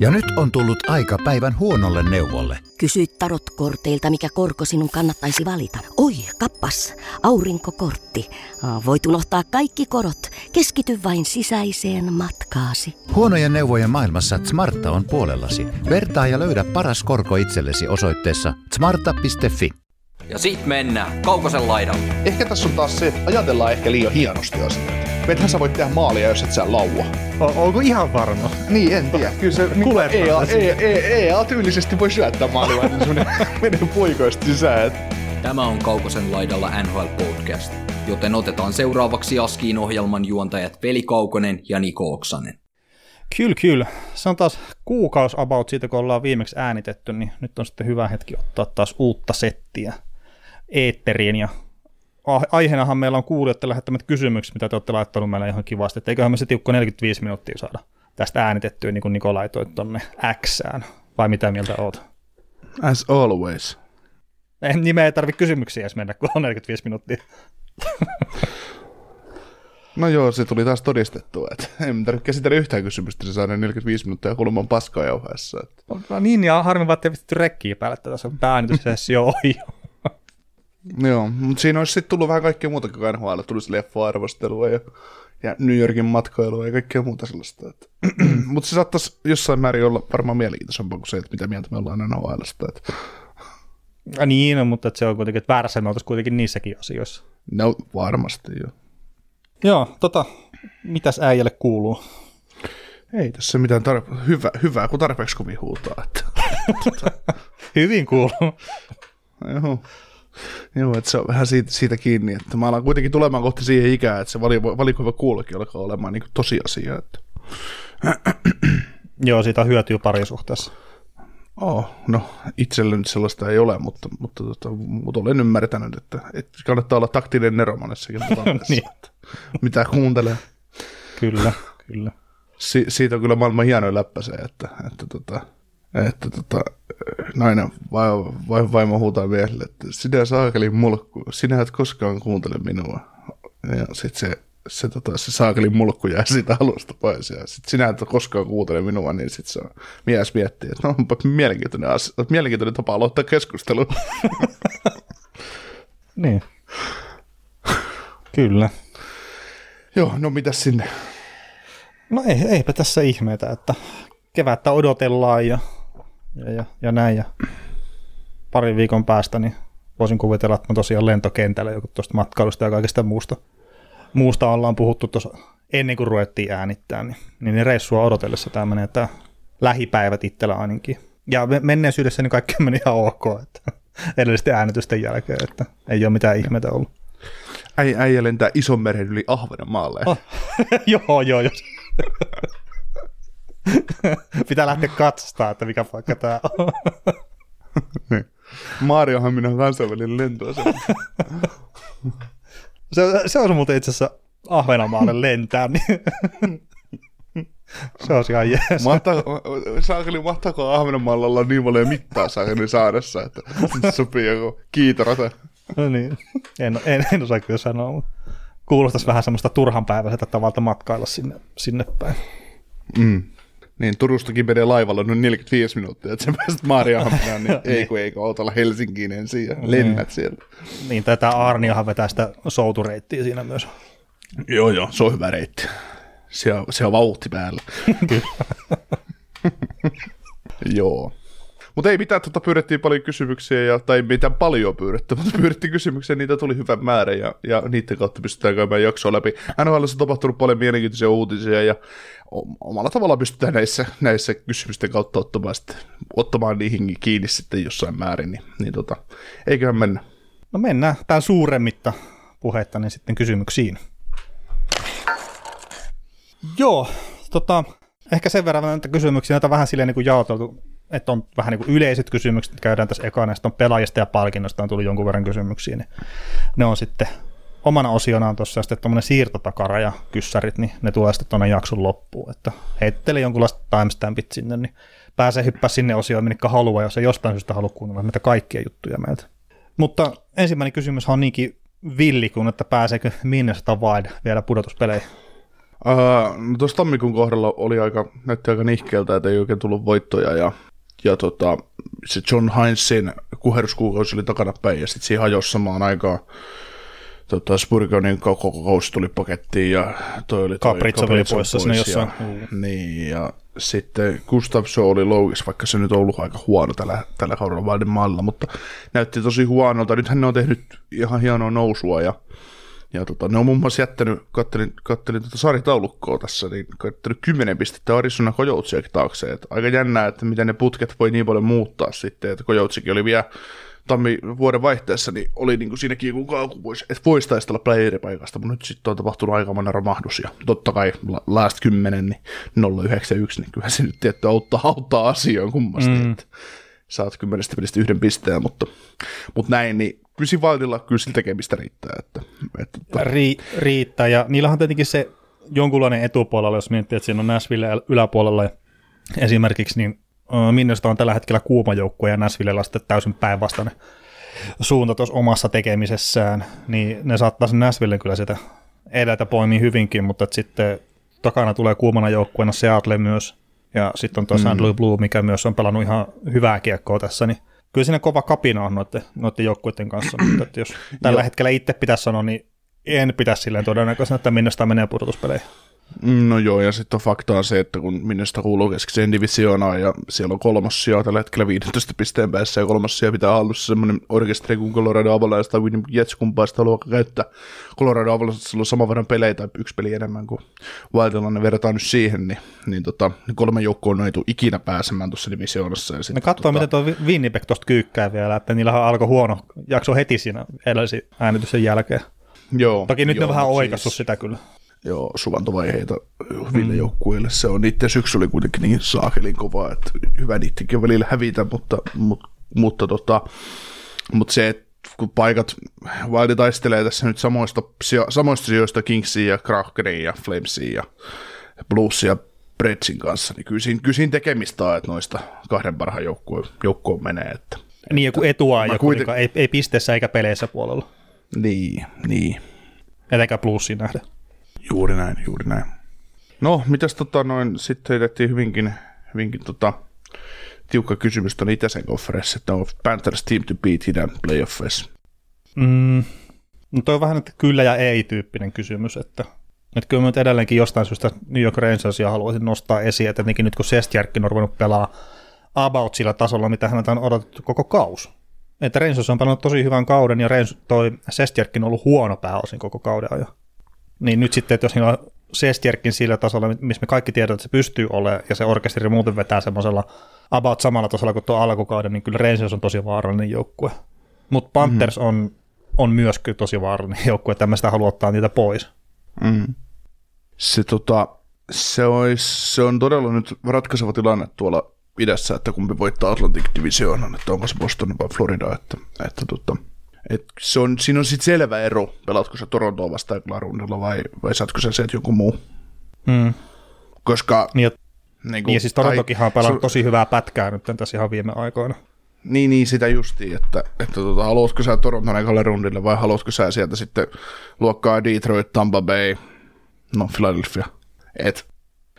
Ja nyt on tullut aika päivän huonolle neuvolle. Kysy tarotkorteilta, mikä korko sinun kannattaisi valita. Oi, kappas, aurinkokortti. Voit unohtaa kaikki korot. Keskity vain sisäiseen matkaasi. Huonojen neuvojen maailmassa Smarta on puolellasi. Vertaa ja löydä paras korko itsellesi osoitteessa smarta.fi. Ja sit mennään Kaukosen laidalle. Ehkä tässä on taas se, että ajatellaan ehkä liian hienosti asioita. Ethän sä voit tehdä maalia, jos et sä laua. O- onko ihan varma? Niin, en tiedä. Kyllä se niin Kuule, EA, EA, EA, tyylisesti voi syöttää maalia, että se menee puikoista sisään. Tämä on Kaukosen laidalla NHL Podcast, joten otetaan seuraavaksi Askiin ohjelman juontajat Veli Kaukonen ja Niko Oksanen. Kyllä, kyllä. Se on taas kuukaus about siitä, kun ollaan viimeksi äänitetty, niin nyt on sitten hyvä hetki ottaa taas uutta settiä eetteriin. Ja aiheenahan meillä on kuulijoiden lähettämät kysymykset, mitä te olette laittaneet meille ihan kivasti. Että eiköhän me se tiukko 45 minuuttia saada tästä äänitettyä, niin kuin Niko laitoi tuonne Xään. Vai mitä mieltä oot? As always. Ei, nimeä ei tarvitse kysymyksiä edes mennä, kun on 45 minuuttia. No joo, se tuli taas todistettua, että en tarvitse käsitellä yhtään kysymystä, se saa ne 45 minuuttia kulman paskaa jauhaessa. Että. No niin, ja harmi vaan, että ei rekkiä päälle, että tässä on äänitysessio ohi. Joo, mutta siinä olisi sitten tullut vähän kaikkea muuta kuin NHL. Tulisi leffa-arvostelua ja, ja New Yorkin matkailua ja kaikkea muuta sellaista. Että. mutta se saattaisi jossain määrin olla varmaan mielenkiintoisempaa kuin se, että mitä mieltä me ollaan NHLstä. Että. Ja niin, no, mutta se on kuitenkin, että väärässä me oltaisiin kuitenkin niissäkin asioissa. No varmasti joo. Joo, tota, mitäs äijälle kuuluu? Ei tässä mitään tarpe- hyvä, hyvää, kun tarpeeksi kovin huutaa. Että. Hyvin kuuluu. Joo. Joo, että se on vähän siitä, siitä kiinni, että mä alan kuitenkin tulemaan kohti siihen ikään, että se vali- valikoiva kuulokin alkaa olemaan niin tosiasia. Että. Joo, siitä on hyötyä parisuhteessa. Oh, no itsellä nyt sellaista ei ole, mutta, mutta, tota, mutta olen ymmärtänyt, että, että kannattaa olla taktinen nero monessakin Niin. että mitä kuuntelee. Kyllä, kyllä. Si- siitä on kyllä maailman hienoin läppä se, että, että, tota, että tota, nainen vai, vai, vaimo huutaa miehelle, että sinä saakeli mulkku, sinä et koskaan kuuntele minua. Ja sitten se, se, tota, se saakeli mulkku jää siitä alusta pois. Ja sitten sinä et koskaan kuuntele minua, niin sitten se mies miettii, että no onpa mielenkiintoinen, asia, mielenkiintoinen tapa aloittaa keskustelu. Niin. Kyllä. Joo, no mitäs sinne? No ei, eipä tässä ihmeitä, että kevättä odotellaan ja, ja, ja, ja näin. Ja parin viikon päästä niin voisin kuvitella, että mä tosiaan lentokentällä joku tuosta matkailusta ja kaikesta muusta, muusta ollaan puhuttu tuossa ennen kuin ruvettiin äänittää, niin, niin reissua odotellessa tämä menee tämä lähipäivät itsellä ainakin. Ja me- menneisyydessä niin kaikki meni ihan ok, että edellisten äänitysten jälkeen, että ei ole mitään ihmeitä ollut. Äi, äijä lentää ison meren yli Ahvenanmaalle. Oh. joo, joo, joo. Pitää lähteä katsomaan, että mikä paikka tämä on. Niin. Maariohan minä on kansainvälinen lentoasema. Se, se olisi muuten itse asiassa Ahvenanmaalle lentää, niin se olisi ihan jees. Mahtaako, saakeli, mahtaako Ahvenanmaalla olla niin paljon mittaa saakeli saaressa, että sopii joku kiitorata. No niin. en, en, en osaa kyllä sanoa, mutta kuulostaisi vähän semmoista turhanpäiväiseltä tavalta matkailla sinne, sinne päin. Mm. Niin, Turustakin menee laivalla noin 45 minuuttia, että sä pääset Maariahamnaan, niin ei kun ei kun autolla Helsinkiin ensin ja lennät sieltä. Niin, tätä Arniahan vetää sitä soutureittiä siinä myös. Joo, joo, se on hyvä reitti. Se on, se on vauhti päällä. joo. Mutta ei mitään, tota, pyydettiin paljon kysymyksiä, ja, tai ei mitään paljon pyydetty, mutta pyydettiin kysymyksiä, niitä tuli hyvä määrä, ja, ja niiden kautta pystytään käymään jaksoa läpi. NHL on tapahtunut paljon mielenkiintoisia uutisia, ja omalla tavalla pystytään näissä, näissä kysymysten kautta ottamaan, sitten, ottamaan niihin kiinni sitten jossain määrin, niin, niin tota, eiköhän mennä. No mennään tämän suuremmitta puhetta niin sitten kysymyksiin. Joo, tota, ehkä sen verran näitä kysymyksiä, näitä vähän silleen niin kuin jaoteltu, että on vähän niin kuin yleiset kysymykset, että käydään tässä ekana, ja on pelaajista ja palkinnosta on tullut jonkun verran kysymyksiä, niin ne on sitten omana osionaan tuossa, ja sitten tuommoinen siirtotakaraja kyssärit, niin ne tulee sitten tuonne jakson loppuun, että heittele jonkunlaista timestampit sinne, niin pääsee hyppää sinne osioon, minkä haluaa, jos ei jostain syystä halua kuunnella mitä kaikkia juttuja meiltä. Mutta ensimmäinen kysymys on niinkin villi kuin, että pääseekö Minnesota Wild vielä pudotuspeleihin. Uh, no tuossa tammikuun kohdalla oli aika, näytti aika nihkeeltä, että ei oikein tullut voittoja ja, ja tota, se John Heinzin kuheruskuukausi oli takana päin ja sitten siinä hajosi samaan aikaan tota, Spurgeonin koko kausi tuli pakettiin ja toi oli toi Capriccio oli poissa sinne ja, jossain. Niin, ja sitten Gustafsson oli loukis, vaikka se nyt on ollut aika huono tällä, tällä kaudella Valdemalla, mutta näytti tosi huonolta. Nythän ne on tehnyt ihan hienoa nousua ja ja tota, ne on muun muassa jättänyt, kattelin, kattelin tuota sarjataulukkoa tässä, niin kattelin 10 pistettä Arizona Kojoutsiakin taakse. Et aika jännää, että miten ne putket voi niin paljon muuttaa sitten, että Kojoutsikin oli vielä tammi vuoden vaihteessa, niin oli niin kuin siinäkin joku kauku voisi, että voisi taistella playeripaikasta, mutta nyt sitten on tapahtunut aikamoinen romahdus, ja totta kai last 10, niin 091, niin kyllä se nyt tietty auttaa, auttaa asiaan kummasti, mm. että saat kymmenestä pelistä yhden pisteen, mutta, mutta näin, niin kyllä Valdilla kyllä sillä tekemistä riittää. Että, että, että. Ri, riittää, ja niillä on tietenkin se jonkunlainen etupuolella, jos miettii, että siinä on Nashville yläpuolella ja esimerkiksi, niin Minnesota on tällä hetkellä kuuma joukkue ja Nashvillella sitten täysin päinvastainen suunta tuossa omassa tekemisessään, niin ne saattaa sen Nashvillen kyllä sitä edetä poimia hyvinkin, mutta sitten takana tulee kuumana joukkueena Seattle myös, ja sitten on tuo mm. St. Blue, mikä myös on pelannut ihan hyvää kiekkoa tässä, niin kyllä siinä kova kapina on noiden, noiden joukkueiden kanssa, mutta että jos tällä hetkellä itse pitäisi sanoa, niin en pitäisi silleen todennäköisenä, että minne sitä menee pudotuspeleihin. No joo, ja sitten on faktaa se, että kun minusta kuuluu keskiseen divisioonaan ja siellä on kolmas sija tällä hetkellä 15 pisteen päässä ja kolmas sija pitää hallussa semmoinen orkesteri kuin Colorado Avalanche tai Winnipeg Jets kumpaa sitä haluaa käyttää. Colorado Avalanche on saman verran pelejä tai yksi peli enemmän kuin ne verrataan nyt siihen, niin, niin, tota, niin kolme joukkoa ei tule ikinä pääsemään tuossa divisioonassa. Ja sit, Me katsotaan, tota... miten tuo Winnipeg tuosta kyykkää vielä, että niillä alkoi huono jakso heti siinä edellisen äänityksen jälkeen. Joo, Toki nyt joo, ne vähän siis- oikassut sitä kyllä joo, suvantovaiheita Ville joukkueille. Se on niiden syksy oli kuitenkin niin saakelin kova, että hyvä niidenkin on välillä hävitä, mutta, mutta, mutta, tota, mutta se, että kun paikat, Wildi taistelee tässä nyt samoista, samoista sijoista Kingsia ja Krakenin ja Flamesia ja Bluesia ja Bredsin kanssa, niin kyllä siinä, kyllä siinä tekemistä on, että noista kahden parhaan joukkueen, joukkoon menee. Että, niin joku etua, joku kuiten... ei, ei pisteessä eikä peleissä puolella. Niin, niin. Etenkään plussiin nähdä. Juuri näin, juuri näin. No, mitäs tota noin, sitten heitettiin hyvinkin, hyvinkin tota, tiukka kysymys tuon itäisen konferenssi, että on Panthers team to beat idän playoffeissa. Mm, no toi on vähän että kyllä ja ei-tyyppinen kysymys, että, että kyllä mä edelleenkin jostain syystä New York Rangersia haluaisin nostaa esiin, että nyt kun Sestjärkkin on ruvennut pelaa about sillä tasolla, mitä häneltä on odotettu koko kaus. Että Rangers on pelannut tosi hyvän kauden ja Rangers, toi Sestjärkkin on ollut huono pääosin koko kauden ajan. Niin nyt sitten, että jos niillä on Sestjärkin sillä tasolla, missä me kaikki tiedämme, että se pystyy olemaan, ja se orkesteri muuten vetää semmoisella about samalla tasolla kuin tuo alkukauden, niin kyllä Rangers on tosi vaarallinen joukkue. Mutta Panthers mm-hmm. on, on myös kyllä tosi vaarallinen joukkue, että mä sitä haluan ottaa niitä pois. Mm. Se, tota, se, olisi, se on todella nyt ratkaiseva tilanne tuolla idässä, että kumpi voittaa Atlantic Divisionan, että onko se Boston vai Florida, että, että tota, et se on, siinä on sitten selvä ero, pelaatko sä Torontoa vastaan rundilla vai, vai saatko sä sieltä joku muu. Mm. Koska... Niin, ja, niin, kuin, ja siis Torontokinhan on pelannut tosi hyvää pätkää nyt tässä ihan viime aikoina. Niin, niin sitä justiin, että, että tota, haluatko sä Toronton ekalle rundille vai haluatko sä sieltä sitten luokkaa Detroit, Tampa Bay, no Philadelphia. Et,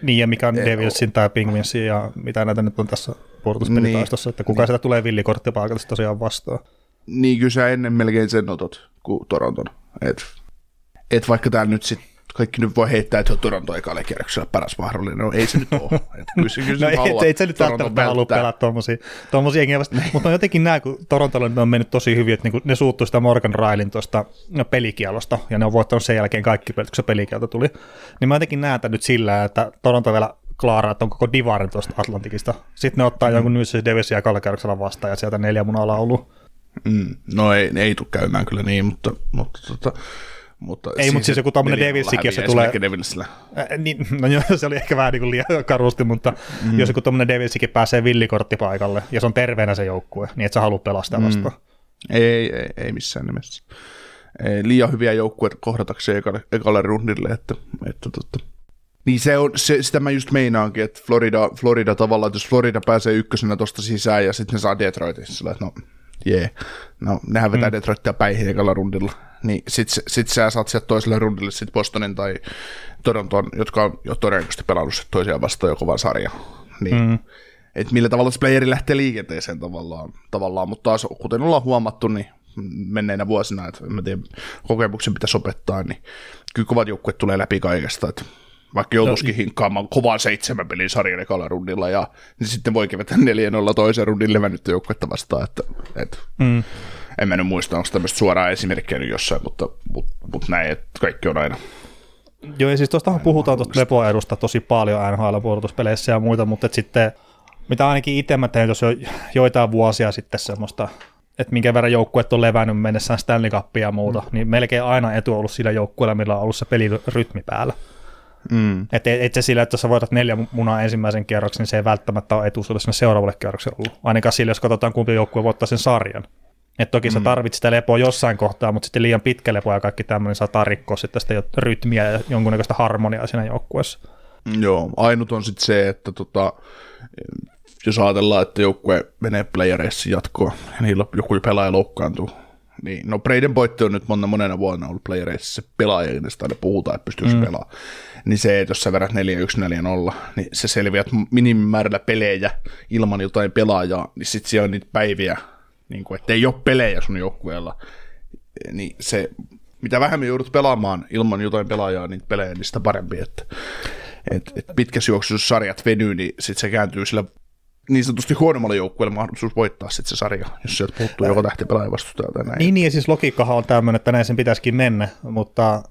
niin, ja mikä on Devilsin tai Penguinsin ja mitä näitä nyt on tässä puolustuspelitaistossa, niin, että kuka niin. sieltä tulee villikorttipaikalle tosiaan vastaan niin kyllä sä ennen melkein sen otot kuin Toronton. Et, et vaikka täällä nyt sit kaikki nyt voi heittää, että Toronto ekalle kierroksella paras mahdollinen. No ei se nyt ole. Et kyllä, kyllä no ei, ei se nyt välttämättä halua pelata tuommoisia, jengiä vasta. Mutta on jotenkin nämä, kun Torontolle on mennyt tosi hyvin, että niinku ne suuttuu sitä Morgan Railin tuosta no, pelikielosta, ja ne on voittanut sen jälkeen kaikki pelit, kun se pelikielto tuli. Niin mä jotenkin näen nyt sillä, että Toronto vielä klaaraa, että on koko divarin tuosta Atlantikista. Sitten ne ottaa mm. jonkun New Davisin ja vastaan, ja sieltä neljä munaa ollut. Mm, no ei, ei tule käymään kyllä niin, mutta, mutta, tota, mutta ei, mutta siis joku tämmöinen Devilsikin, jos se tulee... Äh, niin, no joo, se oli ehkä vähän niin kuin liian karusti, mutta mm. jos joku tämmöinen Devilsikin pääsee villikorttipaikalle, ja se on terveenä se joukkue, niin et sä halua pelastaa mm. vastaan. Ei, ei, ei missään nimessä. Ei, liian hyviä joukkueita kohdatakseen ekalle, ekalle rundille, että, että totta. Niin se on, se, sitä mä just meinaankin, että Florida, Florida tavallaan, että jos Florida pääsee ykkösenä tuosta sisään ja sitten ne saa Detroitissa, että no jee. No, nehän vetää Mm. Detroitia päihin ekalla rundilla. Niin sit, sit sä saat sieltä toiselle rundille sit Bostonin tai Toronton, jotka on jo todennäköisesti pelannut sit toisiaan vastaan jo kovan sarja. Niin, Mm. mm. et millä tavalla se playeri lähtee liikenteeseen tavallaan, tavallaan, mutta taas kuten ollaan huomattu, niin menneinä vuosina, että en mä tiedä, kokemuksen pitäisi opettaa, niin kyllä kovat joukkueet tulee läpi kaikesta, että vaikka joutuisikin hinkkaamaan kovaa seitsemän pelin sarjan ekalla rundilla, ja niin sitten voi kevätä 4-0 toisen rundin levännyttä joukkuetta vastaan, että, että Mm. en mä nyt muista, onko tämmöistä suoraa esimerkkiä nyt jossain, mutta, mutta, mutta näin, että kaikki on aina. Joo, ja siis tuostahan puhutaan tuosta lepoedusta tosi paljon NHL-puolustuspeleissä ja muita, mutta et sitten, mitä ainakin itse mä tein tuossa jo, joitain vuosia sitten semmoista, että minkä verran joukkueet on levännyt mennessään Stanley Cupia ja muuta, mm. niin melkein aina etu on ollut sillä joukkueella, millä on ollut se pelirytmi päällä. Mm. Että et, et se sillä, että jos sä voitat neljä munaa ensimmäisen kierroksen, niin se ei välttämättä ole etu sulle sinne seuraavalle kierrokselle ollut. Ainakaan sillä, jos katsotaan kumpi joukkue voittaa sen sarjan. Et toki mm. sä tarvitset sitä lepoa jossain kohtaa, mutta sitten liian pitkä lepo ja kaikki tämmöinen saattaa rikkoa sitten sitä rytmiä ja jonkunnäköistä harmoniaa siinä joukkueessa. Joo, ainut on sitten se, että tota, jos ajatellaan, että joukkue menee playereissa jatkoa ja niillä joku pelaaja loukkaantuu, niin no Braden Boytte on nyt monena, monena vuonna ollut playereissa se pelaaja, josta aina puhutaan, että pystyykö mm. pelaamaan. Niin se, että jos sä vedät 4-1-4-0, niin se selviät minimimäärällä pelejä ilman jotain pelaajaa, niin sitten siellä on niitä päiviä, niin kuin, että ei ole pelejä sun joukkueella, niin se, mitä vähemmän joudut pelaamaan ilman jotain pelaajaa, niin pelejä, niin sitä parempi, että et, et pitkässä juoksussa sarjat venyy, niin sitten se kääntyy sillä niin sanotusti huonommalle joukkueelle mahdollisuus voittaa sitten se sarja, jos sieltä puuttuu joko tähtipelaaja vastustaja tai näin. Niin, niin, ja siis logiikkahan on tämmöinen, että näin sen pitäisikin mennä, mutta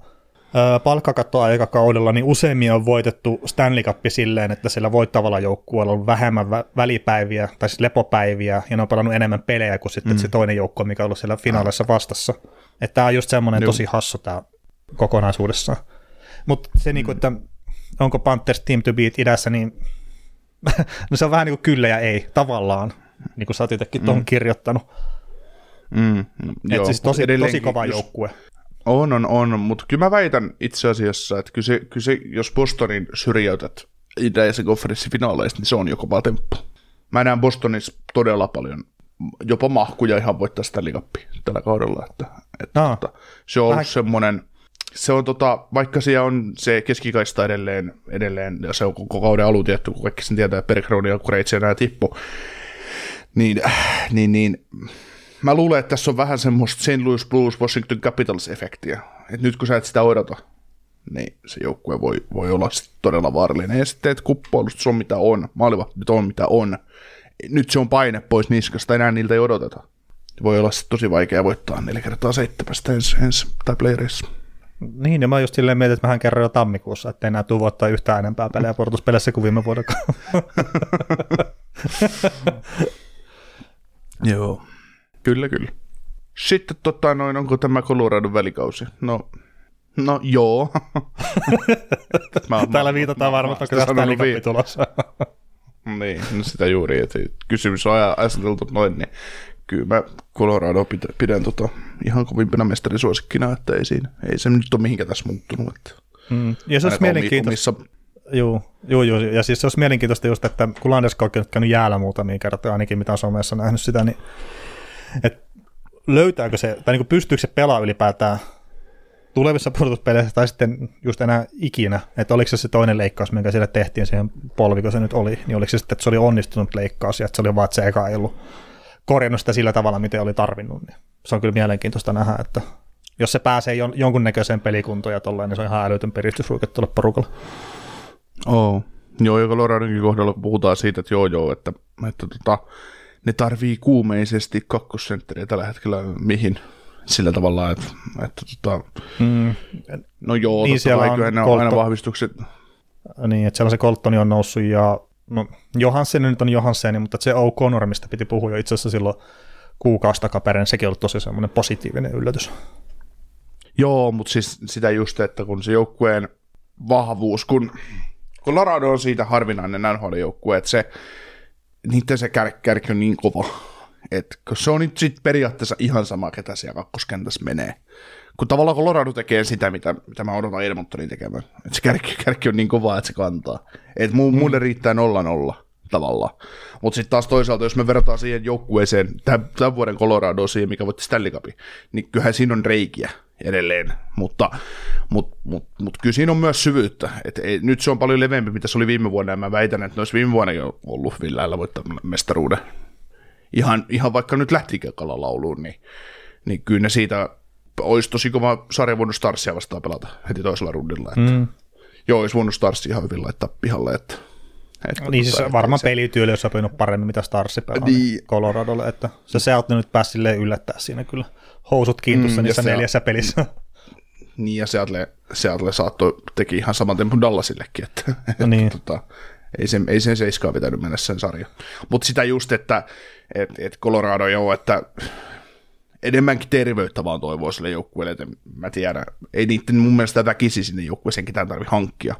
palkkakattoaikakaudella niin useimmin on voitettu Stanley Cup silleen, että sillä voittavalla joukkueella on vähemmän vä- välipäiviä tai siis lepopäiviä, ja ne on pelannut enemmän pelejä kuin sitten mm. se toinen joukkue, mikä on ollut siellä finaaleissa vastassa. Että tämä on just semmoinen Joo. tosi hassu tämä kokonaisuudessaan. Mutta se, niinku, että onko Panthers team to beat idässä, niin no se on vähän niin kuin kyllä ja ei, tavallaan, niin kuin sä oot itsekin tuohon kirjoittanut. Mm, Että siis tosi, tosi kova jos- joukkue. On, on, on, mutta kyllä mä väitän itse asiassa, että kyllä se, kyllä se jos Bostonin syrjäytät idäisen konferenssin finaaleista, niin se on jo kova temppu. Mä näen Bostonissa todella paljon jopa mahkuja ihan voittaa sitä Cupia tällä kaudella. Että, että Aa. tota, se on ollut semmoinen, se on tota, vaikka siellä on se keskikaista edelleen, edelleen ja se on koko kauden alun tietty, kun kaikki sen tietää, että Bergeron ja Kureitsi enää tippu, niin, niin, niin mä luulen, että tässä on vähän semmoista St. Louis Blues Washington Capitals-efektiä. Et nyt kun sä et sitä odota, niin se joukkue voi, voi olla todella vaarallinen. Ja sitten, että kuppoilusta se on mitä on, maalivahtit on mitä on. Nyt se on paine pois niskasta, enää niiltä ei odoteta. Voi olla sitten tosi vaikea voittaa neljä kertaa seitsemästä ensi, ensi tai playerissa. Niin, ja mä just silleen mietin, että mähän kerroin jo tammikuussa, että enää tuu voittaa yhtään enempää pelejä pudotuspeleissä kuin viime vuonna. Joo. Kyllä, kyllä. Sitten tota noin, onko tämä Coloradon välikausi? No, no joo. mä, Täällä viitataan varmaan, että onko tästä vi- tulossa. Niin, no sitä juuri, että kysymys on aja- aseteltu noin, niin kyllä mä Colorado pidän, pidän tota ihan kovimpina mestarisuosikkina, että ei, siinä, ei se nyt ole mihinkään tässä muuttunut. Että Mm. Ja se olisi mielenkiintoista. omissa- Joo, joo, joo, ja siis se olisi mielenkiintoista just, että kun Landeskog on käynyt jäällä muutamia kertoja, ainakin mitä on somessa nähnyt sitä, niin että löytääkö se, tai niin pystyykö se pelaa ylipäätään tulevissa pudotuspeleissä tai sitten just enää ikinä, että oliko se se toinen leikkaus, minkä siellä tehtiin siihen polvi, se nyt oli, niin oliko se sitten, että se oli onnistunut leikkaus ja että se oli vaan, että se eka ei ollut korjannut sitä sillä tavalla, miten oli tarvinnut, niin se on kyllä mielenkiintoista nähdä, että jos se pääsee jon, jonkunnäköiseen pelikuntoon ja tolleen, niin se on ihan älytön piristysruike tuolle porukalle. Oo. Joo, ja Coloradonkin kohdalla puhutaan siitä, että joo joo, että, että tota, ne tarvii kuumeisesti kakkosentteriä tällä hetkellä mihin sillä tavalla, että, että tota, Mm, no joo, Niin, siellä on ne on aina vahvistukset. Niin, että siellä se Coltoni on noussut ja no, Johansen nyt on Johansen, mutta se O'Connor, mistä piti puhua jo itse asiassa silloin kuukausi takaperin, sekin on ollut tosi semmoinen positiivinen yllätys. Joo, mutta siis sitä just, että kun se joukkueen vahvuus, kun Colorado on siitä harvinainen NHL-joukkue, että se, niiden se kär, kärki on niin kova, että se on nyt sit periaatteessa ihan sama, ketä siellä kakkoskentässä menee. Kun tavallaan Colorado tekee sitä, mitä, mitä mä odotan Edmontonin tekemään. Että se kärki, kärki on niin kova, että se kantaa. Että mu, muille riittää 0-0 tavallaan. Mutta sitten taas toisaalta, jos me verrataan siihen joukkueeseen, tämän, tämän vuoden Colorado siihen, mikä voitti Stanley Cupin, niin kyllähän siinä on reikiä edelleen, mutta, mutta, mutta, mutta kyllä siinä on myös syvyyttä. Et ei, nyt se on paljon leveämpi, mitä se oli viime vuonna, ja mä väitän, että ne olisi viime vuonna jo ollut Villäillä voittaa mestaruuden. Ihan, ihan vaikka nyt lähtikö lauluun, niin, niin kyllä ne siitä olisi tosi kova sarja voinut Starsia vastaan pelata heti toisella rundilla. Että, mm. Joo, olisi voinut Starsi ihan hyvin laittaa pihalle, että niin siis varmaan se... pelityyli olisi sopinut paremmin, mitä Starsi pelaa niin. Coloradolle, että se Seattle nyt pääsi yllättää siinä kyllä housut kiintussa mm, niissä neljässä se... pelissä. Niin, ja Seattle, Seattle saattoi teki ihan saman tempun Dallasillekin, että, no niin. että tota, ei sen, ei sen seiskaa pitänyt mennä sen sarja. Mutta sitä just, että et, et Colorado joo, että enemmänkin terveyttä vaan toivoo sille joukkueelle, että mä tiedän, ei niiden mun mielestä väkisi sinne joukkueeseen ketään tarvi hankkia,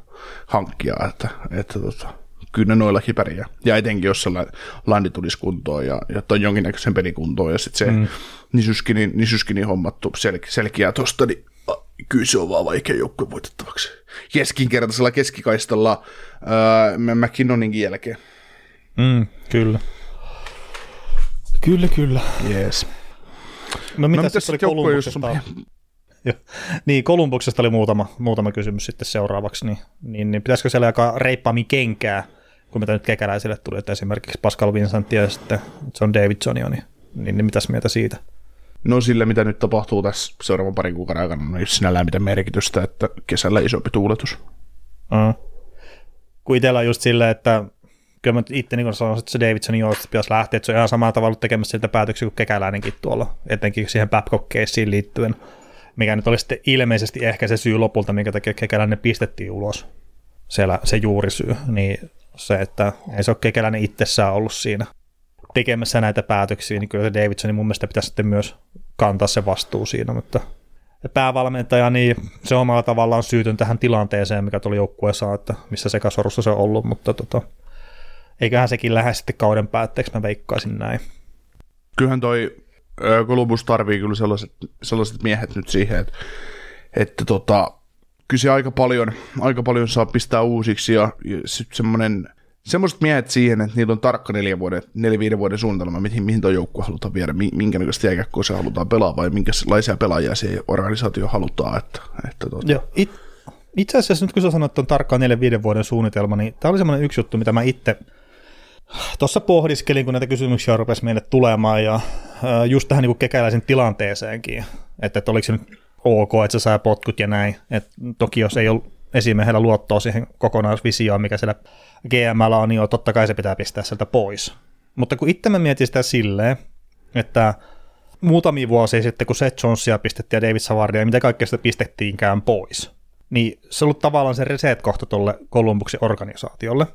hankkia että, että tota, kyllä ne noillakin pärjää. Ja etenkin, jos sellainen landi tulisi kuntoon ja, ja toi jonkinnäköisen pelikuntoon ja sitten se mm. Nisuskinin hommattu sel, selkeää tosta, niin kyllä se on vaan vaikea joukkue voitettavaksi. Keskinkertaisella keskikaistalla äh, McKinnoninkin jälkeen. Mm, kyllä. Kyllä, kyllä. Yes. No mitä no, sitten oli Kolumbuksesta? On... niin, Kolumbuksesta oli muutama, muutama kysymys sitten seuraavaksi, niin, niin, niin pitäisikö siellä jakaa reippaammin kenkää, kun mitä nyt kekäläisille tuli, että esimerkiksi Pascal Vincent ja sitten John Davidsonia, niin, niin, niin mitäs mieltä siitä? No sillä, mitä nyt tapahtuu tässä seuraavan parin kuukauden aikana, niin sinällään mitään merkitystä, että kesällä isompi tuuletus. Uh. Kun itsellä on just silleen, että kyllä mä itse niin sanoisin, että se Davidsonin joustosta pitäisi lähteä, että se on ihan samalla tavalla tekemässä siltä päätöksiä kuin kekäläinenkin tuolla, etenkin siihen babcock liittyen, mikä nyt oli sitten ilmeisesti ehkä se syy lopulta, minkä takia kekäläinen pistettiin ulos, siellä se juurisyy, niin se, että ei se ole kekäläinen itsessään ollut siinä tekemässä näitä päätöksiä, niin kyllä Davidsonin mun mielestä pitäisi sitten myös kantaa se vastuu siinä, mutta päävalmentaja, niin se omalla tavallaan syytön tähän tilanteeseen, mikä tuli joukkueessa, että missä sekasorussa se on ollut, mutta tota, eiköhän sekin lähde sitten kauden päätteeksi, mä veikkaisin näin. Kyllähän toi Columbus tarvii kyllä sellaiset, sellaiset miehet nyt siihen, että, että tota, kyllä se aika paljon, aika paljon saa pistää uusiksi ja, ja sitten semmoinen semmoiset miehet siihen, että niillä on tarkka neljä vuoden, neljä viiden vuoden suunnitelma, mihin, mihin tuo joukkue halutaan viedä, minkä näköistä jääkäkkoa se halutaan pelaa vai minkälaisia pelaajia se organisaatio halutaan. Että, että tuota. Joo, it, itse asiassa nyt kun sä sanoit, että on tarkkaan neljä viiden vuoden suunnitelma, niin tämä oli semmoinen yksi juttu, mitä mä itse tuossa pohdiskelin, kun näitä kysymyksiä rupesi meille tulemaan ja just tähän niin kekäläisen tilanteeseenkin, että, että oliko se nyt ok, että se saa potkut ja näin. Et toki jos ei ole esimiehellä luottoa siihen kokonaisvisioon, mikä siellä GML on, niin totta kai se pitää pistää sieltä pois. Mutta kun itse mä mietin sitä silleen, että muutamia vuosia sitten, kun Seth Jonesia pistettiin ja David Savardia, ja mitä kaikkea sitä pistettiinkään pois, niin se on ollut tavallaan se reset-kohta tuolle Columbuksen organisaatiolle.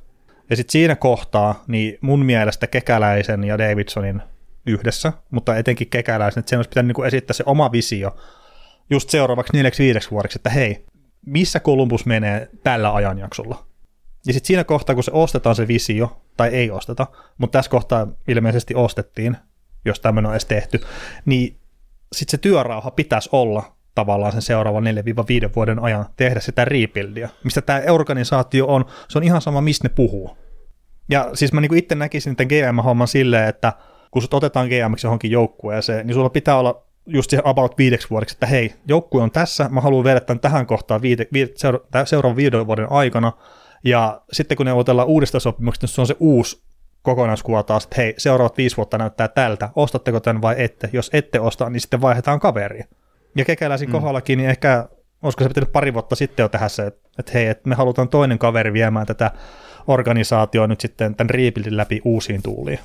Ja sitten siinä kohtaa, niin mun mielestä Kekäläisen ja Davidsonin yhdessä, mutta etenkin Kekäläisen, että sen olisi pitänyt niin esittää se oma visio just seuraavaksi neljäksi viideksi vuodeksi, että hei, missä Columbus menee tällä ajanjaksolla. Ja sitten siinä kohtaa, kun se ostetaan se visio, tai ei osteta, mutta tässä kohtaa ilmeisesti ostettiin, jos tämmöinen on edes tehty, niin sitten se työrauha pitäisi olla tavallaan sen seuraavan 4-5 vuoden ajan tehdä sitä rebuildia, mistä tämä organisaatio on, se on ihan sama, mistä ne puhuu. Ja siis mä niinku itse näkisin tämän GM-homman silleen, että kun sut otetaan GM johonkin joukkueeseen, niin sulla pitää olla just siihen about viideksi vuodeksi, että hei, joukkue on tässä, mä haluan viedä tämän tähän kohtaan viide, viide, seura, seuraavan viiden vuoden aikana, ja sitten kun neuvotellaan uudesta sopimuksesta, niin se on se uusi kokonaiskuva taas, että hei, seuraavat viisi vuotta näyttää tältä, ostatteko tämän vai ette, jos ette osta, niin sitten vaihdetaan kaveri. Ja kekäläisin mm. kohdallakin, niin ehkä, olisiko se pitänyt pari vuotta sitten jo tehdä se, että, että hei, että me halutaan toinen kaveri viemään tätä organisaatioa nyt sitten tämän riipilin läpi uusiin tuuliin.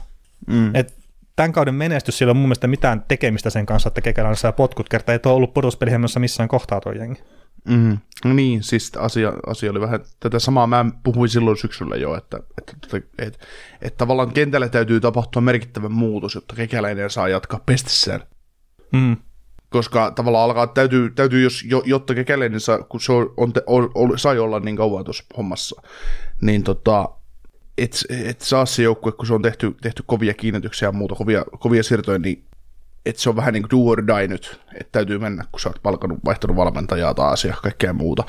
Mm. Et tämän kauden menestys, sillä on mun mielestä mitään tekemistä sen kanssa, että Kekäläinen saa potkut kertaa, ei ole ollut pudotuspelihemmössä missään kohtaa tuo jengi. Mm, no niin, siis asia, asia oli vähän, tätä samaa mä puhuin silloin syksyllä jo, että, että, että, että, että, että tavallaan kentällä täytyy tapahtua merkittävä muutos, jotta kekäläinen saa jatkaa pestissään. Mm. Koska tavallaan alkaa, täytyy, täytyy jos, jotta kekäläinen saa, kun se on, on, on, on, sai olla niin kauan tuossa hommassa, niin tota, et, et saa se joukkue, kun se on tehty, tehty kovia kiinnityksiä ja muuta, kovia, kovia siirtoja, niin että se on vähän niin kuin do or die nyt, että täytyy mennä, kun sä oot palkanut, vaihtanut valmentajaa taas ja kaikkea muuta.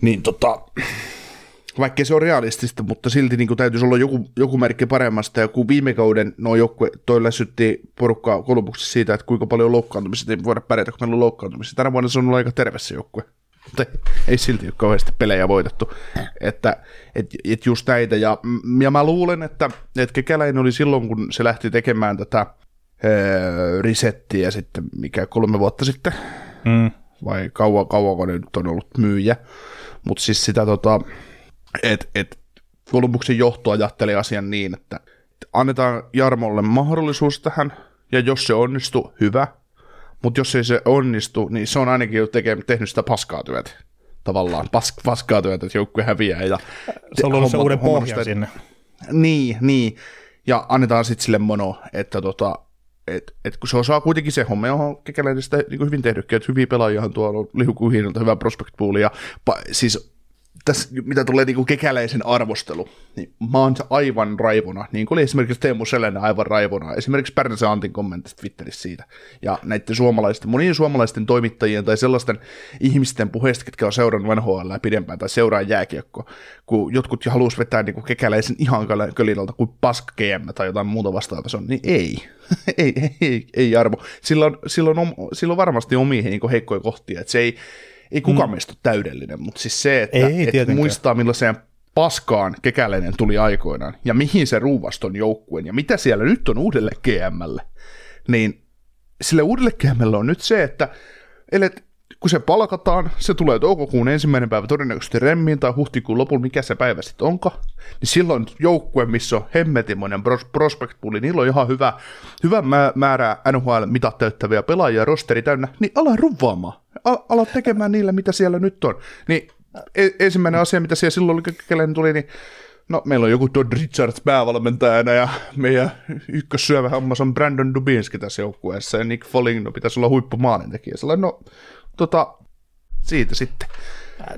Niin tota, vaikkei se on realistista, mutta silti niin kuin täytyisi olla joku, joku merkki paremmasta. Ja kun viime kauden nuo joukkue, toi lässytti porukkaa kolmuksessa siitä, että kuinka paljon loukkaantumista ei voida pärjätä, kun meillä on loukkaantumista. Tänä vuonna se on ollut aika terve se joukkue. Mutta ei silti ole kauheasti pelejä voitettu. Että et, et just näitä. Ja, ja mä luulen, että, että Kekäläinen oli silloin, kun se lähti tekemään tätä öö, resettiä sitten, mikä kolme vuotta sitten, Mm. vai kauan, kauanko ne nyt on ollut myyjä. Mutta siis sitä tota, että et Columbuksen johto ajatteli asian niin, että annetaan Jarmolle mahdollisuus tähän, ja jos se onnistuu, hyvä. Mutta jos ei se onnistu, niin se on ainakin jo teke, tehnyt sitä paskaa työtä. Tavallaan pas, paskaa työtä, että joukkue häviää. Ja Se on ollut se uuden pohjan sitä- sinne. niin, niin. Ja annetaan sitten sille mono, että tota, et, et kun se osaa kuitenkin se homma, johon kekäläinen sitä niin hyvin tehnytkin, että hyviä pelaajia on tuolla lihukuhiinolta, hyvä prospect pool, ja pa, siis tässä, mitä tulee niin kekäläisen arvostelu, niin mä oon aivan raivona, niin kuin oli esimerkiksi Teemu Selänne aivan raivona, esimerkiksi Pärnäsen Antin kommentista Twitterissä siitä, ja näiden suomalaisten, monien suomalaisten toimittajien tai sellaisten ihmisten puheista, ketkä on seurannut NHL pidempään tai seuraa jääkiekkoa, kun jotkut jo haluaisi vetää niin kekäläisen ihan köl- kölinalta kuin pask GM tai jotain muuta vastaavaa, se on, niin ei, ei, ei, ei, ei arvo. Sillä on, sillä on, sillä on varmasti omia niin heikkoja kohtia, että se ei, ei kukaan mm. meistä ole täydellinen, mutta siis se, että, Ei, että tietenkään. muistaa millaiseen paskaan kekäläinen tuli aikoinaan, ja mihin se ruuvaston joukkueen, ja mitä siellä nyt on uudelle GMlle, niin sille uudelle GMlle on nyt se, että elet, kun se palkataan, se tulee toukokuun ensimmäinen päivä todennäköisesti remmiin tai huhtikuun lopulla, mikä se päivä sitten onkaan, niin silloin joukkue, missä on hemmetimoinen pros- prospect pooli, niillä on ihan hyvä, hyvä mä- määrä NHL-mitat täyttäviä pelaajia rosteri täynnä, niin ala ruvaamaan. Al- ala tekemään niillä, mitä siellä nyt on. Niin e- ensimmäinen asia, mitä siellä silloin oli, tuli, niin No, meillä on joku Todd Richards päävalmentajana ja meidän ykkössyövä hammas on Brandon Dubinski tässä joukkueessa ja Nick Foligno pitäisi olla huippumaalintekijä. Sellainen, no, tota, siitä sitten.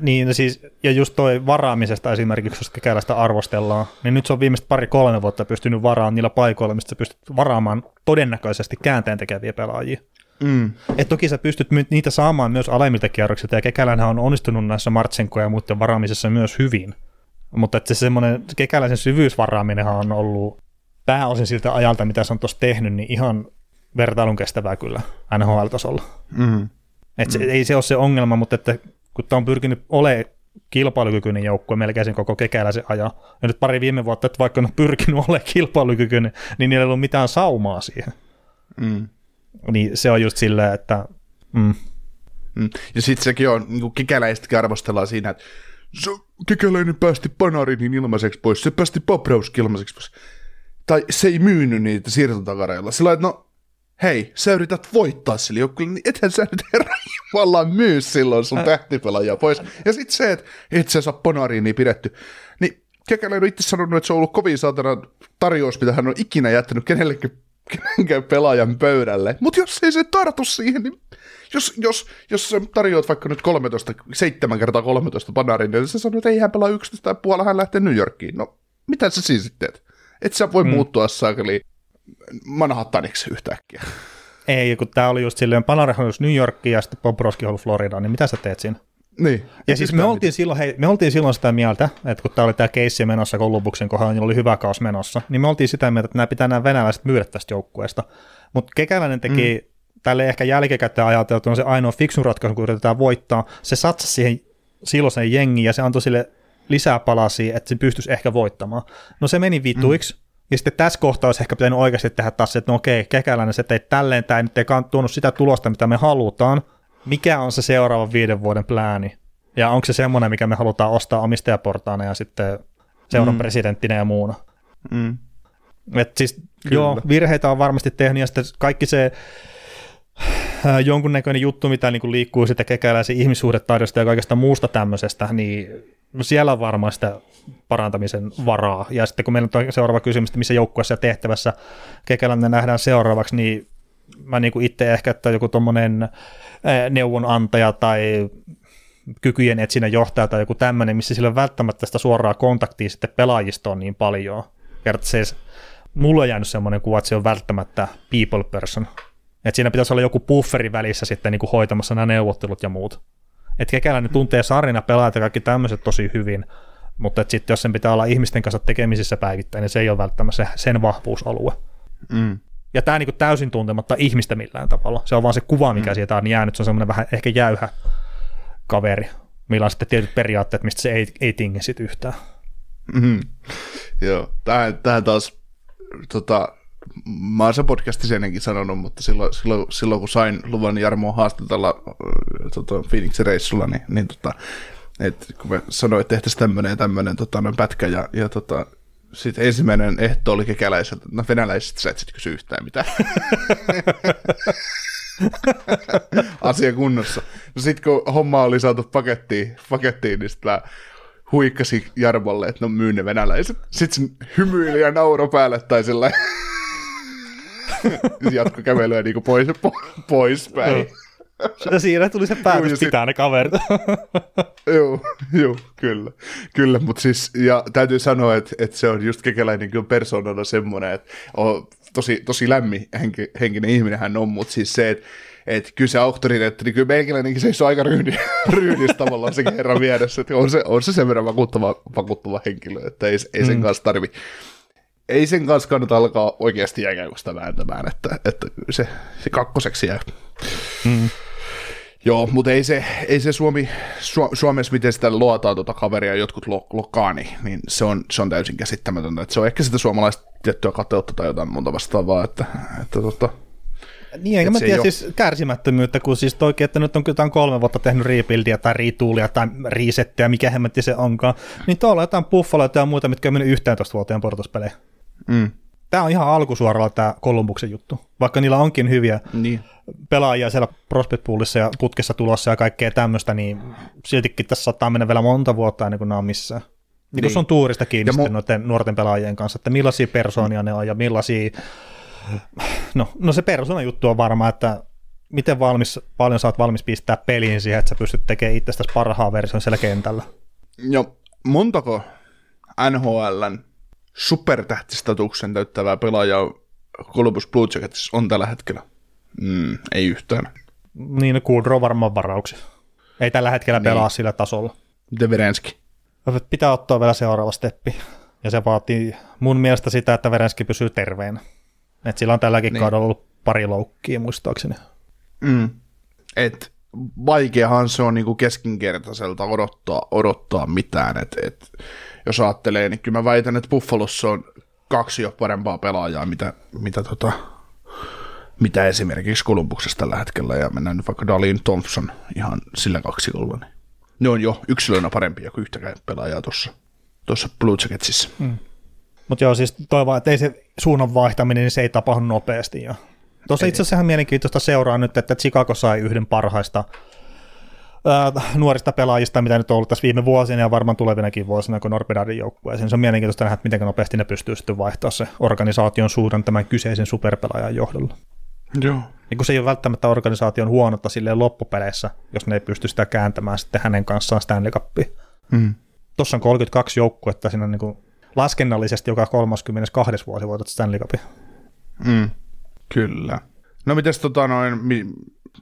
Niin, no siis, ja just toi varaamisesta esimerkiksi, jos kekäläistä arvostellaan, niin nyt se on viimeiset pari-kolme vuotta pystynyt varaamaan niillä paikoilla, mistä sä pystyt varaamaan todennäköisesti käänteen tekeviä pelaajia. Mm. Et toki sä pystyt niitä saamaan myös alemmilta kierroksilta, ja Kekälänhän on onnistunut näissä Martsenko ja muiden varaamisessa myös hyvin. Mutta että se semmoinen kekäläisen syvyysvaraaminenhan on ollut pääosin siltä ajalta, mitä se on tuossa tehnyt, niin ihan vertailun kestävää kyllä NHL-tasolla. Mm. Et se, ei se ole se ongelma, mutta että kun tämä on pyrkinyt olemaan kilpailukykyinen joukkue melkein sen koko kekäläisen ajan, ja nyt pari viime vuotta, että vaikka on pyrkinyt olemaan kilpailukykyinen, niin niillä ei ollut mitään saumaa siihen. Mm. Niin se on just silleen, että mm, Mm. Ja sitten sekin on, niin kekäläistäkin arvostellaan siinä, että se kekäläinen päästi Panarinin ilmaiseksi pois, se päästi Poprowski ilmaiseksi pois. Tai se ei myynyt niitä siirtotakareilla. Sillä että no, hei, sä yrität voittaa sille joukkueelle, niin ethän sä nyt herra myy silloin sun tähtipelaajaa pois. Ja sitten se, että et sä saa Panarinia pidetty. Niin kekäläinen on itse sanonut, että se on ollut kovin saatana tarjous, mitä hän on ikinä jättänyt kenellekin kenenkään pelaajan pöydälle. Mutta jos ei se tartu siihen, niin jos, jos, jos sä tarjoat vaikka nyt 13, 7 kertaa 13 panarin, niin sä sanoo, että ei hän pelaa 11 tai puolella, hän lähtee New Yorkiin. No, mitä sä siis sitten teet? Et sä voi mm. muuttua saakeli Manhattaniksi yhtäkkiä. ei, kun tämä oli just silleen, Panarin halusi New Yorkiin ja sitten Bobrovski halusi Floridaan, niin mitä sä teet siinä? Niin. Ja siis me oltiin, silloin, hei, me oltiin silloin sitä mieltä, että kun tämä oli tämä keissi menossa Kolumbuksen kohdalla, niin oli hyvä kaus menossa, niin me oltiin sitä mieltä, että nämä pitää nämä venäläiset myydä tästä joukkueesta. Mutta Kekäläinen teki mm. tälle ehkä jälkikäteen ajateltu, on se ainoa fiksun ratkaisu, kun yritetään voittaa. Se satsasi siihen silloiseen jengiin ja se antoi sille lisää palasia, että se pystyisi ehkä voittamaan. No se meni vituiksi. Mm. Ja sitten tässä kohtaa olisi ehkä pitänyt oikeasti tehdä taas se, että no okei, Kekäläinen, se teit tälleen, tämä ei nyt ei tuonut sitä tulosta, mitä me halutaan. Mikä on se seuraavan viiden vuoden plääni? Ja onko se semmoinen, mikä me halutaan ostaa omistajaportaana ja sitten seuran mm. presidenttinä ja muuna? Mm. Et siis, joo, virheitä on varmasti tehnyt ja sitten kaikki se äh, jonkunnäköinen juttu, mitä niin kuin liikkuu sitten kekäläisen ihmissuhdetaidosta ja kaikesta muusta tämmöisestä, niin no siellä on varmaan sitä parantamisen varaa. Ja sitten kun meillä on seuraava kysymys, että missä joukkueessa ja tehtävässä kekäläinen nähdään seuraavaksi, niin mä niin kuin itse ehkä, että joku tuommoinen neuvonantaja tai kykyjen etsinnän johtaja tai joku tämmöinen, missä sillä on välttämättä sitä suoraa kontaktia sitten pelaajistoon niin paljon. Kertaa se, mulla on jäänyt semmoinen kuva, että se on välttämättä people person. Että siinä pitäisi olla joku bufferi välissä sitten niin kuin hoitamassa nämä neuvottelut ja muut. Että kekäläinen tuntee sarina pelaajat ja kaikki tämmöiset tosi hyvin, Mutta sitten jos sen pitää olla ihmisten kanssa tekemisissä päivittäin, niin se ei ole välttämättä se, sen vahvuusalue. Mm. Ja tämä niinku täysin tuntematta ihmistä millään tavalla. Se on vaan se kuva, mikä mm. siitä on jäänyt. Se on semmoinen vähän ehkä jäyhä kaveri, millä on sitten tietyt periaatteet, mistä se ei, ei tingi sit yhtään. Mm. Joo, tähän, tähän taas, tota, mä oon sen podcastissa ennenkin sanonut, mutta silloin, silloin, silloin kun sain luvan Jarmoa haastatella äh, tota, Phoenixin reissulla, niin, niin tota, et kun me sanoin, että tehtäisiin tämmöinen ja tämmöinen tota, pätkä, ja, ja tota, sitten ensimmäinen ehto oli kekäläiseltä, no venäläisestä sä et sitten kysy yhtään mitään. Asia kunnossa. No sitten kun homma oli saatu pakettiin, pakettiin niin sitten mä huikkasi Jarmolle, että no myy ne venäläiset. Sitten se hymyili ja nauro päälle tai sillä jatko kävelyä niin pois, po, poispäin. Ja siinä tuli se päätös Juu, pitää sit... ne kaverit. joo, joo, kyllä. Kyllä, mutta siis, ja täytyy sanoa, että, että se on just kekäläinen kyllä persoonana semmoinen, että on tosi, tosi lämmin henki, henkinen ihminen hän on, mutta siis se, että että kyllä se auktoriteetti, niin kyllä meikäläinenkin seisoo aika ryydi, ryydissä tavallaan sen herran vieressä, että on se, on se sen verran vakuuttava, vakuuttava henkilö, että ei, ei sen mm. kanssa tarvi, ei sen kanssa kannata alkaa oikeasti jääkäyköstä vääntämään, että, että se, se kakkoseksi jää. Mm. Joo, mutta ei se, ei se Suomi, Su, Suomessa, miten sitä luotaan tuota kaveria jotkut lo, lokaani, niin se on, se on täysin käsittämätöntä. Että se on ehkä sitä suomalaista tiettyä kateutta tai jotain muuta vastaavaa, että, että tota, niin, enkä mä tiedä siis kärsimättömyyttä, kun siis toki, että nyt on jotain kolme vuotta tehnyt rebuildia tai rituulia tai resettiä, mikä hemmetti se onkaan, niin tuolla jotain buffaloita ja muita, mitkä on mennyt 11 vuoteen portospelejä. Mm. Tämä on ihan alkusuoralla tämä Kolumbuksen juttu, vaikka niillä onkin hyviä niin. pelaajia siellä prospect poolissa ja putkessa tulossa ja kaikkea tämmöistä, niin siltikin tässä saattaa mennä vielä monta vuotta ennen kuin nämä on missään. Niin, niin. se on tuurista kiinni mu- noiden nuorten pelaajien kanssa, että millaisia persoonia ne on ja millaisia no, no se persona juttu on varma, että miten valmis, paljon oot valmis pistää peliin siihen, että sä pystyt tekemään itsestäsi parhaan version siellä kentällä. Joo, montako NHLn supertähtistatuksen täyttävää pelaajaa Columbus Blue Jackets on tällä hetkellä? Mm, ei yhtään. Niin, no Kudro varmaan varauksi. Ei tällä hetkellä niin. pelaa sillä tasolla. Deverenski. Pitää ottaa vielä seuraava steppi. Ja se vaatii mun mielestä sitä, että Verenski pysyy terveenä. Et sillä on tälläkin niin. kaudella ollut pari loukkia muistaakseni. Mm. Et vaikeahan se on niinku keskinkertaiselta odottaa, odottaa mitään. Et, et, jos ajattelee, niin kyllä mä väitän, että Buffalossa on kaksi jo parempaa pelaajaa, mitä, mitä, tota, mitä esimerkiksi Kolumbuksessa tällä hetkellä, ja mennään nyt vaikka Dalin Thompson ihan sillä kaksikolla, niin ne on jo yksilönä parempia kuin yhtäkään pelaajaa tuossa Blue Jacketsissa. Mm. Mutta joo, siis toivon, että ei se suunnan vaihtaminen, niin se ei tapahdu nopeasti. Jo. Tuossa itse asiassa ihan mielenkiintoista seuraa nyt, että Chicago sai yhden parhaista ää, nuorista pelaajista, mitä nyt on ollut tässä viime vuosina ja varmaan tulevinakin vuosina, kun Norbedardin joukkueeseen. Se on mielenkiintoista nähdä, että miten nopeasti ne pystyy sitten vaihtaa se organisaation suunnan tämän kyseisen superpelaajan johdolla. Joo. Niin kun se ei ole välttämättä organisaation huonota silleen loppupeleissä, jos ne ei pysty sitä kääntämään sitten hänen kanssaan Stanley Cupia. Mm. Tuossa on 32 joukkuetta, siinä on niin kuin laskennallisesti joka 32. vuosi voitat Stanley Cupin. Mm, kyllä. No mites tota noin, mi,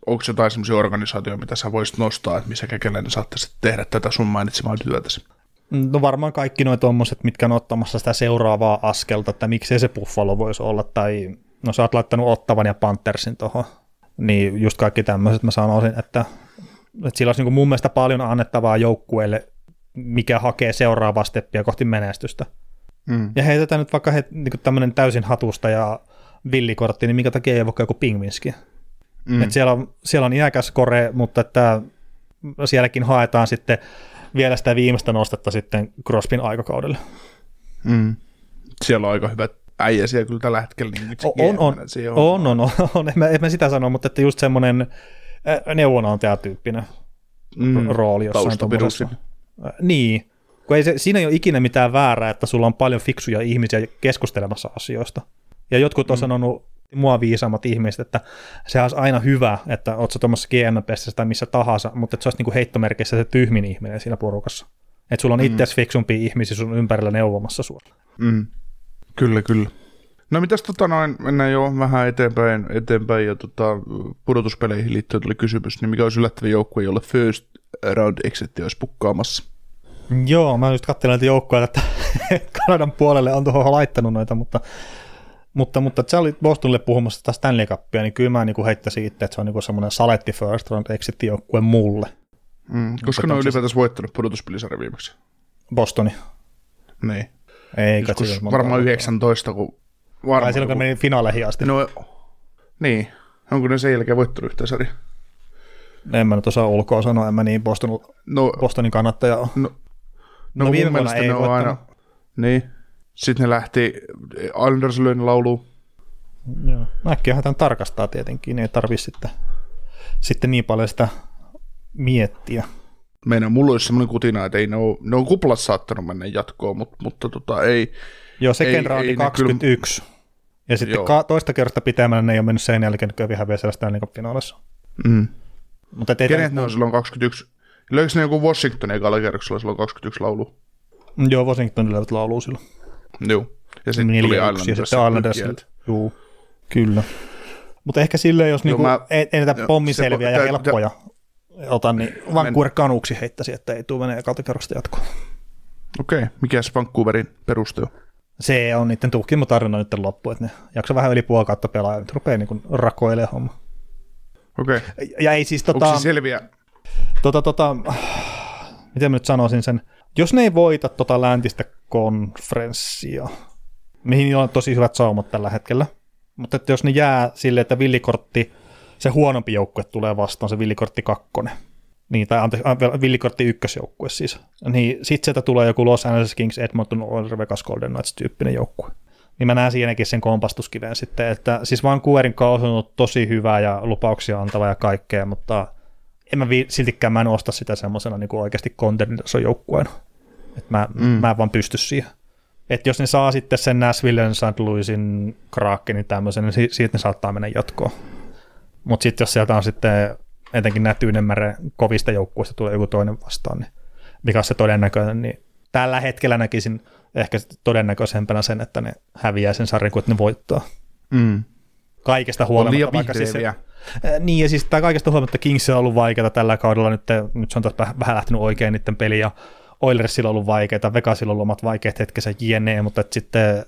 onko jotain sellaisia organisaatioita, mitä sä voisit nostaa, että missä kekäläinen saattaisi tehdä tätä sun mainitsemaa työtäsi? No varmaan kaikki nuo tuommoiset, mitkä on ottamassa sitä seuraavaa askelta, että miksei se Buffalo voisi olla, tai no sä oot laittanut Ottavan ja Panthersin tuohon, niin just kaikki tämmöiset mä sanoisin, että, että sillä olisi niin mun mielestä paljon annettavaa joukkueelle mikä hakee seuraavaa steppiä kohti menestystä. Mm. Ja heitetään nyt vaikka he, niin tämmöinen täysin hatusta ja villikortti, niin minkä takia ei vaikka joku pingvinski. Mm. Et siellä, on, siellä on iäkäs kore, mutta että sielläkin haetaan sitten vielä sitä viimeistä nostetta sitten Crospin aikakaudelle. Mm. Siellä on aika hyvät äijä siellä kyllä tällä hetkellä. Niin on, on, on, on, on, on, en, mä, en mä sitä sano, mutta että just semmoinen neuvonantajatyyppinen mm. rooli jossain tuommoisessa. Niin, kun ei se, siinä ei ole ikinä mitään väärää, että sulla on paljon fiksuja ihmisiä keskustelemassa asioista. Ja jotkut on mm. sanonut, mua viisaammat ihmiset, että se olisi aina hyvä, että oot sä tuommoisessa GNPssä tai missä tahansa, mutta että se olisi niinku heittomerkissä se tyhmin ihminen siinä porukassa. Että sulla on mm. itse fiksumpia ihmisiä sun ympärillä neuvomassa sua. Mm. Kyllä, kyllä. No mitäs tota noin, mennään jo vähän eteenpäin, eteenpäin ja tota, pudotuspeleihin liittyen tuli kysymys, niin mikä olisi yllättävä joukkue, jolle first round exit olisi pukkaamassa? Joo, mä just katselin näitä joukkoja, että Kanadan puolelle on tuohon laittanut noita, mutta, mutta, mutta sä olit Bostonille puhumassa tästä Stanley Cupia, niin kyllä mä niin heittäisin itse, että se on niin semmoinen saletti first round exit joukkue mulle. Mm, koska ne on ylipäätänsä voittanut pudotuspelisarja viimeksi. Bostoni. Niin. Ei, Joskus varmaan 19, kun varmaan. Vai silloin, kun meni finaaleihin asti. No, niin. Onko ne sen jälkeen voittanut yhtä sarja? En mä nyt osaa ulkoa sanoa, en mä niin Boston, no, Bostonin kannattaja ole. No, no, no viime vuonna ei ne on aina, niin. Sitten ne lähti Islanders löin lauluun. Joo. Äkkiä tämän tarkastaa tietenkin, niin ei tarvitse sitten, sitten niin paljon sitä miettiä. Meidän mulla olisi semmoinen kutina, että ei ne, ole, ne on kuplassa saattanut mennä jatkoon, mutta, mutta tota, ei. Joo, second roundi 21. Kyllä... Ja sitten ka- toista kertaa pitämällä ne ei ole mennyt sen jälkeen, kun häviää siellä Stanley Cup-finaalissa. Mm. Mutta Kenet ne on silloin 21? Löikö ne joku Washington ekalla kerroksella silloin 21 laulu? Joo, Washington löivät laulu silloin. Joo. Ja sitten tuli Islanders. Ja sitten Islanders. Joo, kyllä. Mutta ehkä silleen, jos niinku, mä, ei, ei näitä pommiselviä ja helppoja ota, niin Vancouver kanuksi heittäisi, että ei tule menee ekalta kerrosta jatkoon. Okei, okay. mikä se Vancouverin peruste on? Se on niiden tutkimutarina nyt loppu, että ne jaksaa vähän yli puoli kautta pelaa ja nyt rupeaa niin rakoilemaan homma. Okei. Okay. Ja ei siis tota... Onko se selviä? Tota, tota, miten mä nyt sanoisin sen, jos ne ei voita tota läntistä konferenssia, mihin on tosi hyvät saumat tällä hetkellä, mutta että jos ne jää sille, että villikortti, se huonompi joukkue tulee vastaan, se villikortti kakkonen, niin, tai anteeksi, villikortti ykkösjoukkue siis, niin sitten sieltä tulee joku Los Angeles Kings, Edmonton Oilers, Vegas Golden Knights tyyppinen joukkue. Niin mä näen siinäkin sen kompastuskiven sitten, että siis Vancouverin kausi on ollut tosi hyvä ja lupauksia antava ja kaikkea, mutta en mä vi- siltikään mä en osta sitä semmoisena niin oikeasti contenders joukkueena. Että mä, mm. mä en vaan pysty siihen. Että jos ne saa sitten sen Nashvillen, St. Louisin, Krakenin tämmöisen, niin siitä ne saattaa mennä jatkoon. Mutta sitten jos sieltä on sitten etenkin nämä Tyynemärän kovista joukkueista tulee joku toinen vastaan, niin mikä on se todennäköinen, niin tällä hetkellä näkisin ehkä todennäköisempänä sen, että ne häviää sen sarjan kuin että ne voittaa. Mm. Kaikesta huolimatta. Vaikka siis se, niin, ja siis tämä kaikesta huolimatta Kings on ollut vaikeaa tällä kaudella, nyt, nyt se on taas vähän lähtenyt oikein niiden peli, ja Oilersilla on ollut vaikeaa, Vegasilla on ollut omat vaikeat hetkensä jne, mutta sitten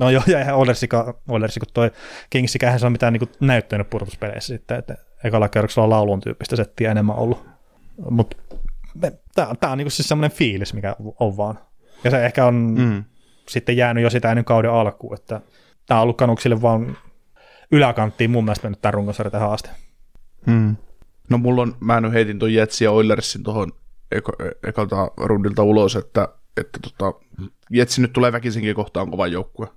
No joo, ja ihan Oilersika, Oilersika toi Kingsikähän se on mitään niin näyttänyt purtuspeleissä sitten, että ekalla kerroksella on laulun tyyppistä settiä enemmän ollut. Mutta tämä on niin siis semmoinen fiilis, mikä on vaan. Ja se ehkä on mm. sitten jäänyt jo sitä ennen kauden alkuun, että tämä on ollut kanuksille vaan yläkanttiin mun mielestä mennyt tämä runkosarja tähän asti. Mm. No mulla on, mä nyt heitin tuon Jetsin ja Oilersin tuohon ekalta rundilta ulos, että, että tota, Jetsi nyt tulee väkisinkin kohtaan kova joukkue.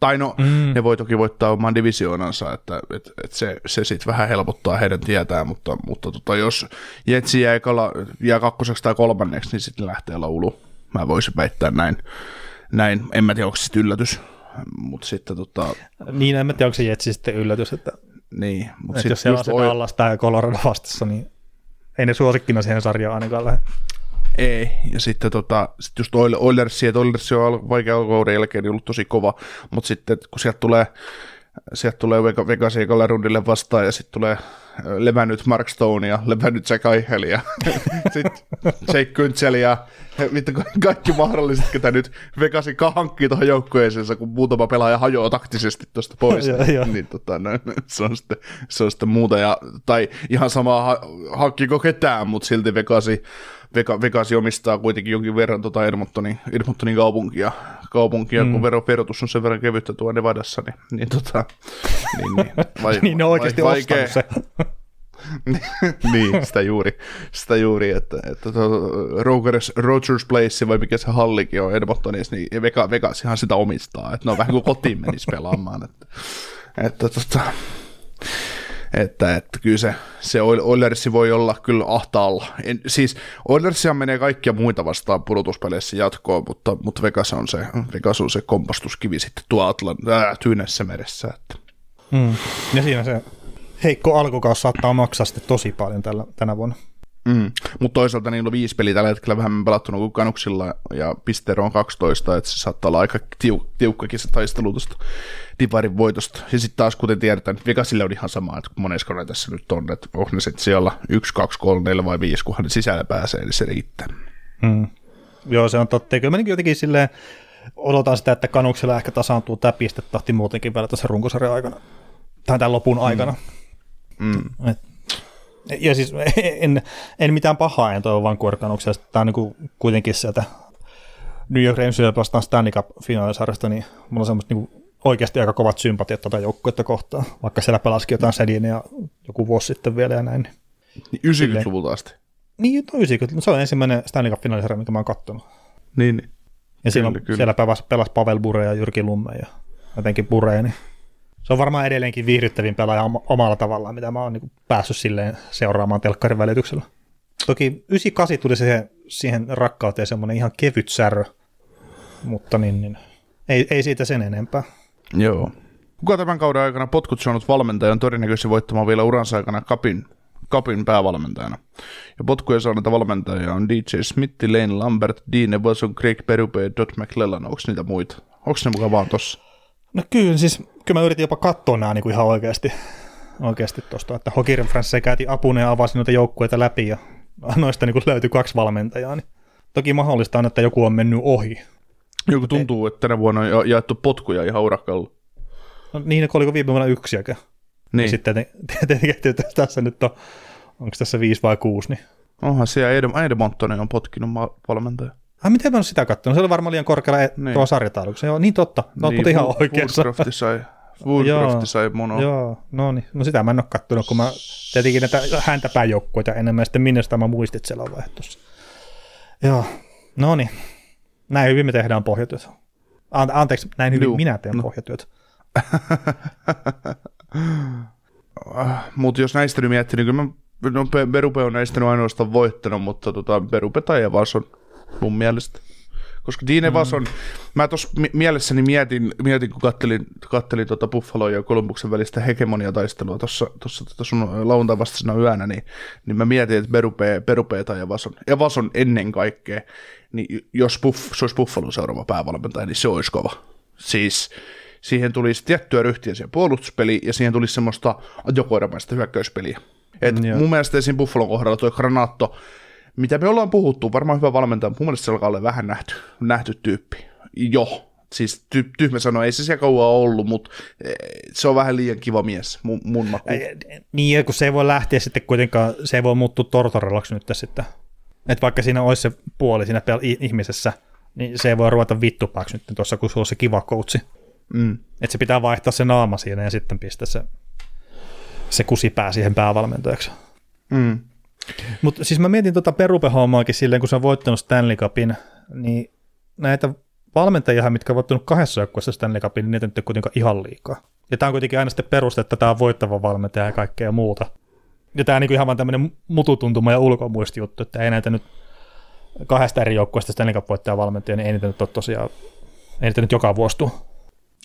Tai no, mm. ne voi toki voittaa oman divisioonansa, että et, et se, se sitten vähän helpottaa heidän tietää, mutta, mutta tota, jos Jetsi jää, ekalla, jää kakkoseksi tai kolmanneksi, niin sitten lähtee laulu. Mä voisin väittää näin. näin. En mä tiedä, onko se yllätys, mutta sitten tota... Niin, en mä tiedä, onko se Jetsi sitten yllätys, että, niin, mutta että jos siellä on se Dallas tai Colorado vastassa, niin ei ne suosikkina siihen sarjaan ainakaan lähde. Ei, ja sitten tota, sit just Oilersi, että Oilersi on vaikea alkukauden jälkeen niin ollut tosi kova, mutta sitten kun sieltä tulee, sieltä tulee Vegas ekalla rundille vastaan ja sitten tulee levännyt Mark Stone ja levännyt Jack Eichel ja sitten Jake Kyntsel ja mitä kaikki mahdolliset, ketä nyt Vegasin hankkii tuohon joukkueeseensa, kun muutama pelaaja hajoaa taktisesti tuosta pois, niin, tota, no, se, on sitten, se on sitten muuta. Ja, tai ihan sama ha, hankkiko ketään, mutta silti Vegasi Vega, Vegasi omistaa kuitenkin jonkin verran tota Edmontonin, Edmontonin kaupunkia, kaupunkia mm. kun vero, verotus on sen verran kevyttä tuo Nevadassa, niin, niin, tota, niin, niin, vai, niin ne on oikeasti vai, vaikea, se. niin, sitä juuri, sitä juuri että, että Rogers, Rogers Place vai mikä se hallikin on Edmontonissa, niin Vega, Vegas ihan sitä omistaa, että ne on vähän kuin kotiin menisi pelaamaan, että, että tota, että, että kyllä se, se Oilersi voi olla kyllä ahtaalla. En, siis Oilersia menee kaikkia muita vastaan pudotuspeleissä jatkoon, mutta, mutta Vegas, on se, Vegas on se kompastuskivi sitten tuo Atlan, äh, Tyynessä meressä. Että. Hmm. Ja siinä se heikko alkukaus saattaa maksaa sitten tosi paljon tällä, tänä vuonna. Mm. Mutta toisaalta niillä on viisi peliä tällä hetkellä vähemmän pelattuna kuin kanuksilla ja pisteero on 12, että se saattaa olla aika tiuk- tiukkakin se taistelu tuosta Divarin voitosta. Ja sitten taas kuten tiedetään, Vegasille on ihan sama, että monesko ne tässä nyt on, että on ne sitten siellä 1, 2, 3, 4 vai 5, kunhan ne sisällä pääsee, niin se riittää. Mm. Joo, se on totta. Ja Kyllä mä niin jotenkin silleen odotan sitä, että kanuksella ehkä tasaantuu tämä pistetahti muutenkin vielä tässä runkosarjan aikana. Tai tämän lopun aikana. Mm. Et, ja siis en, en mitään pahaa en toivo Vancouver Canucksista. Tämä on niin kuin kuitenkin sieltä New York Rangersille vastaan Stanley Cup-finaalisarjasta, niin mulla on semmoista niin kuin oikeasti aika kovat sympatiat tätä joukkuetta kohtaan, vaikka siellä pelasikin jotain Sedinia joku vuosi sitten vielä ja näin. Niin 90-luvulta asti. Niin, no 90, se on ensimmäinen Stanley Cup-finaalisarja, mikä mä oon kattonut. Niin, niin. Ja silloin kyllä. siellä pelasi, pelasi Pavel Bure ja Jyrki Lumme ja jotenkin Bure, niin se on varmaan edelleenkin viihdyttävin pelaaja oma- omalla tavallaan, mitä mä oon niin päässyt silleen seuraamaan telkkarin välityksellä. Toki 98 tuli siihen, siihen rakkauteen semmoinen ihan kevyt särö, mutta niin, niin ei, ei siitä sen enempää. Joo. Kuka tämän kauden aikana potkut saanut valmentaja on todennäköisesti voittamaan vielä uransa aikana kapin, kapin päävalmentajana. Ja potkuja saaneita valmentajia on DJ Smith, Lane Lambert, Dean Evason, Craig Berube ja Dot McClellan. Onko niitä muita? Onko ne mukaan vaan tossa? No kyllä, siis kyllä mä yritin jopa katsoa nämä niin kuin ihan oikeasti, oikeasti tuosta, että Hokirin Fransse käytiin apuna ja avasi noita joukkueita läpi ja noista niin kuin löytyi kaksi valmentajaa. Niin toki mahdollista on, että joku on mennyt ohi. Joku tuntuu, että tänä vuonna on ja- jaettu potkuja ihan urakalla. No niin, oliko viime vuonna yksiäkään. Niin. Niin, Ja sitten tietenkin, että tässä nyt on, onko tässä viisi vai kuusi, niin onhan siellä Edem, Edemontonen on potkinut valmentaja. Ai miten mä en ole sitä katsonut? Se oli varmaan liian korkealla niin. Niin. tuo sarjatauluksessa. Joo, niin totta. No, niin, ihan oikeassa. Woodcrafti sai, Woodcrafti sai mono. Joo, no niin. No sitä mä en ole kattonut, kun mä tietenkin näitä häntäpään joukkueita enemmän, ja sitten minne sitä mä muistit siellä vaiheessa. Joo, no niin. Näin hyvin me tehdään pohjatyötä. Ante- Anteeksi, näin hyvin Juu, minä teen no. pohjatyötä. Mutta jos näistä nyt miettii, niin kyllä mä, no Pe- Berupe on näistä ainoastaan voittanut, mutta tota, Berupe tai Evas on mun mielestä. Koska Dean Evas on, mä tuossa mi- mielessäni mietin, mietin kun kattelin, kattelin tota Buffalo ja Columbuksen välistä hegemoniataistelua tuossa tota sun lauantai vastaisena yönä, niin, niin mä mietin, että Berupe, Berupe tai Evas on, Evas on ennen kaikkea, niin jos Buff, se olisi Buffalon seuraava päävalmentaja, niin se olisi kova. Siis siihen tulisi tiettyä ryhtiä siihen puolustuspeliin ja siihen tulisi semmoista ajokoiramaista hyökkäyspeliä. Et Mm, mun mielestä esim. Buffalon kohdalla tuo Granaatto, mitä me ollaan puhuttu, varmaan hyvä valmentaja, mun mielestä se alkaa olla vähän nähty, nähty tyyppi. Jo, siis ty, tyhmä sanoa, ei se siellä kauan ollut, mutta eh, se on vähän liian kiva mies mun, mun maku. Ei, Niin, ja kun se ei voi lähteä sitten kuitenkaan, se ei voi muuttua tortorellaksi nyt sitten. Että vaikka siinä olisi se puoli siinä pel- ihmisessä, niin se ei voi ruveta vittupaaksi nyt tuossa, kun sulla on se kiva koutsi. Mm. Että se pitää vaihtaa se naama siinä ja sitten pistää se, se kusipää siihen päävalmentajaksi. Mm. Mutta siis mä mietin tuota perupehommaakin silleen, kun se on voittanut Stanley Cupin, niin näitä valmentajia, mitkä on voittanut kahdessa joukkueessa Stanley Cupin, niin niitä nyt ei kuitenkaan ihan liikaa. Ja tämä on kuitenkin aina sitten peruste, että tämä on voittava valmentaja ja kaikkea muuta. Ja tämä on niin ihan vaan tämmöinen mututuntuma ja ulkomuisti juttu, että ei näitä nyt kahdesta eri joukkueesta Stanley Cup voittaja valmentaja, niin ei niitä nyt ole tosiaan, ei niitä nyt joka vuosi tule.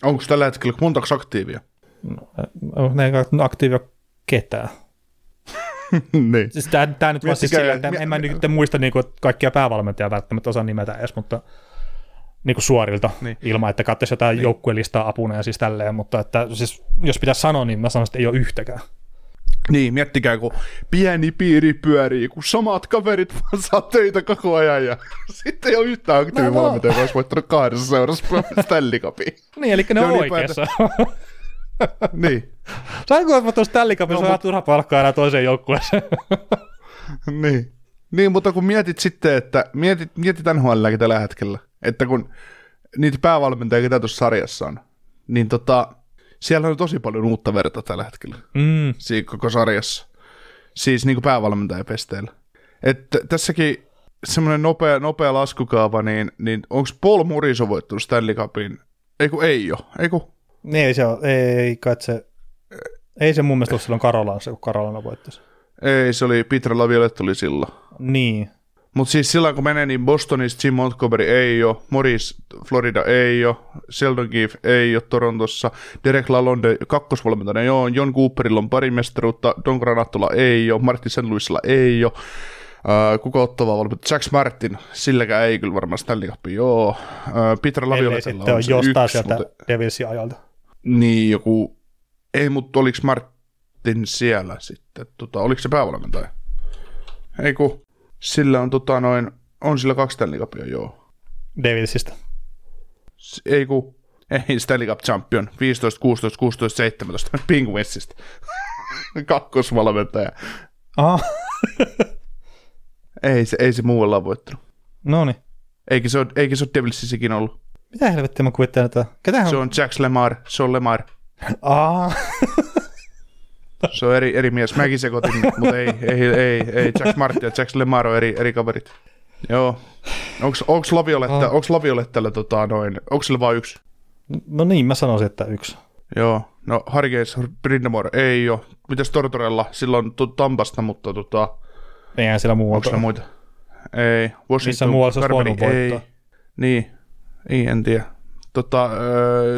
Onko tällä hetkellä montaks aktiivia? No, ne ei aktiivia ketään. niin. Siis tää, tää nyt vaan siis silleen, että en mä nyt muista niinku kaikkia päävalmentajia välttämättä osaa nimetä edes, mutta niinku suorilta niin. Niin. ilman, että katsoisi jotain niin. joukkuelistaa apuna ja siis tälleen, mutta että siis, jos pitäisi sanoa, niin mä sanoisin, että ei ole yhtäkään. Niin, miettikää, kun pieni piiri pyörii, kun samat kaverit vaan saa töitä koko ajan ja sitten ei ole yhtään aktiivivalmentaja, joka olisi voittanut kahdessa seurassa Stanley Cupia. Niin, eli ne on on oikeassa. Niin, Saanko olla tuossa Stanley Cupin, no, on turha palkkaa enää toiseen joukkueeseen. niin. Niin, mutta kun mietit sitten, että mietit, mietit NHLäkin tällä hetkellä, että kun niitä päävalmentajia, ketä tuossa sarjassa on, niin tota, siellä on tosi paljon uutta verta tällä hetkellä. mm, siinä koko sarjassa. Siis niin kuin päävalmentajapesteillä. Että tässäkin semmoinen nopea, nopea laskukaava, niin, niin onko Paul Muriso voittanut Stanley Cupin? Ei kun ei ole. Ei kun, niin, ei se ole, ei kai se, ei se mun mielestä ole silloin Karolansa, kun Karolana voittaisi. ei, se oli Peter Laviolette tuli silloin. Niin, Mutta siis silloin kun menee, niin Bostonista Jim Montgomery ei ole, Morris Florida ei ole, Sheldon Keefe ei ole Torontossa, Derek Lalonde kakkosvalmentajana joo, John Cooperilla on pari mestaruutta, Don Granatolla ei ole, Martin St. Louisilla ei ole, Uh, kuka ottava valmentaja? Jack Martin, silläkään ei kyllä varmaan Stanley Cup, joo. Uh, Peter Lavioletella on on jostain yksi, sieltä mutta, Devilsin ajalta. Niin joku, ei, mutta oliko Martin siellä sitten? Tota, oliko se päävalmentaja? Ei kun, sillä on tota noin, On sillä kaksi Stanley Cupia, joo. Davidsista. Ei ku, ei Stanley Cup Champion, 15, 16, 16, 17, Penguinsista. Kakkosvalmentaja. Aha, Ei se, ei se muualla voittanut. no niin. Eikä se ole, eikä se ole Devilsissä ikinä ollut. Mitä helvettiä mä kuvittelen, että... Ketähän Se on Jack Lemar, se on Lemar. Aa, Se on eri, eri mies. Mäkin sekoitin, mutta ei, ei, ei, ei. Jack Martin ja Jack Lemar on eri, eri kaverit. Joo. Onks, onks Lavioletta, onks Laviolettalla tota noin, onks sillä vaan yksi? no niin, mä sanoisin, että yksi. Joo. No Hargeis Brindamore ei oo. Mitäs Tortorella? Sillä on Tampasta, mutta tota, Eihän siellä onko muualta. sillä muita? Ei. Washington, Missä muualla se olisi voinut ei. voittaa? Niin. Ei, en tiedä. Tota, äh,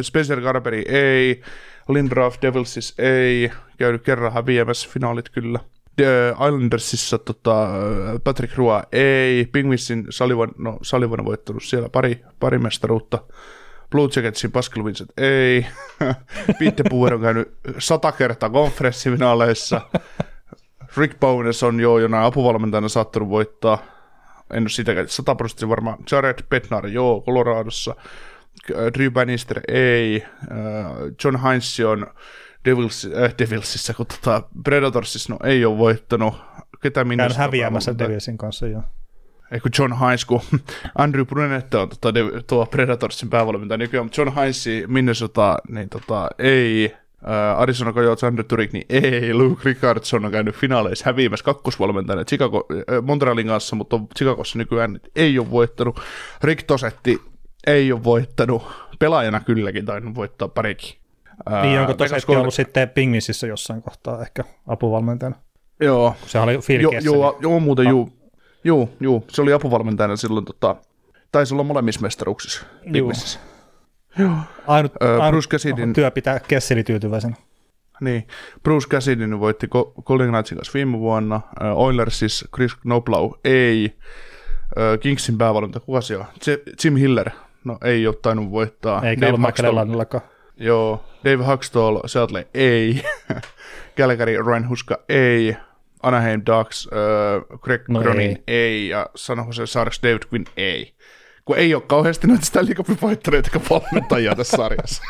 Spencer Carberry ei. Lindroth Devilsis ei. Käynyt kerran häviämässä finaalit kyllä. The Islandersissa tota, äh, Patrick Roy ei. Penguinsin Sullivan, no Sullivan on voittanut siellä pari, pari mestaruutta. Blue Jacketsin Pascal Vincent ei. Pete Puer on käynyt sata kertaa konferenssifinaaleissa. Rick Bowness on jo jonain apuvalmentajana saattanut voittaa. En ole sitäkään 100 prosenttia varmaan. Jared Bednar, joo, Coloradossa. Drew Bannister ei. Äh, John Heinz on Devils, äh, Devilsissä, kun tota Predatorsissa no, ei ole voittanut. Ketä minusta häviämässä Devilsin kanssa, joo. ei kun John Hines, kun Andrew Brunette on tota, tuo Predatorsin päävalmentaja nykyään, mutta John Hines Minnesota, niin tota, ei, Ää, Arizona Coyotes Andrew Turik, niin ei, Luke Rickardson on käynyt finaaleissa häviämässä kakkosvalmentajana Chicago, äh, Montrealin kanssa, mutta on Chicagossa nykyään niin ei ole voittanut. Rick Tosetti ei ole voittanut, pelaajana kylläkin tainnut voittaa parikin. Ää, Niin, onko Golden- ollut sitten Pingvinsissä jossain kohtaa ehkä apuvalmentajana? Joo, Se oli Phil Joo, joo, joo, muuten, juu. Juu, juu, se oli apuvalmentajana silloin, tota, taisi olla molemmissa mestaruuksissa. Ainut, ainut Bruce Cassidy- työ pitää Kesseli tyytyväisenä. Niin, Bruce Cassidy voitti Golden Knightsin kanssa viime vuonna, Oilersissa Chris Knoblau ei, Kingsin päävalmentaja, kuka se on? Jim Hiller, no ei ole tainnut voittaa. Eikä Dave ollut McLellanillakaan. Joo, Dave Huxtall, Seattle ei, Calgary Ryan Huska ei, Anaheim Ducks, äh, Greg No no Cronin ei. ei, ja San Jose Sharks David Quinn ei. Kun ei ole kauheasti noita Stanley Cupin voittaneita eikä valmentajia tässä sarjassa.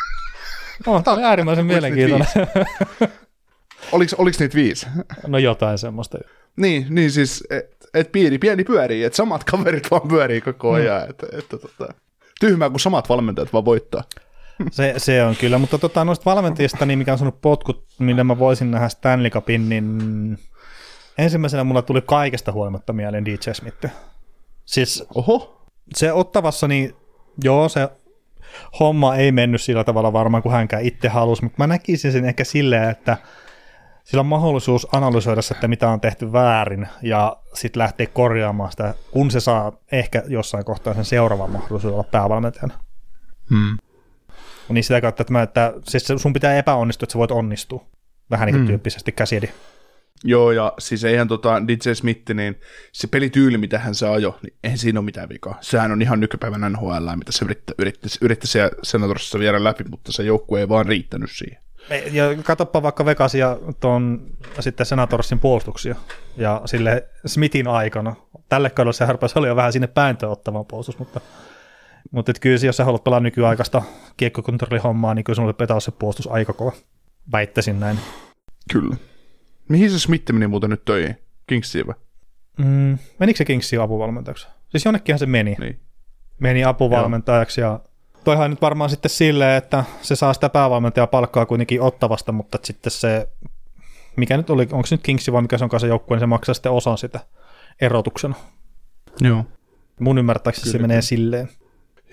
Oh, tämä oli äärimmäisen mielenkiintoinen. Oliko, oliko niitä viisi? no jotain semmoista. Niin, niin siis, että et pieni, pieni pyörii, että samat kaverit vaan pyörii koko ajan. Mm. Että, että, tota, tyhmää, kun samat valmentajat vaan voittaa. Se, se on kyllä, mutta tota, noista valmentajista, niin mikä on sanonut potkut, millä mä voisin nähdä Stanley Cupin, niin ensimmäisenä mulla tuli kaikesta huolimatta mieleen DJ Smith. Siis Oho, se ottavassa, niin joo, se homma ei mennyt sillä tavalla varmaan kuin hänkään itse halusi, mutta mä näkisin sen ehkä silleen, että sillä on mahdollisuus analysoida se, että mitä on tehty väärin ja sitten lähteä korjaamaan sitä, kun se saa ehkä jossain kohtaa sen seuraavan mahdollisuuden olla päävalmentajana. hmm. Niin sitä kautta, että, mä, että siis sun pitää epäonnistua, että sä voit onnistua. Vähän niin kuin Mm. tyyppisesti käsiedi. Joo, ja siis eihän tota DJ Smith, niin se pelityyli, mitä hän se ajoi, niin eihän siinä ole mitään vikaa. Sehän on ihan nykypäivän NHL, mitä se yritti, yritti, yritti se senatorissa viedä läpi, mutta se joukkue ei vaan riittänyt siihen. Ja katsoppa vaikka Vegasia tuon sitten Senatorsin puolustuksia. Ja sille Smithin aikana. Tälle kaudella se harpasi oli jo vähän sinne päintöön ottava puolustus, mutta, mutta et kyllä jos sä haluat pelaa nykyaikaista kiekkokontrollihommaa, niin kyllä sinulle pitää se puolustus aika kova. Väittäisin näin. Kyllä. Mihin se Smith meni muuten nyt töihin? Kingsiin vai? Mm, menikö se Kingsiin apuvalmentajaksi? Siis jonnekinhan se meni. Niin. meni apuvalmentajaksi ja toihan nyt varmaan sitten silleen, että se saa sitä päävalmentajaa palkkaa kuitenkin ottavasta, mutta sitten se, mikä nyt oli, onko se nyt Kingsi vai mikä se onkaan se joukkue, niin se maksaa sitten osan sitä erotuksena. Joo. Mun ymmärtääkseni se Kyllä, menee kyllä. silleen.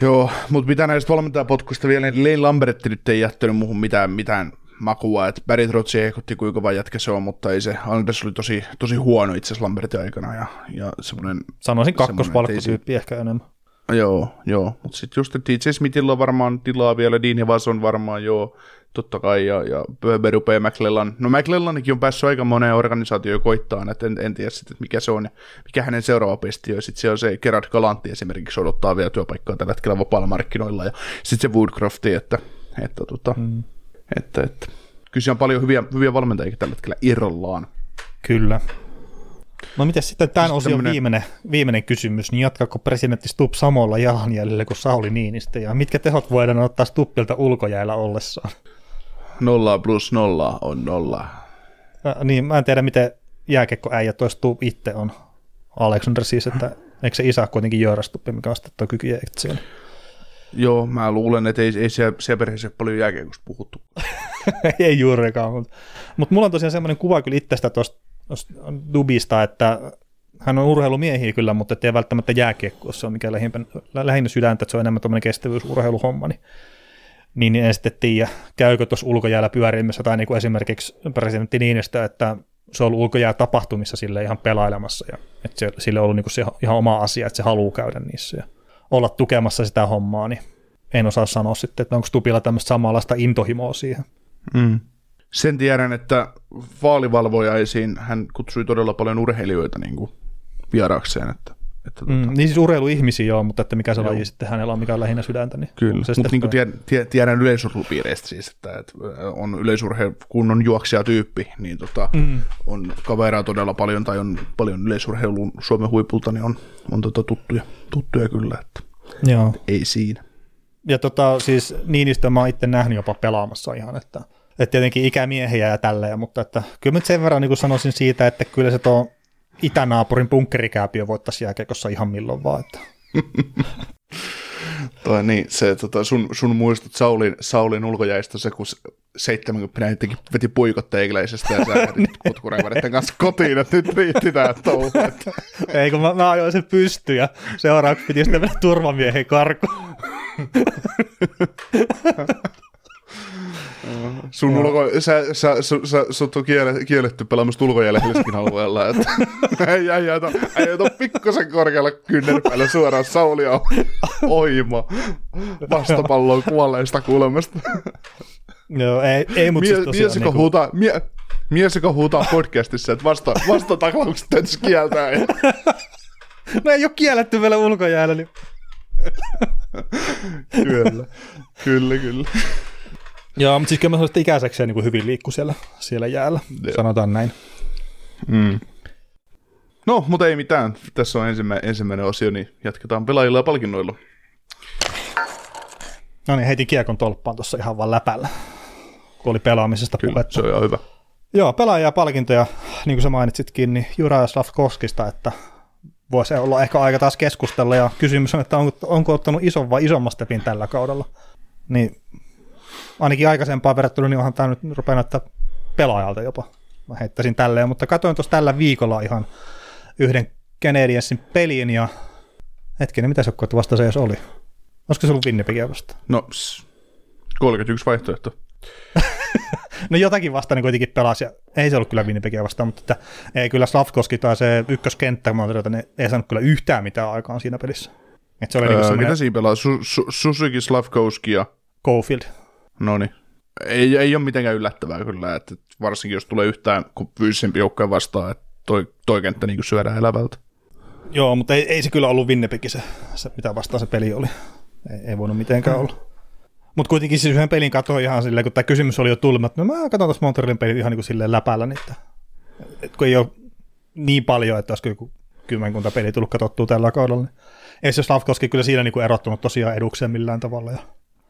Joo, mutta mitä näistä valmentajapotkuista vielä, niin Lane Lambertti nyt ei jättänyt muuhun mitään, mitään makua, että Barry Trotsi ehkotti kuinka kova jätkä se on, mutta ei se, Anders oli tosi, tosi huono itse asiassa Lambertin aikana ja, ja semmoinen, Sanoisin Semmoinen, kakkospalkkatyyppi ehkä enemmän. joo, joo, mutta sitten just että DJ Smithillä on varmaan tilaa vielä, Dean Evans on varmaan joo, totta kai, ja, ja Berupe ja McClellan. No McClellanikin on päässyt aika moneen organisaatioon koittaan, että en, en tiedä sitten, mikä se on, mikä hänen seuraava pesti on. Sitten se on se Gerard Galantti esimerkiksi odottaa vielä työpaikkaa tällä hetkellä vapaalla markkinoilla, ja sitten se Woodcrofti, että, että, tota, Mm. Että, että kyllä on paljon hyviä, hyviä valmentajia tällä hetkellä irrallaan. Kyllä. No miten sitten tämän Siis osion tämmönen- viimeinen, viimeinen kysymys, niin jatkaako presidentti Stubb samalla jalanjäljellä kuin Sauli Niinistö, ja mitkä tehot voidaan ottaa Stubbilta ulkojäällä ollessaan? Nolla plus nolla on nolla. Äh, niin, mä en tiedä, miten jääkekkoäijä toi Stubb itse on. Alexander siis, että eikö se isä kuitenkin Jöörä Stubbi, mikä on sitten tuo kykyjä. Joo, mä luulen, että ei, ei siellä, siellä perheessä paljon jääkiekosta puhuttu. ei juurikaan, mutta, mutta mulla on tosiaan semmoinen kuva kyllä itsestä tuosta Dubista, että hän on urheilumiehiä kyllä, mutta ei välttämättä jääkiekko, se on mikä lähimpä, lähinnä sydäntä, että se on enemmän tämmöinen kestävyysurheiluhomma, niin, niin, niin en sitten tiedä, käykö tuossa ulkojäällä pyörimässä, tai niin kuin esimerkiksi presidentti Niinistö, että se on ollut ulkojää tapahtumissa sille ihan pelailemassa, ja että se, sille on ollut niin kuin se ihan oma asia, että se haluaa käydä niissä ja olla tukemassa sitä hommaa, niin en osaa sanoa sitten, että onko Stupilla tämmöistä samanlaista intohimoa siihen. Mm. Sen tiedän, että vaalivalvojaisiin hän kutsui todella paljon urheilijoita niin kuin vieraakseen. Että, että Mm, tota, niin siis urheiluihmisiä joo, mutta että mikä se Joo. laji sitten hänellä on, mikä on lähinnä sydäntä. Niin Kyllä, mutta niin toi- tiedän, tie- tiedän yleisurheilupiireistä siis, että, että on kun on juoksijatyyppi, niin tota, mm. on kaveraa todella paljon tai on paljon yleisurheilun Suomen huipulta, niin on, on tota tuttuja, tuttuja kyllä, että Joo. ei siinä. Ja tota, siis Niinistö mä oon itse nähnyt jopa pelaamassa ihan, että, että tietenkin ikämiehiä ja tälleen, mutta että kyllä nyt sen verran niin sanoisin siitä, että kyllä se tuo itänaapurin bunkkerikääpiö voittaisi jääkiekossa ihan milloin vaan. Että. Tai niin, se tota, sun, sun muistut Saulin, Saulin ulkojäistä se, kun 70 jotenkin veti puikot teikleisestä ja sä lähdit kutkurevareiden kanssa kotiin, että nyt riitti tää touhu. Että Ei kun mä, mä ajoin sen pystyyn ja seuraavaksi piti sitten mennä turvamiehen karkuun. Sun ulko, sä, sä, sä, sä, sut on kiele, kielletty pelaamasta ulkojäällä Helsingin alueella, että ei äijä ota, äijä ota pikkusen korkealla kynnen päällä suoraan Saulia oima vastapalloon kuolleista kuulemasta. Joo, ei, ei mutta Mie, siis tosiaan... mies, joka niinku- huutaa, mie, mies, joka huutaa podcastissa, että vasta, vastataklaukset täytyisi kieltää. Ja, No ei ole kielletty vielä ulkojäällä, niin kyllä, kyllä, kyllä. Joo, mutta siis kyllä mä sanoin, että ikäisekseen niin kuin hyvin liikkuu siellä, siellä jäällä, Joo. sanotaan näin. Mm. No, mutta ei mitään. Tässä on ensimmäinen, ensimmäinen osio, niin jatketaan pelaajilla ja palkinnoilla. No niin, heitin kiekon tolppaan tuossa ihan vaan läpällä, kun oli pelaamisesta Kyllä, puhetta. se on ihan hyvä. Joo, pelaajia palkintoja, niin kuin sä mainitsitkin, niin Jura Slavkovskista, että voisi olla ehkä aika taas keskustella, ja kysymys on, että onko, onko ottanut ison vai isomman stepin tällä kaudella. Niin ainakin aikaisempaa verrattuna, niin onhan tämä nyt rupeaa näyttää pelaajalta jopa. Mä heittäisin tälleen, mutta katsoin tuossa tällä viikolla ihan yhden Canadiensin pelin, ja hetkinen, mitä se vasta se edes oli? Olisiko se ollut Winnipegia vasta? No, s- 31 vaihtoehto. No jotakin vastaan niin kuitenkin pelasi, ja ei se ollut kyllä Winnipegia vastaan, mutta että ei kyllä Slavkoski tai se ykköskenttä, kun mä oon ne ei saanut kyllä yhtään mitään aikaan siinä pelissä. Et se oli niin Öö, semmoinen ketä siinä pelaa? Su- Su- Suzuki, Slavkowski ja... Cofield. No niin. Ei, ei ole mitenkään yllättävää kyllä, että varsinkin jos tulee yhtään fyysisempi joukkoja vastaan, että toi, toi kenttä niin syödään elävältä. Joo, mutta ei, ei se kyllä ollut Winnipegi se, se, mitä vastaan se peli oli. Ei, ei voinut mitenkään olla. Mutta kuitenkin siis yhden pelin katsoin ihan silleen, kun tämä kysymys oli jo tullut, että no mä katson tuossa Montrealin pelin ihan niin kuin silleen läpällä niitä. Et kun ei ole niin paljon, että olisiko joku kymmenkunta peli tullut katsottua tällä kaudella, niin ei se Slavkoski kyllä siinä niin erottunut tosiaan edukseen millään tavalla. Ja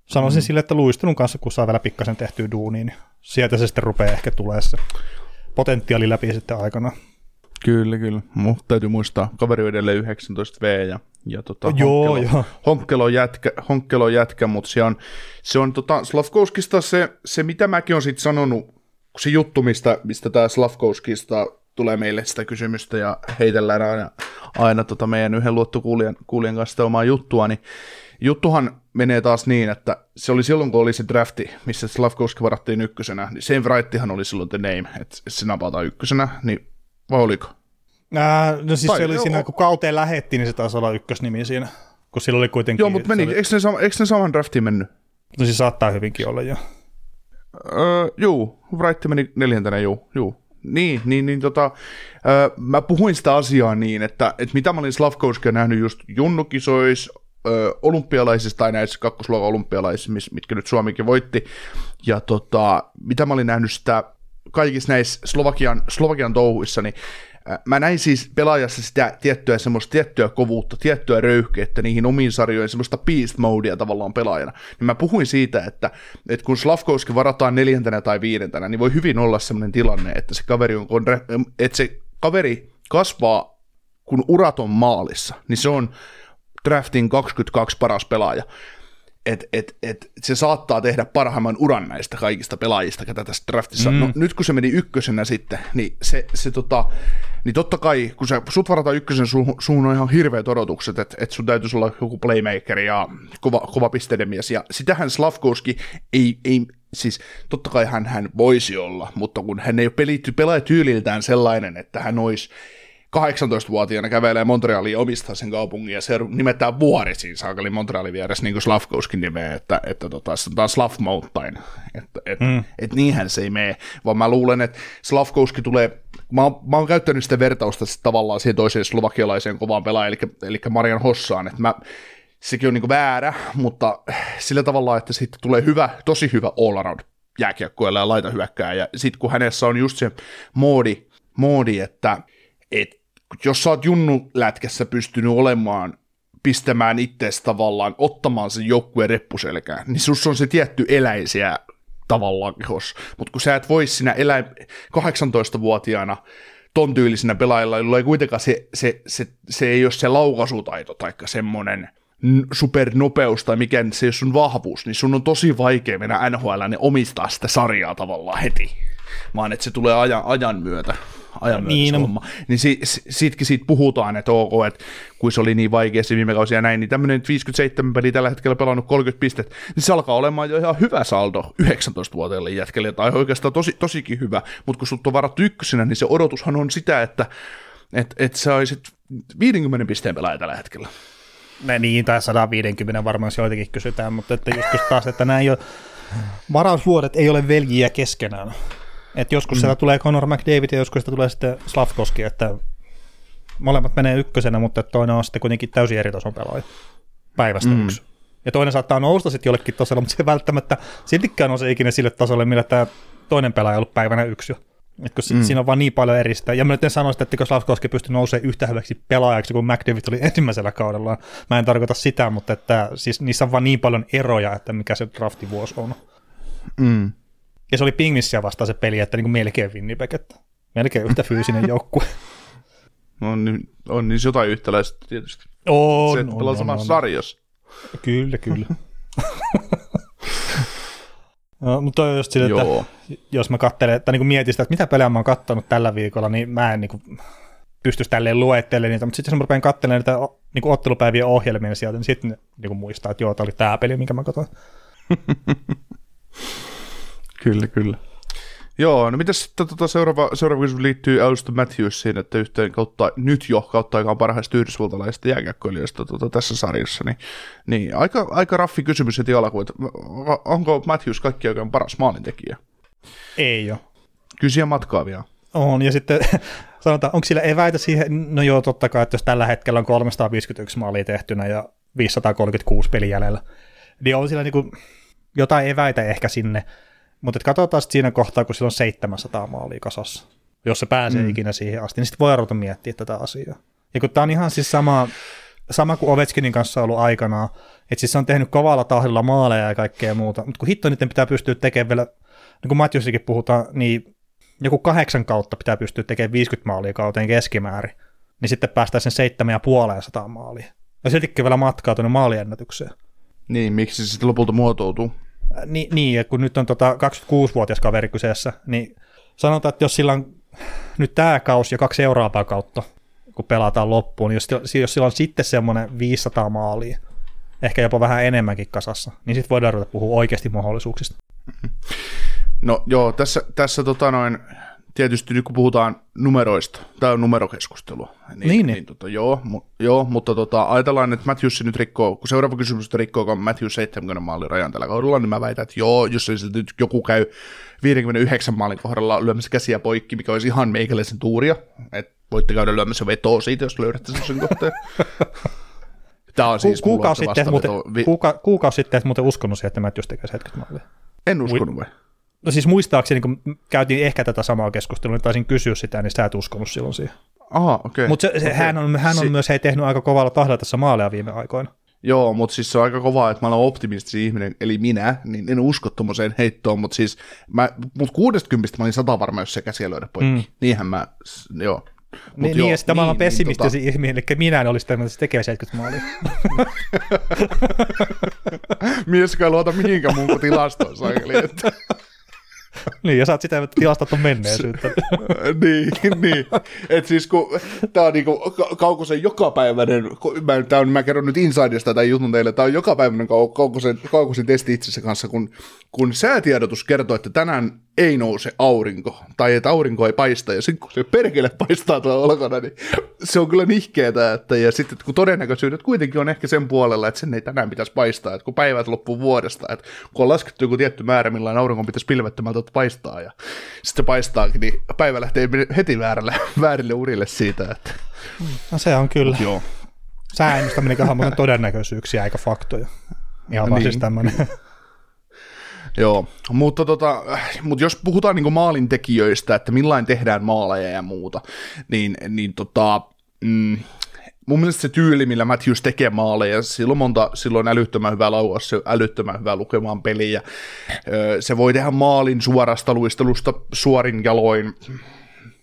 sanoisin mm. sille, että luistelun kanssa, kun saa vielä pikkasen tehtyä duunia, niin sieltä se sitten rupeaa ehkä tulee se potentiaali läpi sitten aikana. Kyllä, kyllä. Mutta täytyy muistaa, kaveri on edelleen 19V ja, ja tota, Joo, Honkkelo, joo. Honkkelo on jätkä, Honkkelo on jätkä mutta se on, se on tota, Slavkowskista se, se, mitä mäkin olen sitten sanonut, kun se juttu, mistä, mistä tämä Slavkowskista tulee meille sitä kysymystä ja heitellään aina, aina tota meidän yhden luottokuulijan kuulijan kanssa sitä omaa juttua, niin juttuhan menee taas niin, että se oli silloin, kun oli se drafti, missä Slavkowski varattiin ykkösenä, niin Save Wrightihan oli silloin the name, että se napataan ykkösenä, niin vai oliko? Ää, no siis Tai- se oli joo. siinä, kun kauteen lähetti, niin se taisi olla ykkösnimi siinä, kun sillä oli kuitenkin... Joo, mutta meni, oli- eikö ne, sama, eikö ne saman draftiin mennyt? No siis saattaa hyvinkin olla jo. Öö, juu, Wright meni neljäntenä, juu, juu. Niin, niin, niin tota, öö, mä puhuin sitä asiaa niin, että, että mitä mä olin Slavkowskia nähnyt just junnukisois, öö, olympialaisissa tai näissä kakkosluokan olympialaisissa, mitkä nyt Suomikin voitti, ja tota, mitä mä olin nähnyt sitä kaikissa näissä Slovakian, Slovakian touhuissa, niin Mä näin siis pelaajassa sitä tiettyä semmoista tiettyä kovuutta, tiettyä röyhkeyttä niihin omiin sarjoihin, semmoista beast modea tavallaan pelaajana. Niin mä puhuin siitä, että, että kun Slavkovski varataan neljäntenä tai viidentenä, niin voi hyvin olla semmoinen tilanne, että se kaveri on, että se kaveri kasvaa, kun urat on maalissa, niin se on draftin 22 paras pelaaja. Että et, et, se saattaa tehdä parhaimman uran näistä kaikista pelaajista, ketä tässä draftissa mm. No nyt kun se meni ykkösenä sitten, niin se, se tota, niin totta kai, kun sä, sut varataan ykkösen, sun, sun on ihan hirveät odotukset, että et sun täytyisi olla joku playmaker ja kova, kova pisteiden mies, ja sitähän Slavkovski ei, ei siis totta kai hän, hän voisi olla, mutta kun hän ei ole pelitty, pelaajatyyliltään sellainen, että hän olisi 18-vuotiaana kävelee Montrealiin omistaa sen kaupungin ja se nimetään vuori siinä saakeli Montrealin vieressä, niin kuin Slavkouskin nimeä, että, että tota, se on Slav Mountain, että et, mm. et niinhän se ei mene, vaan mä luulen, että Slavkouski tulee, mä oon, mä oon käyttänyt sitä vertausta sit tavallaan siihen toiseen slovakialaiseen kovaan pelaajaan, eli, eli Marian Hossaan, että mä, sekin on niin väärä, mutta sillä tavalla, että sitten tulee hyvä, tosi hyvä all around jääkiekkoilla ja laita hyökkää, ja sitten kun hänessä on just se moodi, moodi että et jos sä oot junnu lätkässä pystynyt olemaan pistämään itseäsi tavallaan, ottamaan sen joukkueen reppuselkään, niin sus on se tietty eläisiä tavallaan kehos. Mutta kun sä et voi sinä elä 18-vuotiaana ton tyylisenä pelaajilla, jolla ei kuitenkaan se, se, se, se ei ole se laukaisutaito tai semmoinen supernopeus tai mikä se ole sun vahvuus, niin sun on tosi vaikea mennä NHL omistaa sitä sarjaa tavallaan heti, vaan että se tulee ajan, ajan myötä ajan niin, homma. Niin si, sitkin siitä puhutaan, että ok, että kun se oli niin vaikea se viime kausi ja näin, niin tämmöinen 57 peli tällä hetkellä pelannut 30 pistettä, niin se alkaa olemaan jo ihan hyvä saldo 19-vuotiaille jätkelle, tai oikeastaan tosi, tosikin hyvä, mutta kun sut on varattu ykkösenä, niin se odotushan on sitä, että et, et sä olisit 50 pisteen pelaaja tällä hetkellä. Ne niin, tai 150 varmaan se joitakin kysytään, mutta että just taas, että nämä ei ole, varausvuodet ei ole veljiä keskenään. Et joskus mm. sieltä tulee Conor McDavid ja joskus sieltä tulee sitten Slavkoski, että molemmat menee ykkösenä, mutta toinen on sitten kuitenkin täysin eri tason pelaaja päivästä mm. yksi. Ja toinen saattaa nousta sitten jollekin tasolle, mutta se ei välttämättä siltikään nouse ikinä sille tasolle, millä tämä toinen pelaaja on ollut päivänä yksi jo. Et kun mm. siinä on vaan niin paljon eristä. Ja mä nyt en sano sitä, että kun Slavkoski pystyi nousemaan yhtä hyväksi pelaajaksi kuin McDavid oli ensimmäisellä kaudella. Mä en tarkoita sitä, mutta että siis niissä on vaan niin paljon eroja, että mikä se draftivuosi on. Mm. Ja se oli Pingvissiä vastaan se peli, että niin kuin melkein Winnipeg, että melkein yhtä fyysinen joukkue. on, niin, on niin jotain yhtäläistä tietysti. On, se, että on, on, samassa on. sarjassa. Kyllä, kyllä. no, mutta on just sille, että jos mä katselen, tai niin mietin sitä, että mitä pelejä mä oon kattonut tällä viikolla, niin mä en niin kuin, pystyisi tälleen luettelemaan niitä, mutta sitten jos mä rupean katselemaan niitä niin ottelupäivien ohjelmia sieltä, niin sitten niin muistaa, että joo, tämä oli tämä peli, minkä mä katsoin. Kyllä, kyllä. Joo, no mitäs sitten tota seuraava, seuraava kysymys liittyy Auston Matthewsiin, että yhteen kautta, nyt jo kautta aikaan parhaista yhdysvaltalaisista jääkiekkoilijoista tota, tässä sarjassa, niin, niin aika, aika raffi kysymys heti alkuun, että onko Matthews kaikki oikein paras maalintekijä? Ei ole. Kysyä matkaa vielä. On, ja sitten sanotaan, onko sillä eväitä siihen, no joo, totta kai, että jos tällä hetkellä on 351 maalia tehtynä ja 536 peli jäljellä, niin on sillä niinku jotain eväitä ehkä sinne, mutta katsotaan sitten siinä kohtaa, kun sillä on 700 maalia kasassa. Jos se pääsee mm. ikinä siihen asti, niin sitten voi ruveta miettiä tätä asiaa. Ja kun tämä on ihan siis sama, sama kuin Ovechkinin kanssa ollut aikanaan, että siis se on tehnyt kovalla tahdilla maaleja ja kaikkea muuta, mutta kun hitto niiden pitää pystyä tekemään vielä, niin kuin Matjusikin puhutaan, niin joku kahdeksan kautta pitää pystyä tekemään 50 maalia kauteen keskimäärin, niin sitten päästään sen 7,5 maalia. Ja siltikin vielä matkaa tuonne maaliennätykseen. Niin, miksi se sitten lopulta muotoutuu? Ni, niin, että kun nyt on tota 26-vuotias kaveri kyseessä, niin sanotaan, että jos sillä on nyt tämä kausi ja kaksi seuraavaa kautta, kun pelataan loppuun, niin jos, jos sillä on sitten semmoinen 500 maalia, ehkä jopa vähän enemmänkin kasassa, niin sitten voidaan ruveta puhua oikeasti mahdollisuuksista. No joo, tässä, tässä tota noin, tietysti nyt kun puhutaan numeroista, tämä on numerokeskustelua, niin, niin, niin. niin tota, joo, mu, joo, mutta tota, ajatellaan, että Matthews nyt rikkoo, kun seuraava kysymys on rikkoo Matthews 70 maalin rajan tällä kaudella, niin mä väitän, että joo, jos se nyt joku käy 59 maalin kohdalla lyömässä käsiä poikki, mikä olisi ihan meikäläisen tuuria, että voitte käydä lyömässä vetoa siitä, jos löydätte sen kohteen. Tämä on siis kuukausi sitten, muuten, vi- kuuka, kuukausi sitten et muuten uskonut siihen, että Matthews tekee 70 maalia. En uskonut vai? No siis muistaakseni, kun käytiin ehkä tätä samaa keskustelua, niin taisin kysyä sitä, niin sä et uskonut silloin siihen. Aha, okei. Okay. Mutta okay. hän on, hän on Si- myös hei, tehnyt aika kovalla tahdilla tässä maaleja viime aikoina. Joo, mutta siis se on aika kovaa, että mä olen optimistisin ihminen, eli minä, niin en usko tuommoiseen heittoon, mutta siis mä, mut 60 mä olin sata varma, jos se käsiä löydä poikki. Mm. Niinhän mä, joo. Mut Niin, joo, niin, ja sitten niin, pessimistisin tota, ihminen, eli minä en olisi tämmöinen, että se tekee 70 maalia. mies, joka luota mihinkään muun kuin tilastoon, että niin, ja sä oot sitä tilastettu menneisyyttä. niin, niin. Et siis kun tää on niinku Ka- Kaukosen jokapäiväinen, mä, tää on, mä kerron nyt Insidesta tämän jutun teille, tää on jokapäiväinen Kau- Kaukosen, Kaukosen testi itsensä kanssa, kun, kun säätiedotus kertoo, että tänään ei nouse aurinko, tai että aurinko ei paista, ja sitten kun se perkele paistaa tuolla ulkona, niin se on kyllä nihkeetä, että, ja sitten kun todennäköisyydet kuitenkin on ehkä sen puolella, että sen ei tänään pitäisi paistaa, että kun päivät loppuu vuodesta, että kun on laskettu joku tietty määrä, millainen aurinko pitäisi pilvettömältä paistaa, ja sitten se paistaakin, niin päivä lähtee heti väärälle, väärille urille siitä, että No se on kyllä. joo. Säännöstäminen on muuten todennäköisyyksiä eikä faktoja. Ihan vaan Niin. siis tämmöinen. Joo, mutta, tota, mutta jos puhutaan niin maalintekijöistä, että millain tehdään maaleja ja muuta, niin, niin tota, mm, mun mielestä se tyyli, millä Matthews tekee maaleja, silloin monta, silloin älyttömän hyvä laukaus, se älyttömän hyvä lukemaan peliä. Se voi tehdä maalin suorasta luistelusta suorin jaloin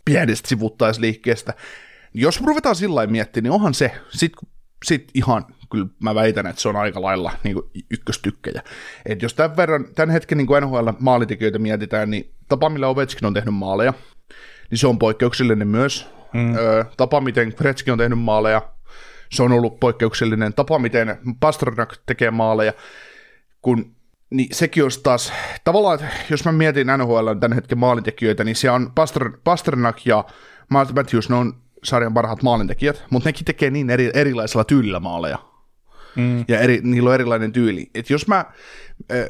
pienestä sivuttaisliikkeestä. Jos ruvetaan sillä miettimään, niin onhan se, sit, sit ihan, kyllä mä väitän, että se on aika lailla niin ykköstykkejä. Et jos tämän, verran, tämän hetken niin NHL maalintekijöitä mietitään, niin tapa, millä Ovechkin on tehnyt maaleja, niin se on poikkeuksellinen myös. Mm. Ö, tapa, miten Gretzky on tehnyt maaleja, se on ollut poikkeuksellinen. Tapa, miten Pasternak tekee maaleja, kun niin sekin olisi taas, tavallaan, että jos mä mietin NHL tämän hetken maalintekijöitä, niin se on Paster, Pasternak ja Matthews, ne on sarjan parhaat maalintekijät, mutta nekin tekee niin eri, erilaisella tyylillä maaleja. Mm. Ja eri, niillä on erilainen tyyli. Et jos mä äh,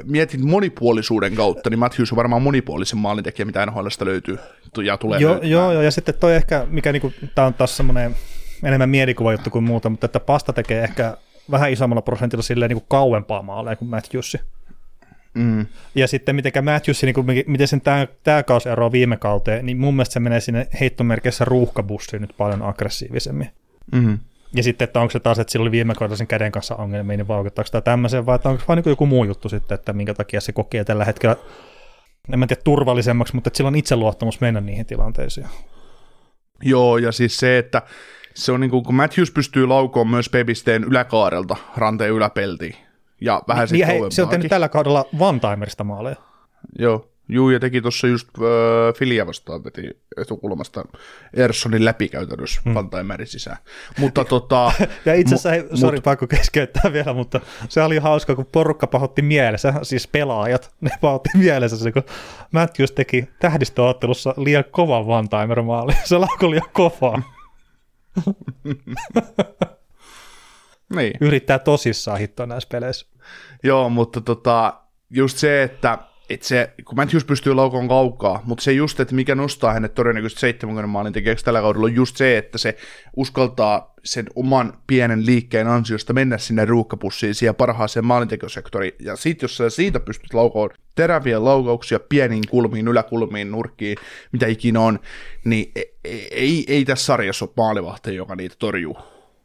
mietin monipuolisuuden kautta, niin Matthews on varmaan monipuolisen maalintekijä, mitä NHLstä löytyy ja tulee joo, joo, joo, ja sitten toi ehkä, mikä niinku, tää on taas semmoinen enemmän mielikuva juttu kuin muuta, mutta että Pasta tekee ehkä vähän isommalla prosentilla silleen niinku kauempaa maaleja kuin Matthewsi. Mm. Ja sitten miten Matthews, niin kuin, miten sen tämä, tämä kausi eroaa viime kauteen, niin mun mielestä se menee sinne heittomerkissä ruuhkabussiin nyt paljon aggressiivisemmin. Mm. Ja sitten, että onko se taas, että sillä oli viime kaudella sen käden kanssa ongelmia, niin vaikuttaako tämä tämmöiseen, vai että onko vain niin joku muu juttu sitten, että minkä takia se kokee tällä hetkellä, en mä tiedä turvallisemmaksi, mutta että sillä on itseluottamus mennä niihin tilanteisiin. Joo, ja siis se, että se on niin kuin, kun Matthews pystyy laukoon myös Pebisteen yläkaarelta ranteen yläpeltiin. Ja vähän Niin, sitten hei, se on tehnyt tällä kaudella one-timerista maaleja. Joo, Juu, ja teki tuossa just äh, Filia vastaan veti etukulmasta Erssonin läpi käytännössä hmm. Pantaimärin sisään. Mutta tota... Ja itse asiassa, mu- sori pakko keskeyttää vielä, mutta se oli hauska, kun porukka pahoitti mielessä, siis pelaajat, ne pahoitti mielessä se, kun Matthews teki tähdistöottelussa liian kovan one-timer-maali. Se laukoi liian kovaa. niin. Yrittää tosissaan hittoa näissä peleissä. Joo, mutta tota, just se, että et se, kun Matthews pystyy laukoon kaukaa, mutta se just, että mikä nostaa hänet todennäköisesti 70 maalin tekijäksi tällä kaudella, on just se, että se uskaltaa sen oman pienen liikkeen ansiosta mennä sinne ruuhkapussiin siihen parhaaseen maalintekosektoriin. Ja sit, jos sä siitä pystyt laukoon teräviä laukauksia pieniin kulmiin, yläkulmiin, nurkkiin, mitä ikinä on, niin ei, ei, ei tässä sarjassa ole maalivahti, joka niitä torjuu.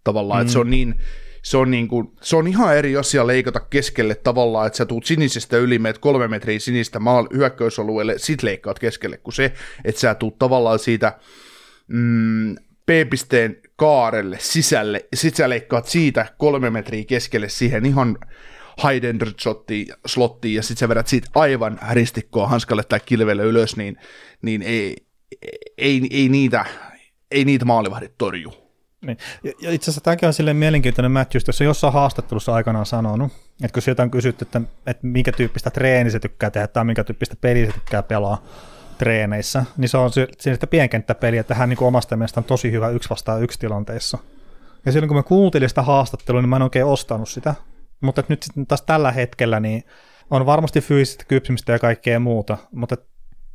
Tavallaan, mm. että se on niin se on, niin kuin, se on ihan eri asia leikata keskelle tavallaan, että sä tuut sinisestä yli, meet kolme metriä sinistä maal hyökkäysalueelle, sit leikkaat keskelle, kuin se, että sä tuut tavallaan siitä mm, P-pisteen kaarelle sisälle, ja sit sä leikkaat siitä kolme metriä keskelle siihen ihan shottiin, slottiin, ja sit sä vedät siitä aivan ristikkoa hanskalle tai kilvelle ylös, niin, niin ei, ei, ei, niitä, ei niitä maalivahdit torju. Niin. Ja, itse asiassa tämäkin on silleen mielenkiintoinen Matthews, jos se jossain haastattelussa aikanaan sanonut, että kun sieltä on kysytty, että, että minkä tyyppistä treeni se tykkää tehdä tai minkä tyyppistä peliä se tykkää pelaa treeneissä, niin se on sitä pienkenttäpeliä, että hän niin omasta mielestä on tosi hyvä yksi vastaan yksi tilanteissa. Ja silloin kun mä kuuntelin sitä haastattelua, niin mä en oikein ostanut sitä. Mutta nyt sitten taas tällä hetkellä niin on varmasti fyysistä kypsymistä ja kaikkea muuta, mutta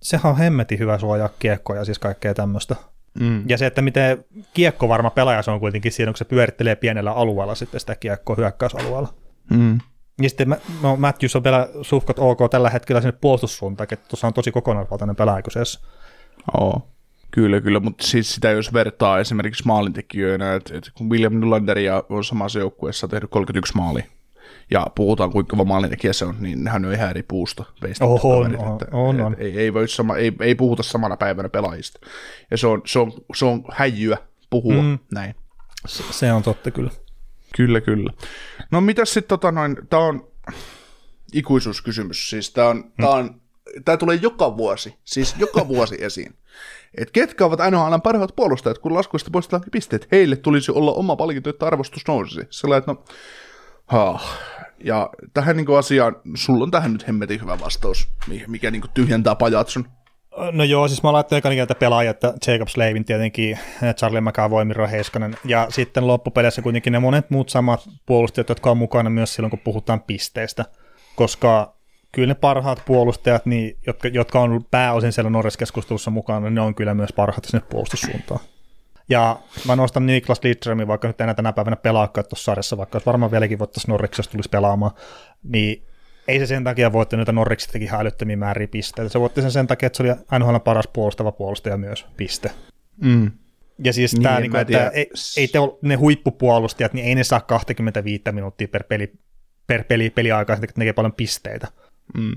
sehän on hemmetin hyvä suojaa kiekkoja ja siis kaikkea tämmöistä. Mm. Ja se, että miten kiekkovarma pelaaja se on kuitenkin siinä, kun se pyörittelee pienellä alueella sitten sitä kiekkoa hyökkäysalueella. Mm. Ja sitten no, Matthews on vielä suhkot ok tällä hetkellä sinne puolustussuuntaan, että tuossa on tosi kokonaisvaltainen pelaaja kyseessä. Oo. Kyllä, kyllä, mutta siis sitä jos vertaa esimerkiksi maalintekijöinä, että, että kun William Nylander on samassa joukkueessa tehnyt 31 maalia, ja puhutaan kuinka kova maalintekijä se on, niin hän on ihan eri puusta. Oh, on, on, että, on, on. Ei, ei, voi sama, ei, ei, puhuta samana päivänä pelaajista. Ja se on, se on, se on häijyä puhua mm. näin. Se, se on totta kyllä. Kyllä, kyllä. No mitäs sitten tota noin, tää on ikuisuuskysymys, siis tää on, mm. tää on tämä tulee joka vuosi, siis joka vuosi esiin. Et ketkä ovat NHL parhaat puolustajat, kun laskuista poistetaan pisteet? Heille tulisi olla oma palkinto, että arvostus nousisi. Sillä että no, ha. Ja tähän niin asiaan, sulla on tähän nyt hemmetin hyvä vastaus, mikä niin tyhjentää pajatson. No joo, siis mä laittanut ekana kieltä pelaajat, että Jacob Slavin tietenkin, Charlie McAvoy, Miro Heiskanen, ja sitten loppupeleissä kuitenkin ne monet muut samat puolustajat, jotka on mukana myös silloin, kun puhutaan pisteistä, koska kyllä ne parhaat puolustajat, niin, jotka, jotka on pääosin siellä Norris-keskustelussa mukana, niin ne on kyllä myös parhaat sinne puolustussuuntaan. Ja mä nostan Niklas Lidströmin, vaikka nyt enää tänä päivänä pelaakaan tuossa sarjassa, vaikka varmaan vieläkin voittaisiin Norriksessa tulisi pelaamaan, niin ei se sen takia voitti noita Norriksistakin ihan älyttömiä määriä pisteitä. Se voitti sen sen takia, että se oli NHL paras puolustava puolustaja myös, piste. Mm. Ja siis niin, tämä, niin kuin, että ei, ei te ole, ne huippupuolustajat, niin ei ne saa 25 minuuttia per peli, per peli, peliaikaa, että ne tekee paljon pisteitä. Mm.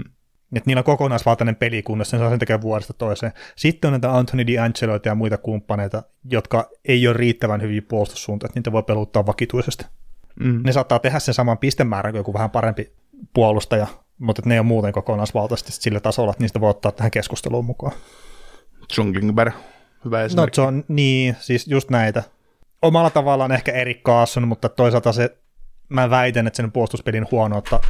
Että niillä on kokonaisvaltainen peli kunnossa, sen saa sen tekee vuodesta toiseen. Sitten on näitä Anthony D'Angeloita ja muita kumppaneita, jotka ei ole riittävän hyviä puolustussuuntia, että niitä voi peluttaa vakituisesti. Mm. Ne saattaa tehdä sen saman pistemäärän kuin joku vähän parempi puolustaja, mutta ne ei ole muuten kokonaisvaltaisesti sillä tasolla, että niistä voi ottaa tähän keskusteluun mukaan. John Klingberg, hyvä no, esimerkki. No John, niin, siis just näitä. Omalla tavallaan ehkä Erik Kaasson, mutta toisaalta se, mä väitän, että sen puolustuspelin huonoutta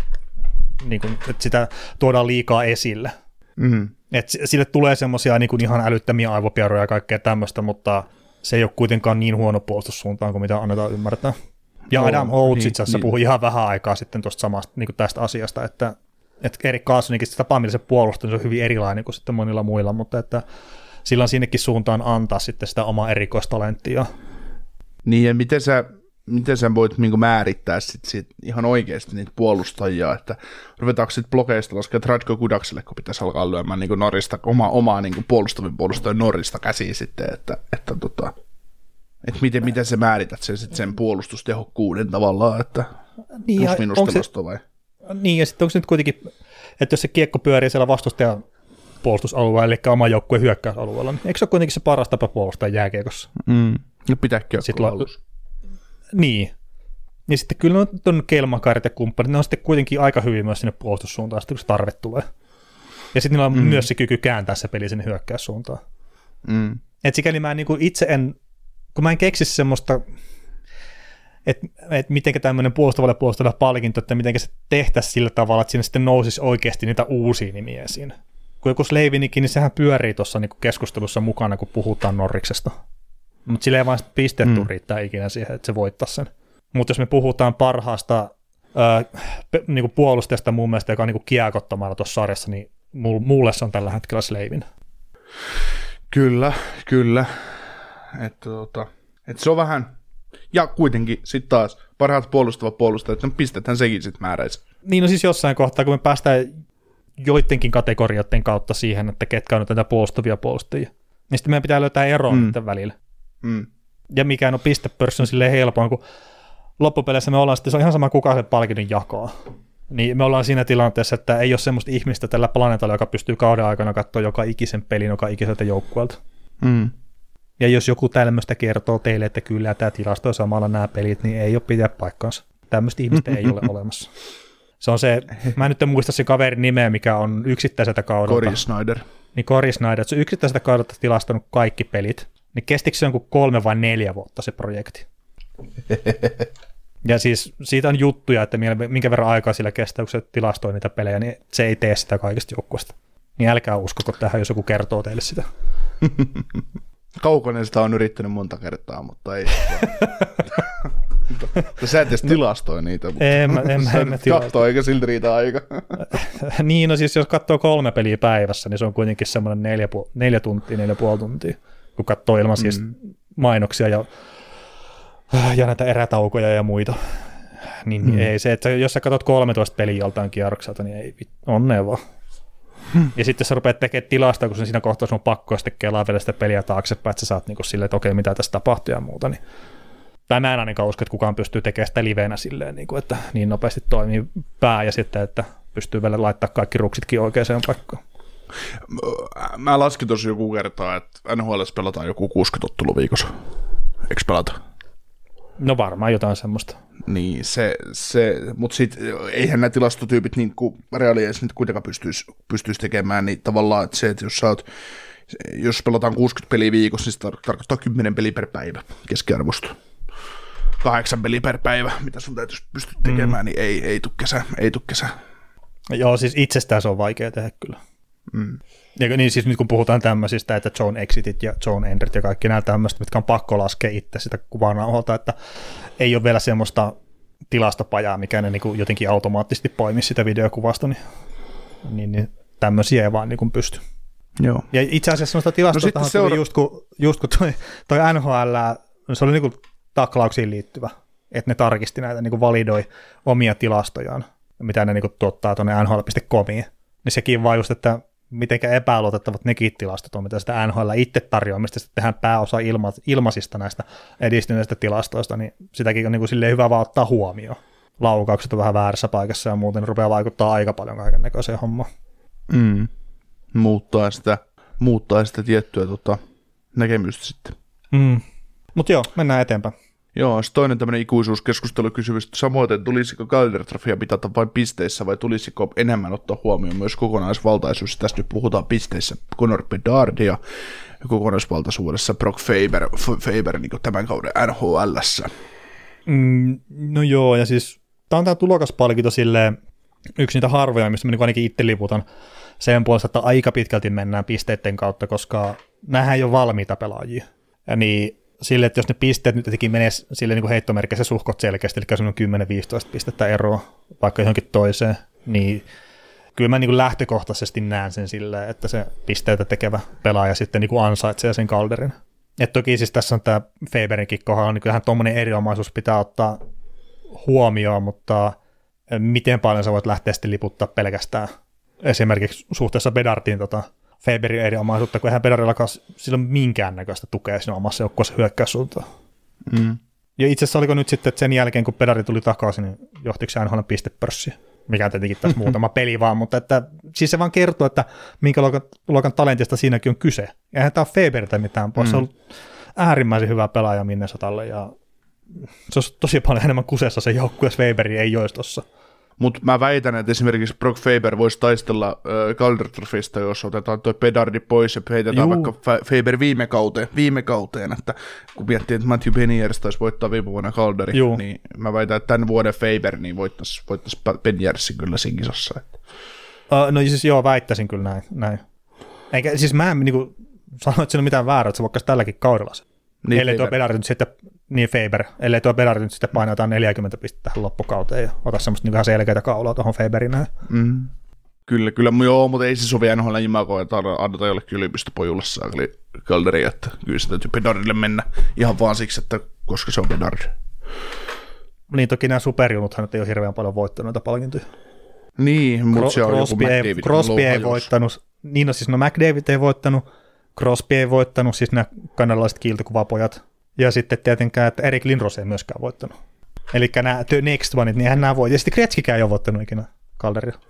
niin kuin, että sitä tuodaan liikaa esille. Mm. Et sille tulee semmoisia niin ihan älyttömiä aivopieroja ja kaikkea tämmöistä, mutta se ei ole kuitenkaan niin huono puolustussuuntaan kuin mitä annetaan ymmärtää. Ja no, Adam Oates niin, itse asiassa niin. puhui ihan vähän aikaa sitten tuosta samasta niin kuin tästä asiasta, että, että Erik Carsoninkin se tapa, millä se puolustaa, se on hyvin erilainen kuin sitten monilla muilla, mutta että sillä on sinnekin suuntaan antaa sitten sitä omaa erikoistalenttia. Niin ja miten sä miten sä voit niin määrittää sit, sit ihan oikeasti niitä puolustajia, että ruvetaanko sitten blogeista laskea Radko Kudakselle, kun pitäisi alkaa lyömään niin Norista, oma, omaa niin puolustavin puolustajan Norista käsiin sitten, että, että, tota, että miten, miten sä määrität sen, sit sen puolustustehokkuuden tavallaan, että niin, plus minus se, vai? Niin, ja sitten onko se nyt kuitenkin, että jos se kiekko pyörii siellä vastustajan puolustusalueella, eli oma joukkueen hyökkäysalueella, niin eikö se ole kuitenkin se paras tapa puolustaa jääkiekossa? Mm. No pitääkin olla niin. Ja sitten kyllä on tuon kelmakarit ja kumppanit, ne on sitten kuitenkin aika hyvin myös sinne puolustussuuntaan, sitten kun se tarve tulee. Ja sitten niillä on mm. myös se kyky kääntää se peli sinne hyökkäyssuuntaan. Mm. Et sikäli mä niin kuin itse en, kun mä en keksi semmoista, että et miten tämmöinen puolustavalle puolustava palkinto, että miten se tehtäisiin sillä tavalla, että sinne sitten nousisi oikeasti niitä uusia nimiä esiin. Kun joku Slavinikin, niin sehän pyörii tuossa niin keskustelussa mukana, kun puhutaan Norriksesta. Mutta sillä ei vain pisteet mm. riittää ikinä siihen, että se voittaa sen. Mutta jos me puhutaan parhaasta öö, pe, niinku puolustajasta mun mielestä, joka on niinku kiekottamalla tuossa sarjassa, niin mulle se on tällä hetkellä Slavin. Kyllä, kyllä. Että tota, et se on vähän, ja kuitenkin sitten taas parhaat puolustavat puolustajat, no pistethän sekin sitten määräisi. Niin no siis jossain kohtaa, kun me päästään joidenkin kategorioiden kautta siihen, että ketkä on nyt näitä puolustavia puolustajia, niin sitten meidän pitää löytää ero mm. niiden välillä. Mm. Ja mikään on pistepörssi on silleen helpoin, kun loppupeleissä me ollaan sitten, se on ihan sama kuka se palkinnon jakaa. Niin me ollaan siinä tilanteessa, että ei ole semmoista ihmistä tällä planeetalla, joka pystyy kauden aikana katsoa joka ikisen pelin, joka ikiseltä joukkueelta. Mm. Ja jos joku tämmöistä kertoo teille, että kyllä tämä tilasto on samalla nämä pelit, niin ei ole pitää paikkaansa. Tämmöistä ihmistä ei ole olemassa. Se on se, mä en nyt en muista se kaverin nimeä, mikä on yksittäiseltä kaudelta. Cory Snyder. Niin Cory Snyder, se on yksittäiseltä kaudelta tilastanut kaikki pelit niin kestikö se jonkun kolme vai neljä vuotta se projekti? ja siis siitä on juttuja, että minkä verran aikaa sillä kestää, kun se tilastoi niitä pelejä, niin se ei tee sitä kaikista joukkueesta. Niin älkää uskoko tähän, jos joku kertoo teille sitä. Kaukonen sitä on yrittänyt monta kertaa, mutta ei. Sä et edes tilastoi niitä. Mutta en mä, en, en mä Katsoo, eikä silti riitä aika. niin, no siis jos katsoo kolme peliä päivässä, niin se on kuitenkin semmoinen neljä, neljä tuntia, neljä puoli tuntia kun katsoo ilman siis mm. mainoksia ja, ja näitä erätaukoja ja muita. Niin mm. ei se, että jos sä katsot 13 peliä joltain kierrokselta, niin ei onnea vaan. Ja sitten sä rupeat tekemään tilasta, kun siinä kohtaa sun on pakko sitten kelaa vielä sitä peliä taaksepäin, että sä saat niin silleen, että okei, mitä tässä tapahtuu ja muuta, niin tai mä en ainakaan usko, että kukaan pystyy tekemään sitä livenä silleen, niin kuin, että niin nopeasti toimii pää ja sitten, että pystyy vielä laittaa kaikki ruksitkin oikeaan paikkaan. Mä laskin tosi joku kertaa, että NHL pelataan joku 60 ottelu viikossa. Eikö pelata? No varmaan jotain semmoista. Niin, se, se mutta sitten eihän nämä tilastotyypit niin kuin reaaliassa nyt kuitenkaan pystyisi, pystyisi tekemään, niin tavallaan että se, että jos sä oot, jos pelataan 60 peliä viikossa, niin se tar- tarkoittaa 10 peliä per päivä keskiarvosta. Kahdeksan peliä per päivä, mitä sun täytyisi pystyä tekemään, mm. niin ei, ei tule kesä, ei tule kesä. Joo, siis itsestään se on vaikea tehdä kyllä. Mm. Ja niin siis nyt kun puhutaan tämmöisistä, että John Exitit ja John Endert ja kaikki nämä tämmöiset, mitkä on pakko laskea itse sitä kuvanauholta, että ei ole vielä semmoista tilastopajaa, mikä ne niin jotenkin automaattisesti poimisi sitä videokuvasta, niin, niin, niin tämmöisiä ei vaan niin pysty. Joo. Ja itse asiassa semmoista tilastosta no seura- just kun, just kun toi, toi NHL, se oli niin kuin taklauksiin liittyvä, että ne tarkisti näitä, niin kuin validoi omia tilastojaan, mitä ne niin kuin tuottaa tuonne nhl.comiin. Niin sekin vaan just, että miten epäluotettavat nekin tilastot on, mitä sitä NHL itse tarjoaa, mistä sitten tehdään pääosa ilma, ilmaisista näistä edistyneistä tilastoista, niin sitäkin on niin kuin hyvä vaan ottaa huomioon. Laukaukset on vähän väärässä paikassa ja muuten rupeaa vaikuttaa aika paljon kaiken näköiseen hommaan. Mm. Muuttaa sitä, muuttaa sitä tiettyä tota, näkemystä sitten. Mm. Mutta joo, mennään eteenpäin. Joo, sitten toinen tämmöinen ikuisuuskeskustelukysymys, samoin tulisiko Calder-trofia pitata vain pisteissä vai tulisiko enemmän ottaa huomioon myös kokonaisvaltaisuus. Tästä nyt puhutaan pisteissä Conor Bedard ja kokonaisvaltaisuudessa Brock Faber, Faber niin tämän kauden NHL. Mm, no joo, ja siis tämä on tämä tulokaspalkinto silleen, yksi niitä harvoja, mistä mä niin ainakin itse liputan sen puolesta, että aika pitkälti mennään pisteiden kautta, koska nämähän ei ole valmiita pelaajia. Ja niin sille, että jos ne pisteet nyt jotenkin menee sille niin heittomerkissä suhkot selkeästi, eli on 10-15 pistettä eroa vaikka johonkin toiseen, niin kyllä mä niin kuin lähtökohtaisesti näen sen silleen, että se pisteitä tekevä pelaaja sitten niin kuin ansaitsee sen kalderin. Et toki siis tässä on tämä Faberinkin kohdalla, niin kyllähän tuommoinen erinomaisuus pitää ottaa huomioon, mutta miten paljon sä voit lähteä sitten liputtaa pelkästään esimerkiksi suhteessa Bedartin tota, Faberin eri omaisuutta, kun eihän Pedarillakaan sillä minkäännäköistä tukea siinä omassa joukkueessa hyökkäyssuuntaan. Mm. Ja itse asiassa oliko nyt sitten, että sen jälkeen kun Pedari tuli takaisin, niin johtiko se NHL pistepörssiä? Mikä on tietenkin tässä muutama peli vaan, mutta että, siis se vaan kertoo, että minkä luokan, luokan talentista siinäkin on kyse. Eihän tämä ole Faberilta mitään pois. Mm. Se on ollut äärimmäisen hyvä pelaaja Minnesotalle ja se olisi tosi paljon enemmän kusessa se joukkue, jos Weberi ei olisi tuossa. Mutta mä väitän, että esimerkiksi Brock Faber voisi taistella äh, Calder Trophysta, jos otetaan tuo pedardi pois ja heitetään Juu. vaikka Faber viime kauteen, viime kauteen, että kun miettii, että Matthew Beniers taisi voittaa viime vuonna Calderi, Juu. niin mä väitän, että tämän vuoden Faber niin voittaisi, voittaisi Beniersin kyllä siinä kisassa. Että. Uh, no siis joo, väittäisin kyllä näin. näin. Eikä, siis mä en niin kuin, sano, että siinä on mitään väärää, että se vaikka tälläkin kaudella se. Niin, Ellei tuo Bedard nyt sitten, niin Faber, ellei tuo Bedard nyt sitten paina jotain 40 pistettä tähän loppukauteen ja ota semmoista niin vähän selkeitä kaulaa tuohon Faberin näin. Mm. Kyllä, kyllä, joo, mutta ei se sovi NHL imagoa, että annetaan jollekin yliopistopojulle saakeli Kalderi, että kyllä se täytyy Bedardille mennä ihan vaan siksi, että koska se on Bedard. Niin toki nämä superjunuthan ei ole hirveän paljon voittanut noita palkintoja. Niin, mutta Cro- se on Crosby joku ei, Crosby ei voittanut, niin no siis no McDavid ei voittanut, Crosby ei voittanut, siis nämä kanadalaiset kiiltokuvapojat. Ja sitten tietenkään, että Erik Lindros ei myöskään voittanut. Eli nämä The Next Oneit, niin nämä voi. Ja sitten Kretskikään ei ole voittanut ikinä Calderilla.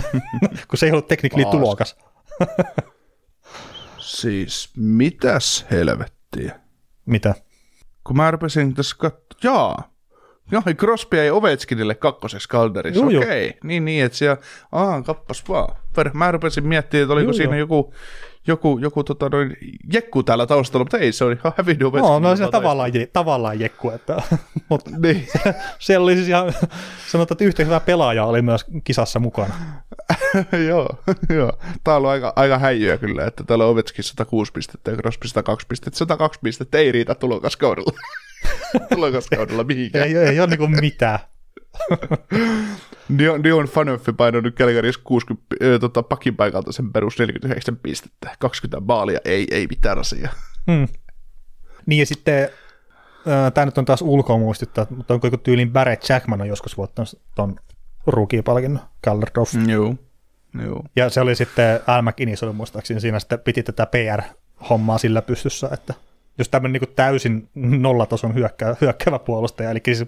Kun se ei ollut teknikli tulokas. siis mitäs helvettiä? Mitä? Kun mä rupesin tässä katsoa, jaa, Joo, Crosby ei Ovechkinille kakkoseksi Calderissa, okei. Okay. Niin, niin, että siellä, aa, kappas vaan. Mä rupesin miettimään, että oliko Juu, siinä jo. joku joku, joku tota, noin, jekku täällä taustalla, mutta ei, se oli ihan hävinnyt No, no se tavallaan, je, tavallaan jekku, että, mutta niin. siellä oli siis ihan, sanotaan, että yhtä hyvä pelaaja oli myös kisassa mukana. joo, joo. Tämä on ollut aika, aika häijyä kyllä, että täällä on Ovetskin 106 pistettä ja Crosby 102 pistettä. 102 pistettä ei riitä tulokaskaudella. tulokaskaudella mihinkään. ei, ei, ei ole niin mitään. Dion, Dion Fanöffi painoi nyt Calgary's 60 äh, tota, pakin paikalta sen perus 49 pistettä. 20 baalia, ei, ei mitään asiaa. Hmm. Niin ja sitten tämä nyt on taas ulkoa muistuttaa, mutta onko tyylin Barrett Jackman on joskus voittanut ton rookie-palkinnon, Joo. Joo. Ja se oli sitten Al McInnes oli muistaakseni siinä sitten piti tätä PR-hommaa sillä pystyssä, että jos tämmöinen niin täysin nollatason hyökkää, hyökkäävä puolustaja, eli siis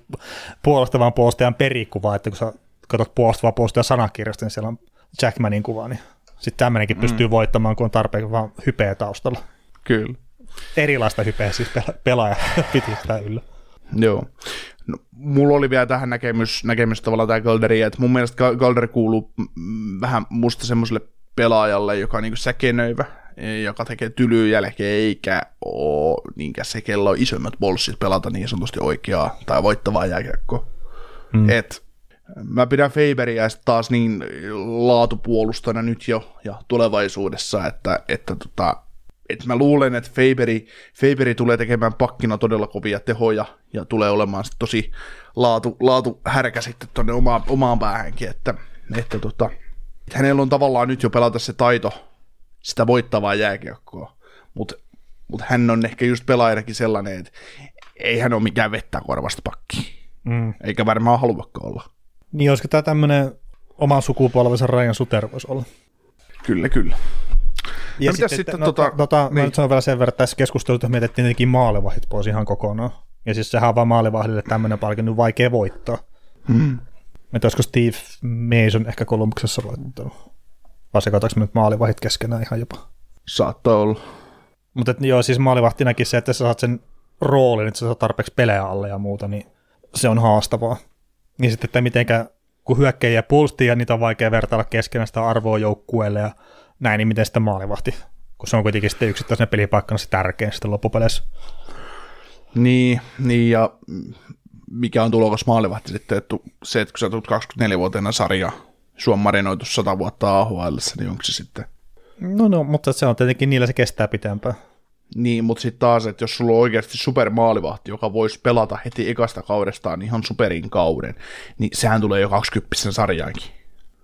puolustavan puolustajan perikuva, että kun sä katsot puolustavan puolustajan sanakirjasta, niin siellä on Jackmanin kuva, niin sitten tämmöinenkin mm. pystyy voittamaan, kun on tarpeeksi vaan hypeä taustalla. Kyllä. Erilaista hypeä siis pela- pelaaja piti sitä yllä. Joo. No, mulla oli vielä tähän näkemys, näkemys tavallaan tämä Golderi, että mun mielestä Golderi kuuluu vähän musta semmoiselle pelaajalle, joka on niin säkenöivä, joka tekee tylyä jälkeen, eikä ole niinkään se, kello on isommat bolssit pelata niin sanotusti oikeaa tai voittavaa jääkiekkoa. Mm. Et mä pidän Faberiä taas niin laatupuolustana nyt jo ja tulevaisuudessa, että, että tota, et mä luulen, että Faberi, Faberi tulee tekemään pakkina todella kovia tehoja ja tulee olemaan sit tosi laatu, laatu härkä sitten tuonne omaan, omaan päähänkin, että, että, tota, hänellä on tavallaan nyt jo pelata se taito sitä voittavaa jääkiekkoa, mutta mut hän on ehkä just pelaajanakin sellainen, että ei hän ole mikään vettä korvasta pakki, mm. eikä varmaan haluakaan olla. Niin olisiko tämä tämmöinen oman sukupolvensa Ryan Suter voisi olla? Kyllä, kyllä. Ja no, sitten, sitten no, tota, tota, niin. mä nyt sanon vielä sen verran, että tässä keskustelussa mietittiin tietenkin maalivahit pois ihan kokonaan. Ja siis sehän on vaan maalivahdille tämmöinen palkinnon vaikea voittaa. Hmm. Että olisiko Steve Mason ehkä Kolumbuksessa voittanut? Vai sekoitaanko me nyt maalivahit keskenään ihan jopa? Saattaa olla. Mutta joo, siis maalivahtinakin se, että sä saat sen roolin, että sä saat tarpeeksi pelejä alle ja muuta, niin se on haastavaa. Niin sitten, että mitenkä, kun hyökkäjiä ja puolustajia, niitä on vaikea vertailla keskenään sitä arvoa joukkueelle ja näin, niin miten sitten maalivahti, kun se on kuitenkin sitten yksittäisenä pelipaikkana se tärkein sitten loppupeleissä. Niin, niin ja mikä on tulokas maalivahti sitten, että se, että kun sä tulet 24-vuotiaana sarja, sua on marinoitu 100 vuotta AHL, niin onko se sitten? No, no, mutta se on tietenkin niillä se kestää pitempään. Niin, mutta sitten taas, että jos sulla on oikeasti supermaalivahti, joka voisi pelata heti ekasta kaudestaan ihan superin kauden, niin sehän tulee jo 20 sarjaankin.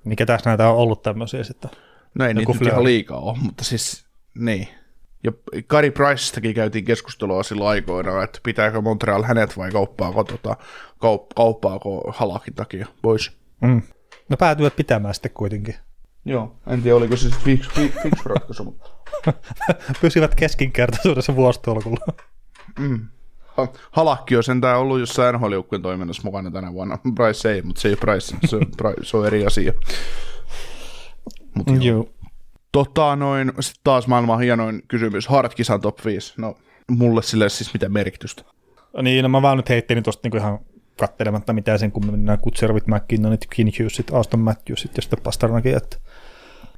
Mikä tässä näitä on ollut tämmöisiä sitten? No ei niitä nyt ihan liikaa ole, mutta siis niin. Ja Gary Pricestakin käytiin keskustelua silloin aikoina, että pitääkö Montreal hänet vai kauppaako, tota, kaup- kauppaako halakin takia pois. Mm. No päätyvät pitämään sitten kuitenkin. Joo, en tiedä oliko se sitten fiksu, fiksu ratkaisu, mutta... Pysyvät keskinkertaisuudessa vuostolkulla. Mm. Halakki on sentään ollut jossain nhl toiminnassa mukana tänä vuonna. Price ei, mutta se ei ole Price, se on, se on eri asia. Mut joo. joo. Tota noin, sitten taas maailman hienoin kysymys. Hardkisan top 5. No, mulle sille siis mitä merkitystä. Niin, no mä vaan nyt heittelin tosta niinku ihan kattelematta mitään sen kun nämä Kutservit, McKinnonit, Kinhughesit, Aston Matthewsit ja sitten Pasternakin, että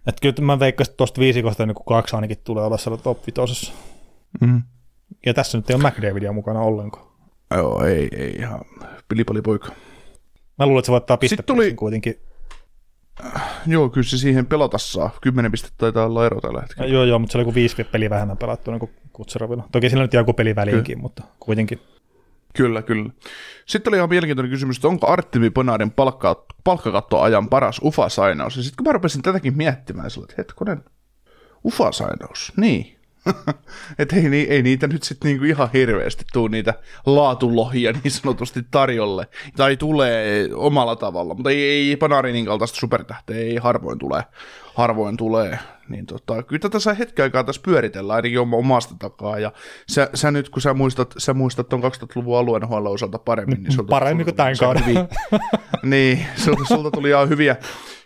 että kyllä mä veikkasin, että tuosta viisikosta niin kaksi ainakin tulee olla siellä top vitosessa. Mm. Ja tässä nyt ei ole McDavidia mukana ollenkaan. Joo, ei, ei ihan pilipoli poika. Mä luulen, että se voittaa piste tuli... kuitenkin Joo, kyllä se siihen pelata saa. Kymmenen pistettä taitaa olla ero tällä hetkellä. Joo, joo, mutta se oli kuin viisi peliä vähemmän pelattu niin kuin Kutserovilla. Toki sillä nyt joku peli väliinkin, mutta kuitenkin. Kyllä, kyllä. Sitten oli ihan mielenkiintoinen kysymys, että onko Artemi Ponarin palkka, palkkakattoajan paras UFA-sainaus? Ja sitten kun mä rupesin tätäkin miettimään, sillä että hetkonen, UFA-sainaus, niin. että ei, ei, niitä nyt sitten niinku ihan hirveästi tuu niitä laatulohia niin sanotusti tarjolle. Tai tulee omalla tavalla, mutta ei, ei Panarinin kaltaista supertähteä, ei harvoin tulee. Harvoin tulee. Niin tota, kyllä tätä saa hetken aikaa tässä pyöritellä ainakin omasta takaa. Ja sä, sä, nyt kun sä muistat, sä muistat ton 2000-luvun alueen osalta paremmin, niin sulta, Paremmin kuin tämän kauden. niin, sulta, sulta tuli ihan hyviä,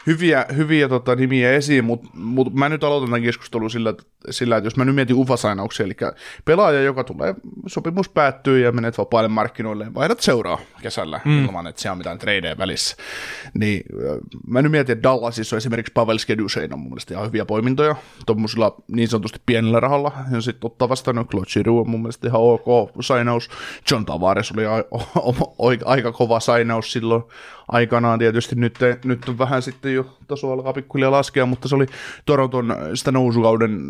hyviä, hyviä tota, nimiä esiin, mutta mut mä nyt aloitan tämän keskustelun sillä, sillä, että jos mä nyt mietin ufasainauksia, eli pelaaja, joka tulee, sopimus päättyy ja menet vapaille markkinoille, vaihdat seuraa kesällä mm. ilman, että siellä on mitään tradeja välissä. Niin mä nyt mietin, että Dallasissa on esimerkiksi Pavel Skedusein on mun mielestä ihan hyviä poimintoja, tuommoisilla niin sanotusti pienellä rahalla, ja sitten ottaa vastaan, no Claude Giroux on mun mielestä ihan ok sainaus, John Tavares oli a- a- a- aika kova sainaus silloin aikanaan tietysti, nyt, nyt on vähän sitten jo taso alkaa pikkuhiljaa laskea, mutta se oli Toronton sitä nousukauden,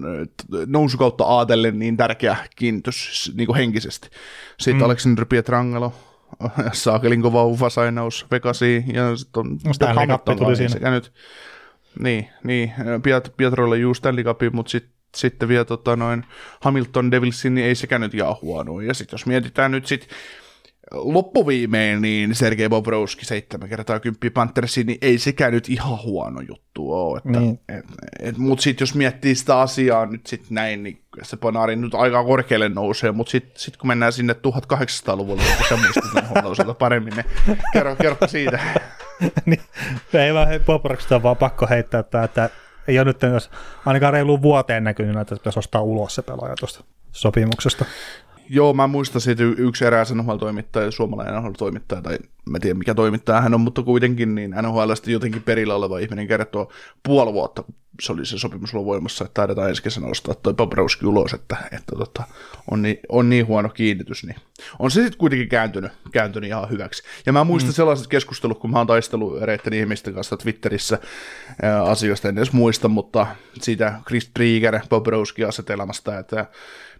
nousukautta aatellen niin tärkeä kiinnitys niin kuin henkisesti. Sitten mm. Alexander Pietrangelo, saakelin kova ufasainaus Vegasiin, ja sitten on no, Cup tuli siinä. Sekä nyt, niin, niin Piet, Pietrolle juu Stanley Cup, mutta sitten sitten vielä tota, noin Hamilton Devilsin, niin ei sekään nyt ihan huono. Ja sitten jos mietitään nyt sitten loppuviimein niin Sergei Bobrovski 7 kertaa 10 Panthersiin, niin ei sekään nyt ihan huono juttu ole. Että, Niin. et, et, mutta sitten jos miettii sitä asiaa nyt sitten näin, niin se Panarin nyt aika korkealle nousee, mutta sitten sit kun mennään sinne 1800-luvulle, niin sä muistat nousulta paremmin, niin kerro, kerro siitä. niin, ei vaan Bobroksista on vaan pakko heittää, että, että ei ole nyt jos ainakaan reiluun vuoteen näkynyt, että pitäisi ostaa ulos se pelaaja tuosta sopimuksesta. Joo, mä muistan siitä yksi eräs NHL-toimittaja, suomalainen NHL-toimittaja, tai mä tiedän mikä toimittaja hän on, mutta kuitenkin niin NHLstä jotenkin perillä oleva ihminen kertoo puoli vuotta, kun se oli se sopimus ollut voimassa, että taidetaan ensi kesänä ostaa toi Bobrovski ulos, että, että tota, on, niin, on niin huono kiinnitys, niin on se sitten kuitenkin kääntynyt, kääntynyt ihan hyväksi. Ja mä muistan mm. sellaiset keskustelut, kun mä oon taistellut ereiden ihmisten kanssa Twitterissä ää, asioista, en edes muista, mutta siitä Chris Trigger Bobrovski asetelmasta, että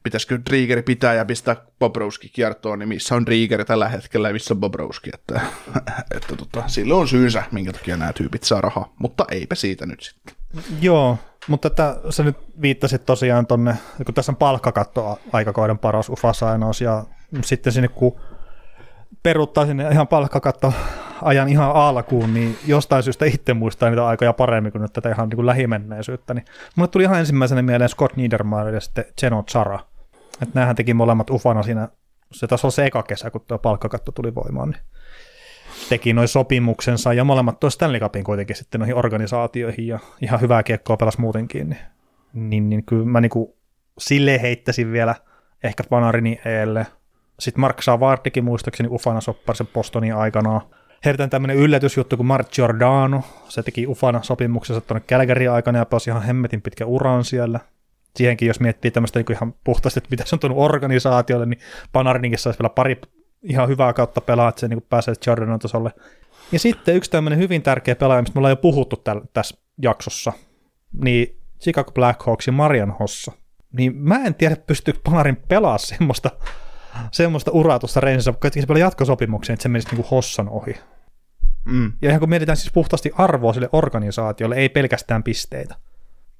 pitäisikö Driegeri pitää ja pistää Bobrovski kiertoon, niin missä on Driegeri tällä hetkellä ja missä on Bobrovski, että, että tota, sillä on syynsä, minkä takia nämä tyypit saa rahaa, mutta eipä siitä nyt sitten. Joo, mutta että sä nyt viittasit tosiaan tonne, kun tässä on palkkakatto aikakauden paras ufasainaus ja sitten sinne kun peruuttaa sinne ihan palkkakatto ajan ihan alkuun, niin jostain syystä itse muistaa niitä aikoja paremmin kuin nyt tätä ihan niin kuin lähimenneisyyttä. Niin mulle tuli ihan ensimmäisenä mieleen Scott Niedermayer ja sitten Geno Chara. Että näähän teki molemmat ufana siinä, se taisi se eka kesä, kun tuo palkkakatto tuli voimaan, niin teki noin sopimuksensa ja molemmat toi Stanley Cupin kuitenkin sitten noihin organisaatioihin ja ihan hyvää kiekkoa pelas muutenkin, niin, niin, niin kyllä mä niinku sille heittäisin vielä ehkä Panarini eelle. Sitten Mark Savardikin muistaakseni Ufana sopparisen Bostonin aikanaan. Heritän tämmöinen yllätysjuttu kuin Mark Giordano, se teki Ufana sopimuksensa tuonne Calgaryin aikana ja pelasi ihan hemmetin pitkä uran siellä. Siihenkin jos miettii tämmöistä niin ihan puhtaasti, että mitä se on tuonut organisaatiolle, niin Panarinkin saisi vielä pari ihan hyvää kautta pelaa, että se niin pääsee Jordanon tasolle. Ja sitten yksi tämmöinen hyvin tärkeä pelaaja, mistä me ollaan jo puhuttu täl, tässä jaksossa, niin Chicago Blackhawks ja Marian Hossa. Niin mä en tiedä, pystyykö Panarin pelaa semmoista, semmoista uraa tuossa Reinsissä, kun se pelaa jatkosopimukseen, että se menisi niin kuin Hossan ohi. Mm. Ja ihan kun mietitään siis puhtaasti arvoa sille organisaatiolle, ei pelkästään pisteitä.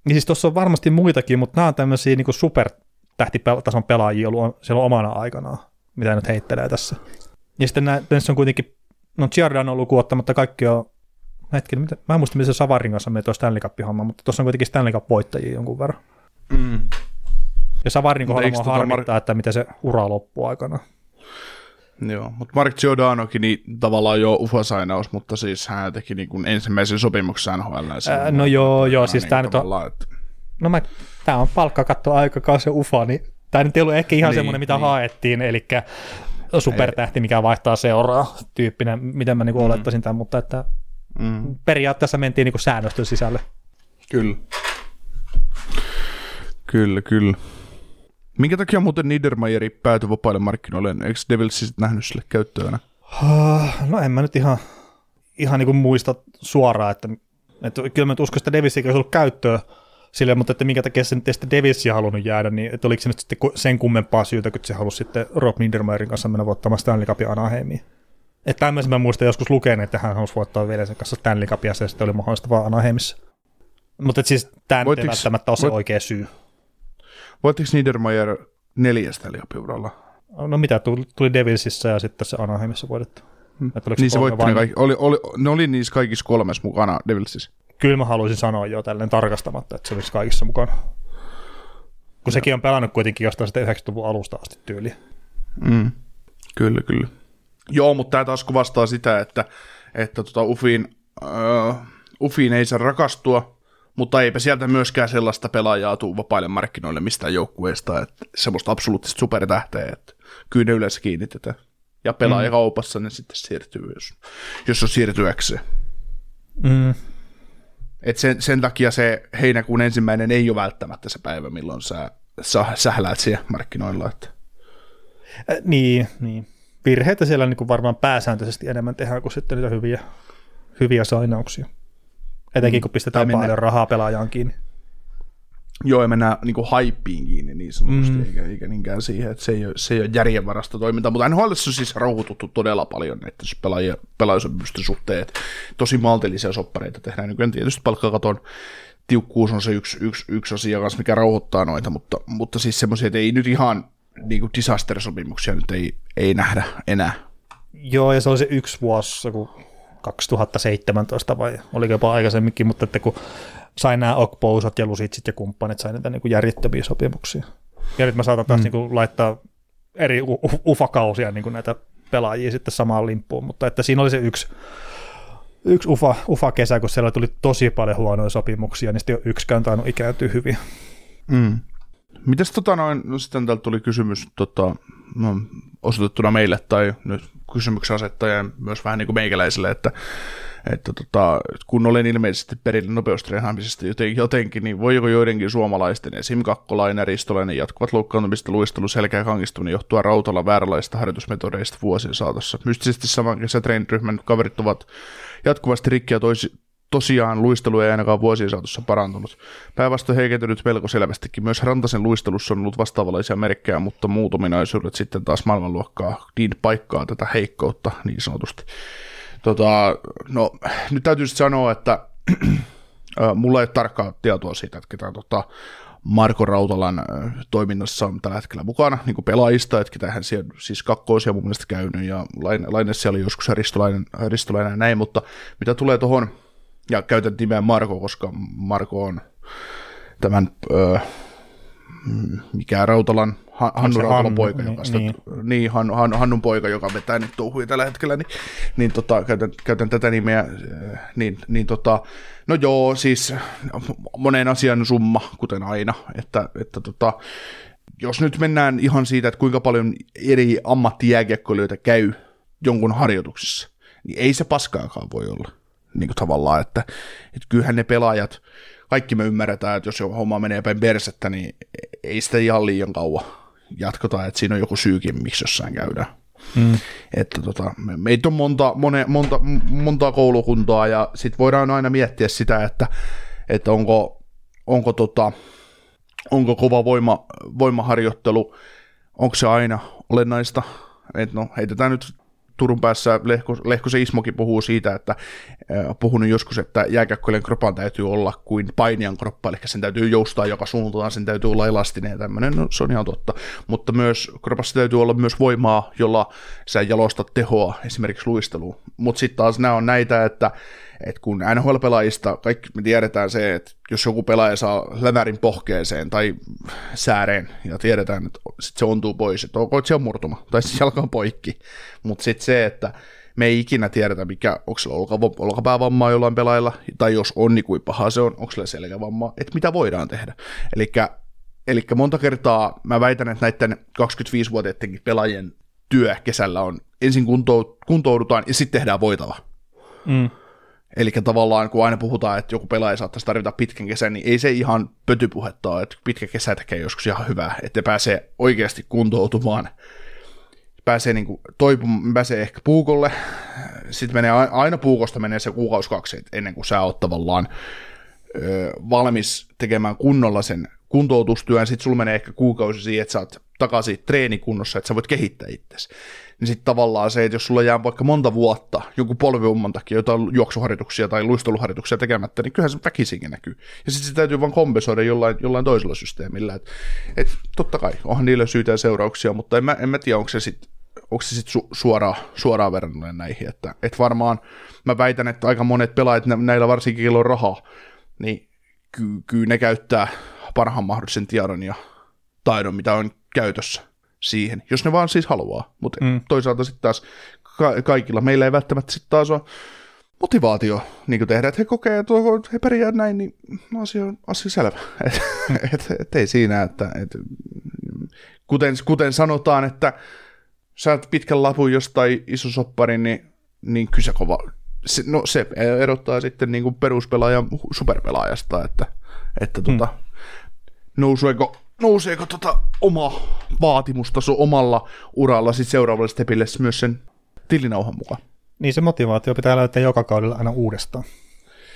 Niin siis tuossa on varmasti muitakin, mutta nämä on tämmöisiä niin supertähtitason pelaajia ollut siellä omana aikanaan, mitä nyt heittelee tässä. Ja sitten nämä, tässä on kuitenkin, no Giordano luku ottamatta kaikki on, hetki, mitä, mä en muista, se Savarin kanssa menee tuo Stanley Cup-homma, mutta tuossa on kuitenkin Stanley Cup-voittajia jonkun verran. Mm. Ja Savarin Mutta kohdalla mua tota harmittaa, että miten se ura loppuu aikana. Joo, mutta Mark Giordanokin niin tavallaan jo ufasainaus, mutta siis hän teki niin kuin ensimmäisen sopimuksen NHL. Ää, no joo, joo, siis niin nyt on- Että, No mä, tää on palkkakatto aikakausi ufa, niin tää nyt ei ollut ehkä ihan Niin, semmoinen, mitä niin. haettiin, eli supertähti, mikä vaihtaa seuraa tyyppinen, miten mä niinku olettaisin tämän, mutta että mm, periaatteessa mentiin niinku säännöstön sisälle. kyllä. Kyllä, kyllä. Minkä takia muuten Niedermayeri päätyi vapaille markkinoille? Eikö Devils siis nähnyt sille käyttöönä? No en mä nyt ihan, ihan niinku muista suoraan, että, että kyllä mä nyt uskon, että Davissikin olisi ollut käyttöä sille, mutta että minkä takia se nyt ei sitten Davisia halunnut jäädä, niin että oliko se nyt sitten sen kummempaa syytä, kun se halusi sitten Rob Niedermayerin kanssa mennä voittamaan Stanley Cupin Anaheimiin. Että tämmöisen mä muistan joskus lukenut, että hän halusi voittaa veljensä kanssa Stanley Cupia, ja se sitten oli mahdollista vaan Anaheimissa. Mutta siis tämä ei välttämättä ole se voit- oikea syy. Voittiko Niedermayer neljästä lihapiuralla? No mitä, tuli, Devilsissä ja sitten se Anaheimissa voitettu. Oliko Niin se voitti ne kaikki. Oli, oli, ne oli niissä kaikissa kolmessa mukana Devilsissä. Kyllä mä haluaisin sanoa jo tälleen tarkastamatta, että se olisi kaikissa mukana. Kun sekin on pelannut kuitenkin jostain sitten 90-luvun alusta asti tyyliä. Mm. Kyllä, kyllä. Joo, mutta tämä taas kuvastaa sitä, että, että tota Ufin, uh, Ufiin ei saa rakastua, mutta eipä sieltä myöskään sellaista pelaajaa tuu vapaille markkinoille mistään joukkueesta, että semmoista absoluuttista supertähteä, että kyllä ne yleensä kiinnitetään. Ja pelaajakaupassa ne sitten siirtyy, jos, jos on siirtyäkseen. Mm. Et sen, sen takia se heinäkuun ensimmäinen ei ole välttämättä se päivä, milloin sä, sä sähläät siellä markkinoilla. Että. Äh, niin, niin. Virheitä siellä niin kuin varmaan pääsääntöisesti enemmän tehdään kuin sitten niitä hyviä, hyviä sainauksia. Etenkin kun pistetään Tai mennä- paljon rahaa pelaajaan kiinni. Joo, ja mennään niin kuin haippiin kiinni niin sanotusti, Mm. mm. eikä, eikä niinkään siihen, että se ei ole, se ei ole järjenvarasta toimintaa, mutta NHL on siis rauhoituttu todella paljon, että jos pelaajia, pelaajasopimisten suhteen, tosi maltillisia soppareita tehdään nykyään, tietysti palkkakaton tiukkuus on se yksi, yksi, yksi asia kanssa, mikä rauhoittaa noita, mutta, mutta siis semmoisia, että ei nyt ihan niin kuin disaster-sopimuksia nyt ei, ei nähdä enää Joo, ja se oli se yksi vuosi, joku 2017 vai oliko jopa aikaisemminkin, mutta että kun sain nämä Okpousat ja Lusitsit ja kumppanit, sain näitä niin järjettömiä sopimuksia. Ja nyt mä saatan taas mm. niin kuin laittaa eri ufakausia niin kuin näitä pelaajia sitten samaan limppuun, mutta että siinä oli se yksi, yksi ufa, ufa kesä, kun siellä tuli tosi paljon huonoja sopimuksia, niin sitten yksikään tainnut ikääntyä hyvin. Mm. Mites tota noin, no sitten täältä tuli kysymys tota, osoitettuna meille tai nyt kysymyksen asettajan myös vähän niin kuin meikäläiselle, että, että tota, kun olen ilmeisesti perillä nopeustreenaamisesta joten, jotenkin, niin voiko joidenkin suomalaisten, esim. Kakkolainen, Ristolainen, jatkuvat loukkaantumista, luistelu, selkeä kangistuminen johtua rautalla vääränlaisista harjoitusmetodeista vuosien saatossa. Mystisesti saman kesätreeniryhmän kaverit ovat jatkuvasti rikkiä toisi, tosiaan luistelu ei ainakaan vuosien saatossa parantunut. Päinvastoin heikentynyt melko selvästikin. Myös Rantasen luistelussa on ollut vastaavanlaisia merkkejä, mutta muut ominaisuudet sitten taas maailmanluokkaa niin paikkaa tätä heikkoutta niin sanotusti. Tota, no, nyt täytyy sanoa, että mulla ei ole tarkkaa tietoa siitä, että ketä tota, Marko Rautalan toiminnassa on tällä hetkellä mukana niin kuin pelaajista, että ketähän siellä siis kakkoisia mun mielestä käynyt ja Laine siellä oli joskus Ristolainen, Ristolainen ja näin, mutta mitä tulee tuohon ja käytän nimeä Marko, koska Marko on tämän, öö, mikä Rautalan, Hannu Rautalan poika, joka niin, niin. niin Han, Han, Hannun poika, joka vetää nyt touhuja tällä hetkellä, niin, niin tota, käytän, käytän, tätä nimeä, niin, niin tota, no joo, siis monen asian summa, kuten aina, että, että tota, jos nyt mennään ihan siitä, että kuinka paljon eri ammattijääkiekkoilijoita käy jonkun harjoituksissa, niin ei se paskaakaan voi olla niin kuin tavallaan, että, että kyllähän ne pelaajat, kaikki me ymmärretään, että jos jo homma menee päin persettä, niin ei sitä ihan liian kauan jatkota, että siinä on joku syykin, miksi jossain käydään. Mm. Että tota, me, meitä on monta, mone, monta, monta koulukuntaa ja sitten voidaan aina miettiä sitä, että, että onko, onko, tota, onko kova voima, voimaharjoittelu, onko se aina olennaista. että no, heitetään nyt Turun päässä Lehko, Lehkosen Ismokin puhuu siitä, että puhunut joskus, että jääkäkköjen kropan täytyy olla kuin painian kroppa, eli sen täytyy joustaa joka suuntaan, sen täytyy olla elastinen ja tämmöinen, no, se on ihan totta. Mutta myös kropassa täytyy olla myös voimaa, jolla sä jalostat tehoa esimerkiksi luisteluun. Mutta sitten taas nämä on näitä, että et kun NHL-pelaajista kaikki me tiedetään se, että jos joku pelaaja saa lävärin pohkeeseen tai sääreen ja tiedetään, että sit se ontuu pois, että onko se on murtuma tai siis jalka on poikki, mutta sitten se, että me ei ikinä tiedetä, mikä, onko sillä olkapäävammaa jollain pelaajalla, tai jos on, niin kuin paha se on, onko sillä selkävammaa, että mitä voidaan tehdä. Eli monta kertaa mä väitän, että näiden 25-vuotiaidenkin pelaajien työ kesällä on, ensin kuntoudutaan ja sitten tehdään voitava. Mm. Eli tavallaan kun aina puhutaan, että joku pelaaja saattaisi tarvita pitkän kesän, niin ei se ihan pötypuhetta ole, että pitkä kesä tekee joskus ihan hyvää, että pääsee oikeasti kuntoutumaan, pääsee, niin kuin, toipumaan, pääsee ehkä puukolle, sitten menee aina puukosta menee se kuukausi kaksi ennen kuin sä oot tavallaan ö, valmis tekemään kunnolla sen kuntoutustyön, sitten sulla menee ehkä kuukausi siihen, että sä oot takaisin treenikunnossa, että sä voit kehittää itsesi niin sitten tavallaan se, että jos sulla jää vaikka monta vuotta joku polviumman takia jotain juoksuharjoituksia tai luisteluharjoituksia tekemättä, niin kyllähän se väkisinkin näkyy. Ja sitten se täytyy vaan kompensoida jollain, jollain toisella systeemillä. Et, et, totta kai, onhan niille syytä ja seurauksia, mutta en mä, en mä tiedä, onko se sitten onko se sitten su- suoraan, suoraan verrannollinen näihin, että et varmaan mä väitän, että aika monet pelaajat näillä varsinkin, on rahaa, niin kyllä ky- ne käyttää parhaan mahdollisen tiedon ja taidon, mitä on käytössä siihen, jos ne vaan siis haluaa. Mutta mm. toisaalta sitten taas ka- kaikilla meillä ei välttämättä sitten taas ole motivaatio niin tehdä, että he kokee, että he pärjää näin, niin asia on asia selvä. et, et, et, ei siinä, että et, kuten, kuten sanotaan, että saat pitkän lapun jostain iso sopparin, niin, niin kyse kova. Se, no se erottaa sitten niin kuin peruspelaajan superpelaajasta, että, että tota, mm. nousueko nouseeko tota oma vaatimustaso omalla uralla sit seuraavalle stepille myös sen tilinauhan mukaan. Niin se motivaatio pitää löytää joka kaudella aina uudestaan.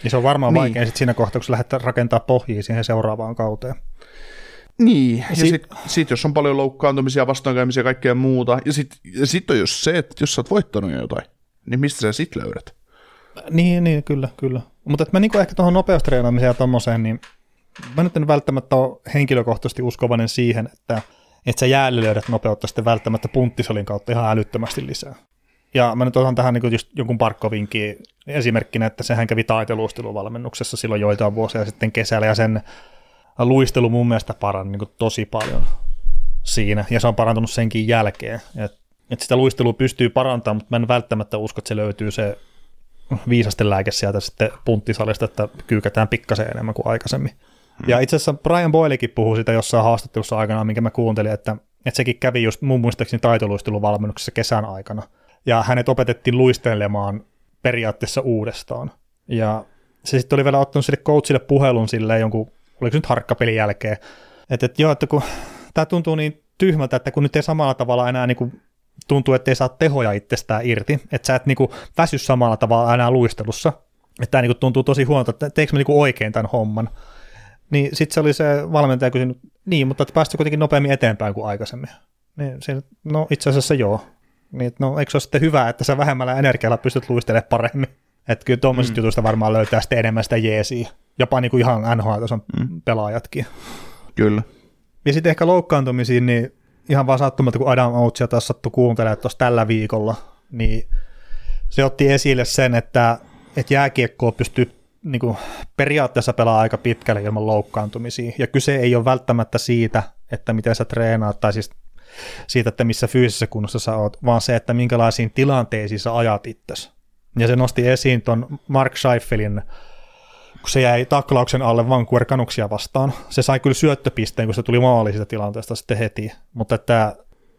Niin se on varmaan niin. vaikea sit siinä kohtaa, kun sä lähdet rakentaa pohjia siihen seuraavaan kauteen. Niin, ja, sitten sit, sit jos on paljon loukkaantumisia, vastoinkäymisiä ja kaikkea muuta, ja sitten sit on jos se, että jos sä oot voittanut jotain, niin mistä sä sit löydät? Niin, niin kyllä, kyllä. Mutta mä niinku ehkä tuohon nopeustreenaamiseen ja tommoseen, niin mä nyt en välttämättä ole henkilökohtaisesti uskovainen siihen, että, että sä jäälle löydät nopeutta sitten välttämättä punttisolin kautta ihan älyttömästi lisää. Ja mä nyt otan tähän niin just jonkun parkkovinkin esimerkkinä, että sehän kävi taiteluisteluvalmennuksessa silloin joitain vuosia sitten kesällä, ja sen luistelu mun mielestä parani niin tosi paljon siinä, ja se on parantunut senkin jälkeen. Et, et sitä luistelua pystyy parantamaan, mutta mä en välttämättä usko, että se löytyy se viisasten lääke sieltä sitten punttisalista, että kyykätään pikkasen enemmän kuin aikaisemmin. Hmm. Ja itse asiassa Brian Boylekin puhuu sitä jossain haastattelussa aikana, minkä mä kuuntelin, että, että sekin kävi just mun muistaakseni taitoluisteluvalmennuksessa kesän aikana. Ja hänet opetettiin luistelemaan periaatteessa uudestaan. Ja se sitten oli vielä ottanut sille coachille puhelun silleen jonkun, oliko se nyt harkkapelin jälkeen, että, että joo, että kun tämä tuntuu niin tyhmältä, että kun nyt ei samalla tavalla enää niin kuin tuntuu, että ei saa tehoja itsestään irti, että sä et niin kuin väsy samalla tavalla enää luistelussa, että tämä niin kuin tuntuu tosi huonolta, että teekö mä niin kuin oikein tämän homman. Niin sitten se oli se valmentaja kysynyt, niin, mutta päästä kuitenkin nopeammin eteenpäin kuin aikaisemmin. Niin, siinä, no itse asiassa joo. Niin, no eikö se ole sitten hyvä, että sä vähemmällä energialla pystyt luistelemaan paremmin? Että kyllä tuommoisista mm. jutuista varmaan löytää sitten enemmän sitä jeesiä. Jopa niin kuin ihan NHL-tason mm. pelaajatkin. Kyllä. Ja sitten ehkä loukkaantumisiin, niin ihan vaan sattumalta, kun Adam Oatsia taas sattui kuuntelemaan tuossa tällä viikolla, niin se otti esille sen, että, että jääkiekkoa pystyy niin kuin, periaatteessa pelaa aika pitkälle ilman loukkaantumisia. Ja kyse ei ole välttämättä siitä, että miten sä treenaat, tai siis siitä, että missä fyysisessä kunnossa sä oot, vaan se, että minkälaisiin tilanteisiin sä ajat itsesi. Ja se nosti esiin ton Mark Scheifelin, kun se jäi taklauksen alle Vancouver Canucksia vastaan. Se sai kyllä syöttöpisteen, kun se tuli maali siitä tilanteesta sitten heti, mutta että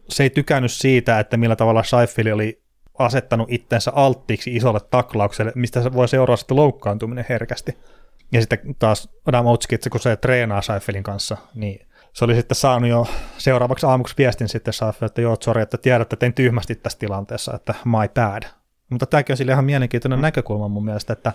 se ei tykännyt siitä, että millä tavalla Scheifel oli asettanut itsensä alttiiksi isolle taklaukselle, mistä se voi seuraa sitten loukkaantuminen herkästi. Ja sitten taas Adam Otski, kun se treenaa Scheifelin kanssa, niin se oli sitten saanut jo seuraavaksi aamuksi viestin sitten Scheifel, että joo, sorry, että tiedät, että tein tyhmästi tässä tilanteessa, että my bad. Mutta tämäkin on sille ihan mielenkiintoinen näkökulma mun mielestä, että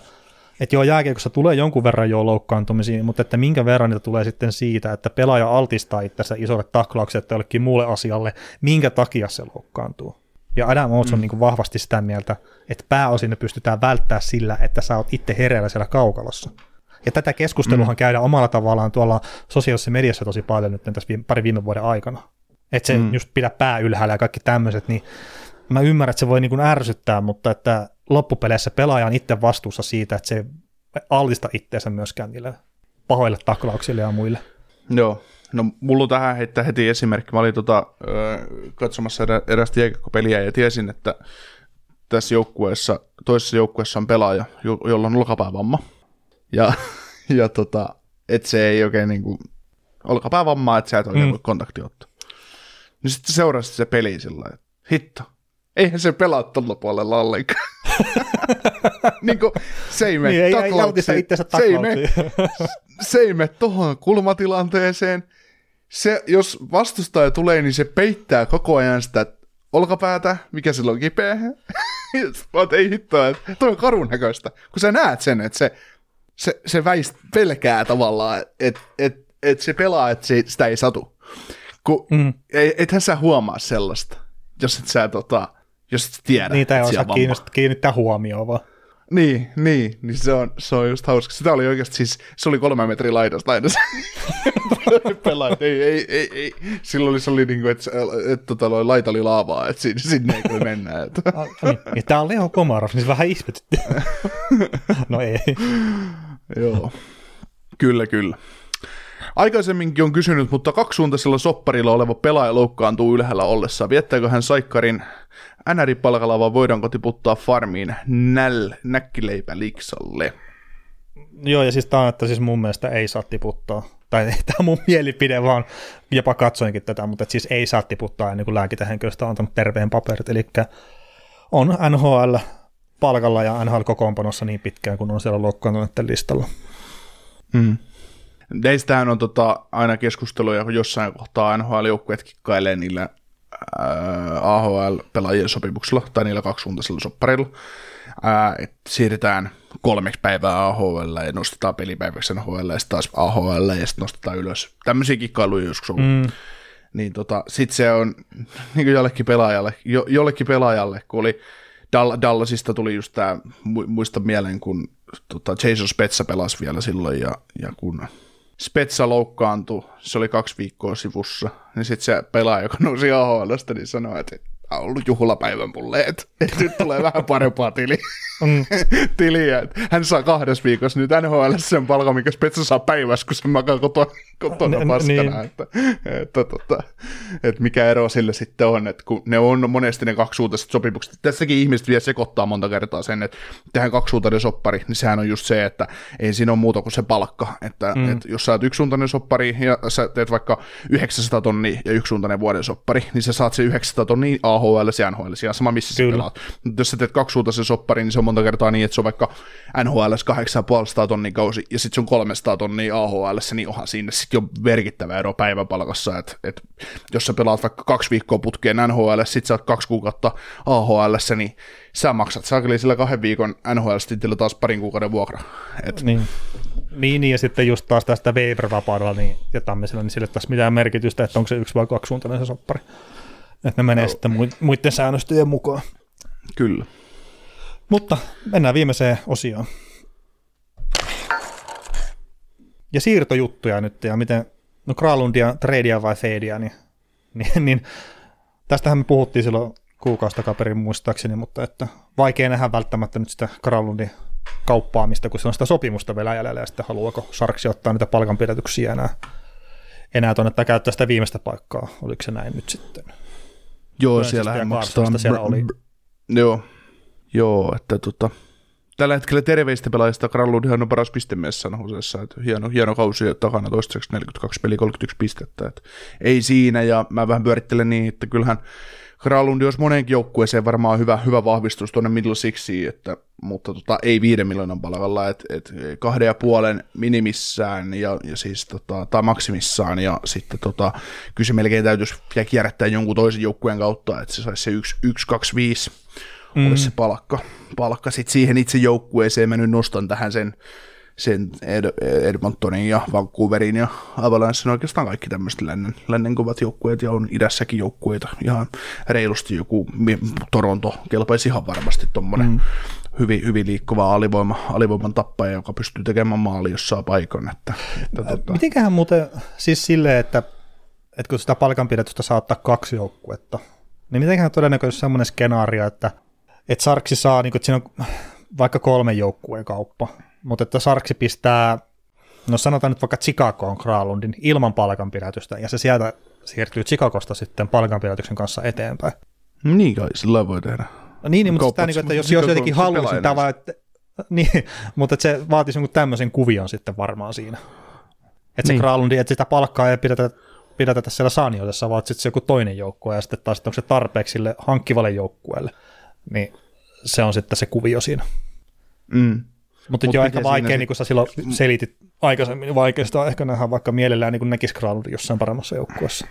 että joo, jääkiekossa tulee jonkun verran jo loukkaantumisia, mutta että minkä verran niitä tulee sitten siitä, että pelaaja altistaa itsensä isolle taklaukselle tai jollekin muulle asialle, minkä takia se loukkaantuu. Ja Adam Oates on mm. niin kuin vahvasti sitä mieltä, että pääosin ne pystytään välttää sillä, että sä oot itse hereillä siellä kaukalossa. Ja tätä keskusteluhan mm. käydään omalla tavallaan tuolla sosiaalisessa mediassa tosi paljon nyt tässä viime, pari viime vuoden aikana. Että se mm. just pidä pää ylhäällä ja kaikki tämmöiset, niin mä ymmärrän, että se voi niin kuin ärsyttää, mutta että loppupeleissä pelaaja on itse vastuussa siitä, että se ei altista itseensä myöskään niille pahoille taklauksille ja muille. Joo, no mulla tähän heittää heti esimerkki. Mä olin tota, katsomassa erä, erästä jääkiekkopeliä ja tiesin, että tässä joukkueessa, toisessa joukkueessa on pelaaja, jo, jolla on olkapäävamma. Ja, ja tota, että se ei oikein niinku, olkapäävammaa, että sä et oikein mm. voi kontaktiottaa. Niin sitten seurasi se peli sillä että hitto, eihän se pelaa tuolla puolella ollenkaan. niin kuin, se ei mene niin, taklauksiin. Se ei mene, se ei mene tuohon kulmatilanteeseen. Se, jos vastustaja tulee, niin se peittää koko ajan sitä olkapäätä, mikä sillä on kipeä. Oot, ei hittoa, että toi on karun näköistä. Kun sä näet sen, että se, se, se väist, pelkää tavallaan, että et, et se pelaa, että se, sitä ei satu. Kun, mm. et, ethän sä huomaa sellaista, jos et sä tota, jos et tiedä. Niitä ei osaa kiinnittää huomioon vaan. Niin, niin, niin se on, se on just hauska. Sitä oli oikeasti siis, se oli kolme metri laidasta aina se pelaajat. Ei, ei, ei, ei. Silloin oli, se oli niin kuin, että, että, että tota, laita oli laavaa, että sinne, sinne ei kyllä mennä. Että. niin, ja tää on Leo Komarov, niin se vähän ihmetytti. no ei. Joo, kyllä, kyllä. Aikaisemminkin on kysynyt, mutta kaksisuuntaisella sopparilla oleva pelaaja loukkaantuu ylhäällä ollessa. Viettääkö hän Saikkarin NR-palkalla vai voidaanko tiputtaa farmiin näl, näkkileipä liksalle? Joo, ja siis tämä on, että siis mun mielestä ei saa tiputtaa. Tai tämä on mun mielipide, vaan jopa katsoinkin tätä, mutta siis ei saa tiputtaa ennen kuin lääkintähenkilöstö on antanut terveen paperit. Eli on NHL palkalla ja NHL-kokoonpanossa niin pitkään, kun on siellä loukkaantuneiden listalla. Hmm. Näistähän on tota, aina keskusteluja, kun jossain kohtaa NHL-joukkueet kikkailee niillä AHL-pelaajien sopimuksella tai niillä kaksisuuntaisilla soppareilla. että siirretään kolmeksi päivää AHL ja nostetaan pelipäiväksi NHL ja sitten taas AHL ja sitten nostetaan ylös. Tämmöisiä kikkailuja joskus on. Mm. Niin tota, sitten se on niin jollekin pelaajalle, jo, jollekin pelaajalle, kun oli Dall- Dallasista tuli just tämä, muista mieleen, kun tota, Jason Spetsa pelasi vielä silloin ja, ja kun Spetsa loukkaantui, se oli kaksi viikkoa sivussa, niin sitten se pelaaja, joka nousi AHLstä, niin sanoi, että ollut juhlapäivän mulle, että et nyt tulee vähän parempaa tili, mm. tiliä. Hän saa kahdessa viikossa nyt NHL sen palkan, mikä Spetsa saa päivässä, kun se makaa kotona, kotona N- paskana. niin. Että, että, tota, että mikä ero sille sitten on, että kun ne on monesti ne kaksisuutaiset sopimukset. Tässäkin ihmiset vielä sekoittaa monta kertaa sen, että tehdään kaksisuuntainen soppari, niin sehän on just se, että ei siinä ole muuta kuin se palkka. Että, mm. että jos sä oot yksisuuntainen soppari ja sä teet vaikka 900 tonnia ja yksisuuntainen vuoden soppari, niin sä saat se 900 tonnia AHL ja NHL, ihan sama missä Kyllä. sä pelaat. Mutta jos sä teet kaksisuuntaisen soppari, niin se on monta kertaa niin, että se on vaikka NHL 850 tonnia kausi ja sitten se on 300 tonnia AHL, niin onhan siinä sitten jo merkittävä ero päiväpalkassa, että et, jos sä pelaat vaikka kaksi viikkoa putkeen NHL, sit sä oot kaksi kuukautta AHL, niin sä maksat saakeli sillä kahden viikon NHL-stintillä taas parin kuukauden vuokra. Et, Niin. Niin, ja sitten just taas tästä Weber-vapaudella niin, ja tämmöisellä, niin sille taas mitään merkitystä, että onko se yksi vai kaksisuuntainen se soppari. Että ne menee sitten mu- muiden säännöstöjen mukaan. Kyllä. Mutta mennään viimeiseen osioon. Ja siirtojuttuja nyt, ja miten, no Kralundia, tradea vai fadeia, niin, niin, niin tästähän me puhuttiin silloin kuukausi takaperin muistaakseni, mutta että vaikea nähdä välttämättä nyt sitä Kralundin kauppaamista, kun se on sitä sopimusta vielä jäljellä, ja sitten haluaako Sarksi ottaa niitä palkanpidätyksiä enää, enää tuonne, tai käyttää sitä viimeistä paikkaa, oliko se näin nyt sitten? Joo, Burnsista siellä maksetaan. Carsonista siellä oli. Joo, joo, että tota, tällä hetkellä terveistä pelaajista Kralundhan on paras pistemies että hieno, hieno kausi takana toistaiseksi 42 peli 31 pistettä, että ei siinä, ja mä vähän pyörittelen niin, että kyllähän Kralundi olisi moneenkin joukkueeseen varmaan hyvä, hyvä vahvistus tuonne Middle Sixiin, että, mutta tota, ei viiden miljoonan palkalla, että et kahden ja puolen minimissään ja, ja siis tota, tai maksimissaan ja sitten tota, kyllä se melkein täytyisi kierrättää jonkun toisen joukkueen kautta, että se saisi se 1, 1 2, 5 mm. olisi se palkka. palkka. Sitten siihen itse joukkueeseen mä nyt nostan tähän sen, sen Ed- Edmontonin ja Vancouverin ja Avalanchen oikeastaan kaikki tämmöiset lännen, lännen kovat joukkueet ja on idässäkin joukkueita ihan reilusti joku Toronto kelpaisi ihan varmasti tuommoinen mm. hyvin, hyvin liikkuva alivoima, alivoiman tappaja, joka pystyy tekemään maali, jos saa paikan. Että, että, tota, Mitenköhän muuten, siis silleen, että, että kun sitä palkanpidätystä saa ottaa kaksi joukkuetta, niin mitenköhän todennäköisesti semmoinen skenaario, että, että Sarksi saa, niin kuin, että siinä on vaikka kolme joukkueen kauppa, mutta että Sarksi pistää, no sanotaan nyt vaikka Chicagoon Kralundin ilman palkanpidätystä, ja se sieltä siirtyy Chicagosta sitten palkanpidätyksen kanssa eteenpäin. niin kai, sillä voi tehdä. No niin, niin mutta sitä, niin kuin, että jos, jos jotenkin se haluaisin tämä, että, niin, mutta että se vaatisi jonkun tämmöisen kuvion sitten varmaan siinä. Että se Niin. Kralundi, että sitä palkkaa ei pidetä, pidätetä siellä Sanioisessa, vaan sitten se joku toinen joukkue, ja sitten taas, että onko se tarpeeksi sille hankkivalle joukkueelle, niin se on sitten se kuvio siinä. Mm. Mutta Mut miten ehkä vaikea, niin kuin sä silloin selitit aikaisemmin, niin vaikea sitä ehkä nähdä, vaikka mielellään niin näkisi Kralundi jossain paremmassa joukkueessa.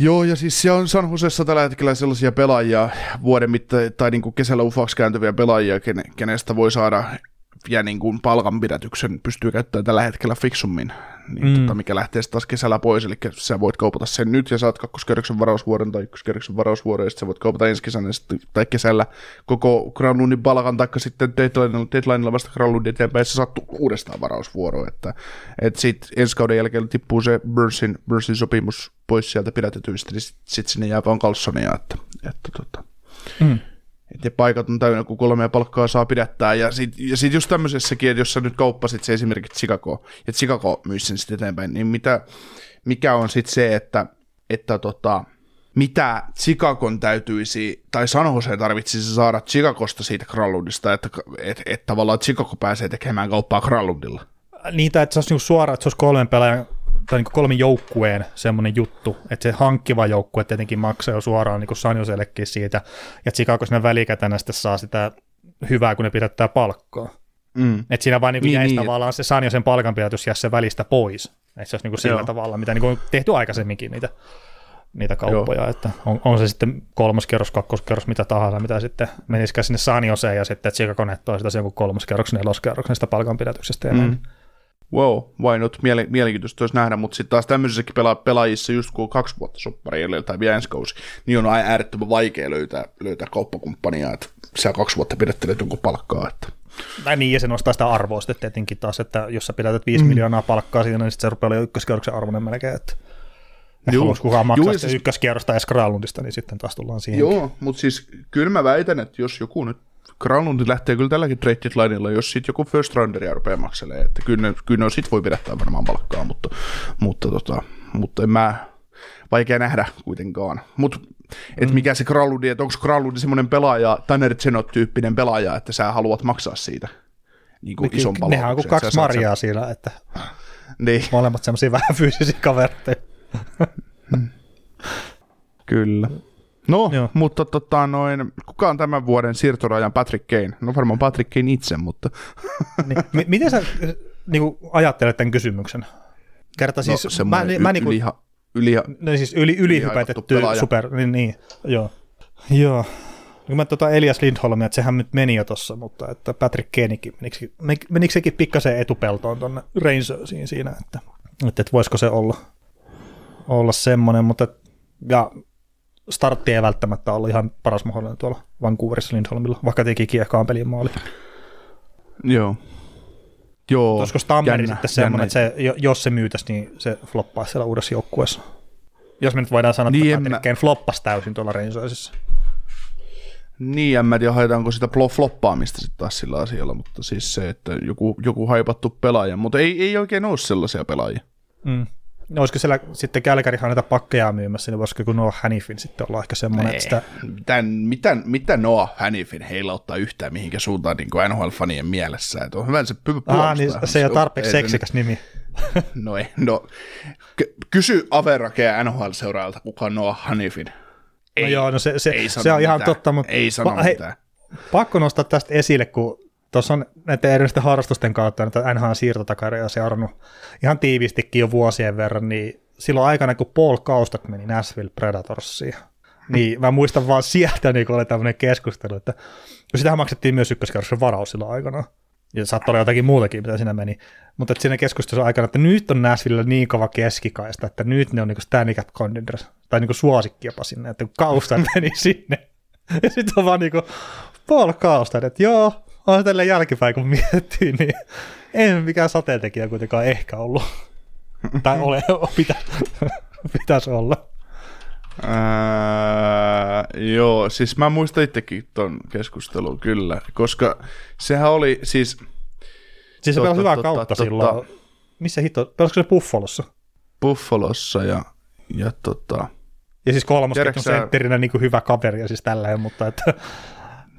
Joo, ja siis siellä on San Josessa tällä hetkellä sellaisia pelaajia vuoden mittaan, tai niin kuin kesällä ufaksi kääntyviä pelaajia, kene, kenestä voi saada vielä niin kuin palkanpidätyksen, pystyy käyttämään tällä hetkellä fiksummin, niin Mm. tota, mikä lähtee sitten taas kesällä pois, eli sä voit kaupata sen nyt ja saat kakkoskerroksen varausvuoden tai ykköskerroksen varausvuoden, ja sitten sä voit kaupata ensi kesänä sitten, tai kesällä koko Granlundin palkan, taikka sitten deadlinella, deadlinella vasta Granlundin eteenpäin, ja sä saat uudestaan varausvuoroa, että, että sitten ensi kauden jälkeen tippuu se Burnsin, Burnsin sopimus pois sieltä pidätetyistä, niin sitten sit sinne jää vaan Carlsonia, että, että tota, Mm. Et ne paikat on täynnä, kun kolmea palkkaa saa pidättää. Ja sitten ja sit just tämmöisessäkin, että jos sä nyt kauppasit se esimerkiksi Chicago, ja Chicago myisi sen sitten eteenpäin, niin mitä, mikä on sitten se, että, että tota, mitä Chicagon täytyisi, tai San Jose tarvitsisi saada Chicagosta siitä Kralundista, että et, et tavallaan Chicago pääsee tekemään kauppaa Kralundilla. Niitä, että se olisi niinku suoraan, että se olisi kolmen pelaajan tai niinku kolmen joukkueen semmoinen juttu, että se hankkiva joukkue tietenkin maksaa jo suoraan niin San Josellekin siitä, ja Chicago siinä välikätänä sitten saa sitä hyvää, kun ne pidättää palkkaa. Mm. Että siinä vaan niin Niin, jäisi niin. tavallaan se San Josen palkanpidätys jää se välistä pois. Että se olisi niin sillä Joo. tavalla, mitä niin on tehty aikaisemminkin niitä, niitä kauppoja, Joo. että on, on, se sitten kolmas kerros, kakkoskerros, mitä tahansa, mitä sitten menisikään sinne San Joseen ja sitten Chicago nettoo sitä sen kolmoskerroksen, neloskerroksen sitä palkanpidätyksestä ja Mm. näin. Wow, why not? Miele- mielenkiintoista olisi nähdä, mutta sitten taas tämmöisissäkin pela- pelaajissa, just kun on kaksi vuotta soppari jäljellä tai vielä ensi kausi, niin on äärettömän vaikea löytää, löytää kauppakumppania, että sä kaksi vuotta pidättelet jonkun palkkaa. Että. Tai niin, ja se nostaa sitä arvoa sitten tietenkin taas, että jos sä pidätät 5 mm. miljoonaa palkkaa siinä, niin sitten se rupeaa olemaan ykköskerroksen arvoinen melkein. Että. Juu. Haluaisi kukaan maksaa ja siis... siis- ykköskierrosta ja Skralundista, niin sitten taas tullaan siihen. Joo, mutta siis kyllä mä väitän, että jos joku nyt, Granlundi lähtee kyllä tälläkin trade deadlineilla, jos sit joku first rounderia rupeaa makselee, että kyllä ne, kyllä ne sit voi pidättää varmaan palkkaa, mutta, mutta, tota, mutta en mä, vaikea nähdä kuitenkaan. Mutta et mikä se Granlundi, että onko Granlundi semmoinen pelaaja, Tanner Zenot-tyyppinen pelaaja, että sä haluat maksaa siitä niin kuin ison Nehän on kuin että kaksi marjaa siinä, että Sen, niin, molemmat semmoisia vähän fyysisiä kavereita. kyllä. No, Joo. Mutta tota, noin, kuka on tämän vuoden siirtorajan Patrick Kane? No varmaan Patrick Kane itse, mutta niin, mi- miten sä niin kuin, ajattelet tämän kysymyksen? Kerta siis, no, mä, semmoinen mä, y- niin kuin, yliha, yliha, No siis yli, ylihypätetty super, niin, niin joo. Joo. Kun mä tuota Elias Lindholmia, että sehän nyt meni jo tossa, mutta että Patrick Kenikin, menikö, menikö sekin pikkasen etupeltoon tuonne Rangersiin siinä, että, että, että voisiko se olla, olla semmoinen, mutta ja startti ei välttämättä ollut ihan paras mahdollinen tuolla Vancouverissa Lindholmilla, vaikka teki kiekkaan pelin maali. joo. Joo. Olisiko Stammeri jännä, sitten semmoinen, että se, jo- jos se myytäisi, niin se floppaisi siellä uudessa joukkueessa? Jos me nyt voidaan sanoa, Niin, että mä- Patrick Kane floppasi täysin tuolla Rangersissa. Niin, en mä tiedä, haetaanko sitä floppaamista sitten taas sillä asialla, mutta siis se, että joku, joku haipattu pelaaja, mutta ei, ei oikein ole sellaisia pelaajia. Mm. No, olisiko siellä sitten Kälkärihan näitä pakkeja myymässä, niin voisiko Noah Hanifin sitten olla ehkä semmoinen, että sitä, Tän, mitä, mitä Noah Hanifin heilauttaa yhtään mihinkä suuntaan niin kuin NHL-fanien mielessä, että on hyvä se py- ah, niin puolustaa. se ei ole tarpeeksi ei- seksikäs nimi. No ei, no. Ky- kysy Averakea NHL-seuraajalta, kuka on Noah Hanifin. No joo, no se, se, ei se on ihan mitään. totta, mutta Ei sano hei, mitään. pakko nostaa tästä esille, kun tuossa on näiden erillisten harrastusten kautta näitä NHL siirtotakaria seurannut ihan tiivistikin jo vuosien verran, niin silloin aikana, kun Paul Kaustat meni Nashville Predatorsiin, niin mä muistan vaan sieltä, niin kun oli tämmöinen keskustelu, että kun sitähän maksettiin myös ykköskerroksen varaus silloin aikana, ja saattoi olla jotakin muutakin, mitä siinä meni, mutta että siinä keskustelussa aikana, että nyt on Nashville niin kova keskikaista, että nyt ne on niin Stanley Cup contenders, tai niin sikki jopa sinne, että kun Kaustat meni sinne, ja sitten on vaan niinku Paul Kaustan, että joo, on tällä jälkipäin kun miettii, niin ei mikään sateentekijä kuitenkaan ehkä ollut. tai ole, pitä, pitäisi olla. Ää, joo, siis mä muistan itsekin ton keskustelun kyllä, koska sehän oli siis, Siis se Totta, pelasi hyvää totta, kautta totta. silloin. Missä hitto, pelasiko se Buffalossa? Buffalossa ja, ja tota, Ja siis kolmosketjun Tiedätkö sä- sentterinä niin kuin hyvä kaveri ja siis tällä mutta että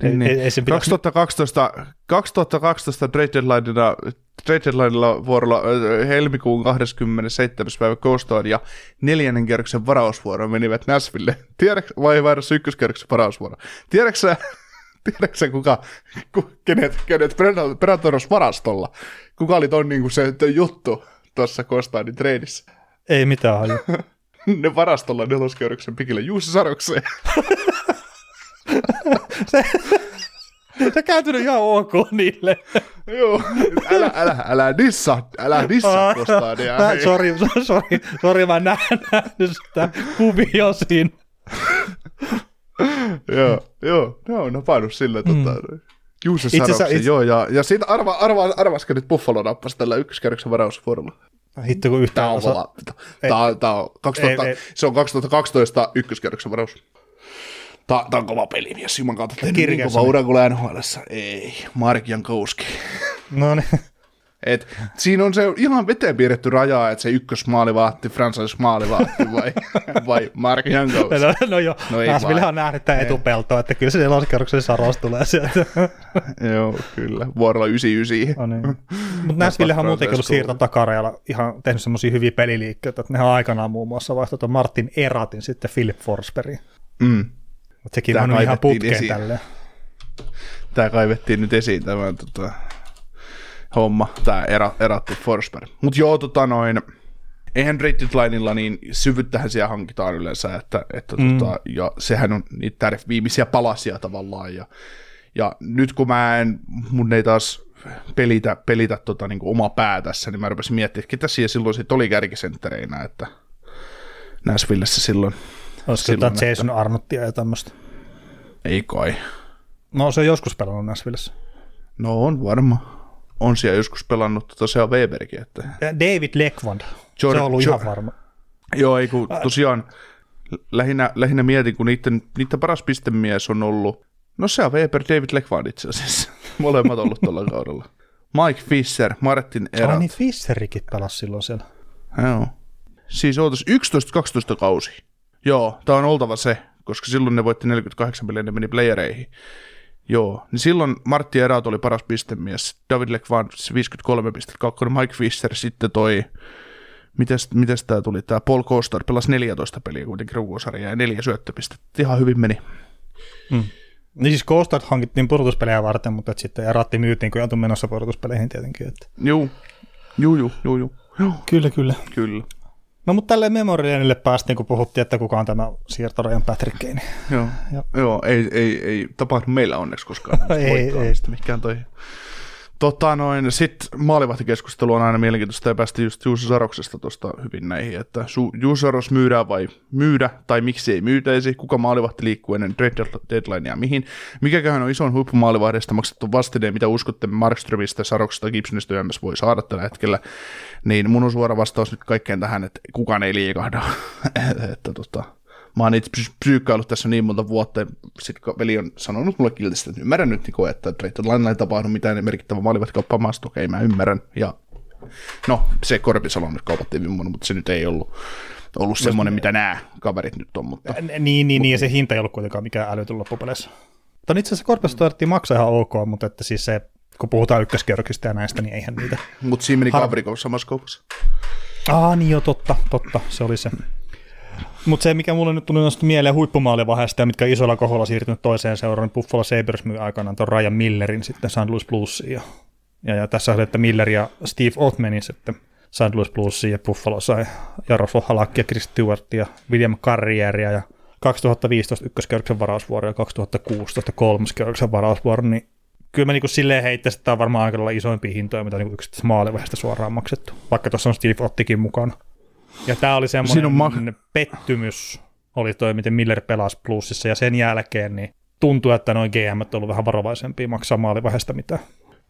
niin, ei, ei sen pitäisi 2012, 2012 trade deadlineilla, trade deadlineilla vuorolla helmikuun 27. päivä Coastaan ja neljännen kierroksen varausvuoroon menivät Nashville. Tiedätkö, vai vaihdassa ykköskierroksen varausvuoro? Tiedätkö tiedätkö kuka, ku, kenet, kenet Predator- Predatoros varastolla? Kuka oli ton niinku se juttu tuossa Kostaanin treidissä? ei mitään haju. Ne varastolla neloskierroksen pikille Juuso Sarokseen. se kääntynyt ihan ok niille. Joo, älä, älä, älä dissa, älä dissa Kostaania. Mä, hei. sori, sori, sori, mä näen nähnyt sitä kuvio siinä. joo, joo, ne on napannut sillä mm. tota, Juuso Itse asiassa- Saroksen, itse- joo, ja, ja siitä arva, arva, arvasko nyt Buffalo nappasi tällä ykköskärjeksen varausvuorolla. Hitto kun Tää yhtään osa... tää, on- tää on 2000, Ei, ei. se on 2012 ykköskierroksen varaus. Tää on kova pelimies, juman kautta. Tehnyt niin Kirkeässä kova ura kuin NHLssä. Ei, Mark Jankowski. No niin. Et siinä on se ihan veteen piirretty raja, että se ykkösmaalivahti, franchise maalivahti vai, vai Mark Jankowski. No, no joo, No ei Nashville on nähnyt tämän etupeltoa, että kyllä se neloskerroksen saros tulee sieltä. Joo, kyllä. Vuorolla 99. no niin. Mutta Nashvillehän on muutenkin ollut siirto takareilla ihan tehnyt semmoisia hyviä peliliikkeitä, että nehän aikanaan muun muassa vaihtoehto Martin Eratin sitten Philip Forsbergin. Mm. Mutta sekin on ihan kaivettiin putkeen esiin. tälleen. Tää kaivettiin nyt esiin tämän tota, homma, tää era, eratti Forsberg. Mut joo, tota noin, eihän Red Deadlineilla niin syvyttähän siellä hankitaan yleensä, että, että mm. tota, ja sehän on niitä viimeisiä palasia tavallaan, ja, ja nyt kun mä en, mun ei taas pelitä, pelitä tota, niin kuin oma pää tässä, niin mä rupesin miettimään, että ketä siellä silloin sit oli kärkisenttereinä, että Nashvillessä silloin Olisiko jotain että- Jason Arnottia ja tämmöistä. ei kai. No se on joskus pelannut Nashvillessä. No on varma. On siellä joskus pelannut tosiaan Weberkin, että David Lekvand, se Jordan- on ollut Jo- ihan varma. Joo, ei kun tosiaan lähinnä, lähinnä mietin, kun niiden, niiden paras pistemies on ollut, no se on Weber David Lekvard itse asiassa, molemmat ollut tuolla kaudella. Mike Fisher, Martin Erat. Ai niin, Fisherikin pelasi silloin siellä. Joo. Siis ootas 11-12 kausi. Joo, tää on oltava se, koska silloin ne voitti 48 peliä, ne meni playereihin. Joo, niin silloin Martti Erat oli paras pistemies, David Lekvard 53 pistettä, kakkonen Mike Fisher, sitten toi, mites, mites tää tuli, tää Paul Kostar pelasi 14 peliä kuitenkin runkosarjaa ja neljä syöttöpistettä, ihan hyvin meni. Mm. Niin siis Coastat hankittiin pudotuspelejä varten, mutta et sitten Eratti myytiin, kun joutui menossa pudotuspeleihin tietenkin. Että. Juu, juu, juu, juu, juu. Joo, Kyllä, kyllä. kyllä. No mutta tälleen Memorialille päästiin, kun puhuttiin, että kuka on tämä siirtorajan Patrick Kane. Joo, Joo. Joo ei, ei, ei tapahdu meillä onneksi koskaan. Ei, ei. mistä Mikään toi. Tota noin, sit maalivahtikeskustelu on aina mielenkiintoista ja päästiin just Juuso Saroksesta tuosta hyvin näihin, että Su- Juuso Saros myydään vai myydä, tai miksi ei myytäisi, kuka maalivahti liikkuu ennen deadlinea mihin, mikäköhän on ison huippumaalivahdesta maksettu vastineen, mitä uskotte Markströmistä, Saroksesta, Gibsonista YMS voi saada tällä hetkellä, niin mun on suora vastaus nyt kaikkeen tähän, että kukaan ei liikahda, että tota, mä oon itse psy- psyykkaillut tässä niin monta vuotta, ja sitten veli on sanonut mulle kiltisti, että ymmärrän nyt, Niko, että trade deadline ei tapahdu mitään merkittävää maalivahtikauppa maasta, okei, mä ymmärrän, ja no, se Korpisalo nyt kaupattiin viime vuonna, mutta se nyt ei ollut, ollut semmoinen, mitä nämä kaverit nyt on, mutta Niin, niin, niin, ja se hinta ei ollut kuitenkaan mikään älytön loppupeleissä. Mutta itse asiassa Korpesta todettiin maksaa ihan ok, mutta että siis se, kun puhutaan ykköskierroksista ja näistä, niin eihän niitä. mut siinä meni Gavrikov samassa kaupassa. Ah, niin jo, totta, totta, se oli se. Mutta se, mikä mulle nyt tuli noista mieleen huippumaalivaiheesta ja mitkä isolla koholla siirtynyt toiseen seuraan, niin Buffalo Sabres myi aikanaan tuon Ryan Millerin sitten St. Louis Bluesiin. Ja, ja, ja tässä oli, että Miller ja Steve Ott meni sitten St. Louis Bluesiin ja Buffalo sai Jaroslav Halakki ja Chris Stewart ja William Carrieria ja 2015 ykköskierroksen varausvuoro ja 2016 kolmoskierroksen varausvuoro, niin kyllä mä niinku silleen heittäisin, että tämä on varmaan aika lailla isoimpia hintoja, mitä niinku yksittäisessä maalivaiheesta suoraan maksettu, vaikka tuossa on Steve Ottikin mukana. Ja tämä oli semmoinen on pettymys, oli toi, miten Miller pelasi plussissa, ja sen jälkeen niin tuntuu, että noin GM on ollut vähän varovaisempia maksaa maalivaiheesta mitään.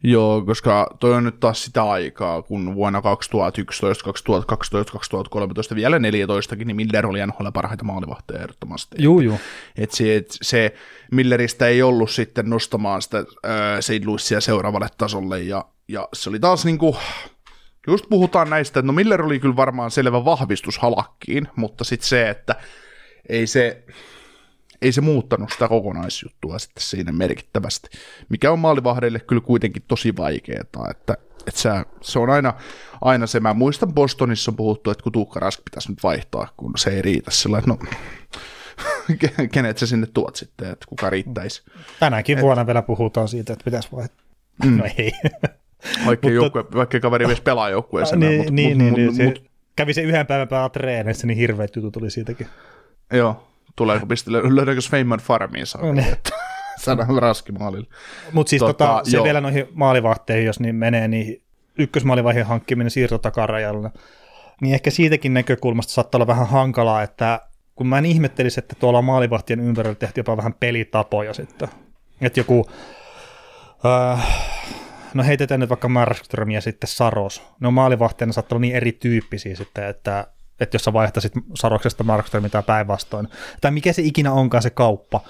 Joo, koska toi on nyt taas sitä aikaa, kun vuonna 2011, 2012, 2013, vielä 14 niin Miller oli NHL parhaita maalivahteja ehdottomasti. Juu, juu. Et se, et se Milleristä ei ollut sitten nostamaan sitä St. Louisia seuraavalle tasolle, ja, ja se oli taas niinku, just puhutaan näistä, että no Miller oli kyllä varmaan selvä vahvistus halakkiin, mutta sitten se, että ei se, ei se muuttanut sitä kokonaisjuttua sitten siinä merkittävästi, mikä on maalivahdeille kyllä kuitenkin tosi vaikeaa, että, että sä, se on aina, aina se, mä muistan Bostonissa on puhuttu, että kun Tuukka Rask pitäisi nyt vaihtaa, kun se ei riitä sillä, että no kenet sä sinne tuot sitten, että kuka riittäisi. Tänäkin Et... vuonna vielä puhutaan siitä, että pitäisi vaihtaa. Mm. No ei. Vaikka, Mutta- joukkue, vaikka kaveri edes pelaa joukkueessa. niin, mutta, niin, mut, niin, mut, niin, se, mut, kävi se yhden päivän päällä treeneissä, niin hirveät jutut tuli siitäkin. joo, tuleeko piste, löydäänkö Sveinman farmiin saa, No niin. saadaan raski maalille. Mutta siis Tota, tota, se joo. vielä noihin maalivahteihin, jos niin menee, niin ykkösmaalivaiheen hankkiminen siirtotakarajalle, niin ehkä siitäkin näkökulmasta saattaa olla vähän hankalaa, että kun mä en ihmettelisi, että tuolla maalivahtien ympärillä tehtiin jopa vähän pelitapoja sitten. Että joku, äh, no heitetään nyt vaikka Markström ja sitten Saros. Ne on maalivahteina saattaa olla niin erityyppisiä sitten, että, että jos sä vaihtaisit Saroksesta Markströmin tai päinvastoin, tai mikä se ikinä onkaan se kauppa,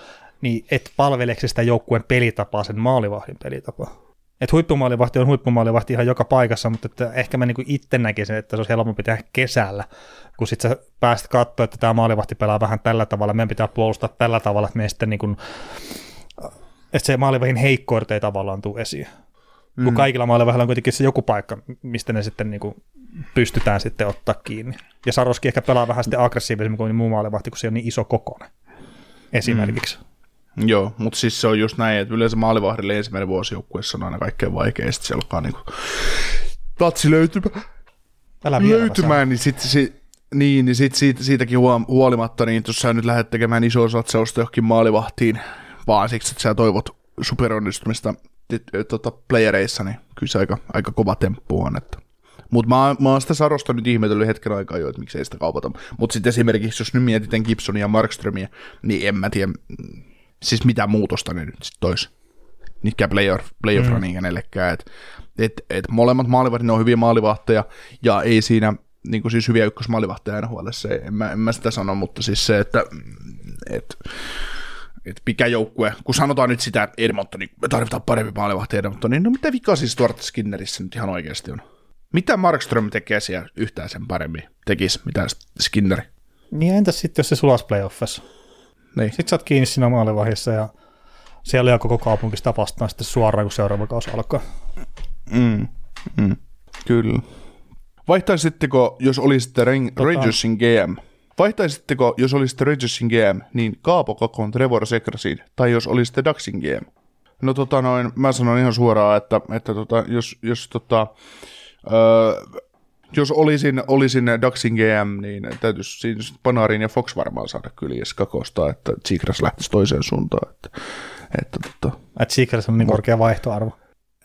niin et palveleeko se sitä joukkueen pelitapaa sen maalivahdin pelitapaa. Et huippumaalivahti on huippumaalivahti ihan joka paikassa, mutta että ehkä mä niinku itse näkisin, että se olisi helpompi tehdä kesällä, kun sit sä pääset katsoa, että tämä maalivahti pelaa vähän tällä tavalla, meidän pitää puolustaa tällä tavalla, että me sitten niinku, että se maalivahin heikkoudet ei tavallaan tule esiin. Mm. Kun kaikilla maalivahdilla on kuitenkin se joku paikka, mistä ne sitten niinku pystytään sitten ottaa kiinni. Ja Saroski ehkä pelaa vähän sitten aggressiivisemmin kuin muu maalivahti, kun se on niin iso kokoinen. Esimerkiksi. Mm. Joo, mutta siis se on just näin, että yleensä maalivahdille ensimmäinen vuosi joukkueessa on aina kaikkein vaikein, ja sitten se alkaa niinku tatsi löytymään, löytymään niin sitten sit, niin, niin sit siitä, siitäkin huolimatta, niin jos sä nyt lähdet tekemään isoa satsausta johonkin maalivahtiin, vaan siksi, että sä toivot superonnistumista tota, playereissa, niin kyllä se aika, aika kova temppu on, että mutta mä, mä oon sitä Sarosta nyt ihmetellyt hetken aikaa jo, että miksei sitä kaupata. Mutta sitten esimerkiksi, jos nyt mietitään Gibsonia ja Markströmiä, niin en mä tiedä, siis mitä muutosta ne nyt sitten tois. Nitkään playoff, playoff mm. running kenellekään. Et, et, et molemmat maalivahdit, ne on hyviä maalivahteja, ja ei siinä, niin kuin siis hyviä ykkösmaalivahteja NHL, en, mä, en mä sitä sano, mutta siis se, että et, et mikä joukkue, kun sanotaan nyt sitä Edmonton, niin me tarvitaan parempi maalivahti Edmonton, niin no mitä vika siis Stuart Skinnerissä nyt ihan oikeasti on? Mitä Markström tekee siellä yhtään sen paremmin tekisi, mitä Skinneri? Niin entäs sitten, jos se sulas playoffissa? Niin. Sitten sä oot kiinni siinä maalivahissa ja siellä on koko kaupunki sitä vastaan sitten suoraan, kun seuraava kausi alkaa. Mm, mm, kyllä. Vaihtaisitteko, jos olisitte Ren- Tota- Rangersin GM? Vaihtaisitteko, jos olisitte Rangersin GM, niin Kaapo Kakon Trevor Sekrasin, tai jos olisitte Daxin GM? No tota noin, mä sanon ihan suoraan, että, että tota, jos, jos tota, öö, jos olisin, olisin Daxin GM, niin täytyisi siinä sit Panarin ja Fox varmaan saada kyljessä kakosta, että Chikras lähtisi toiseen suuntaan. Että, että tota, Että Secrets on niin korkea vaihtoarvo.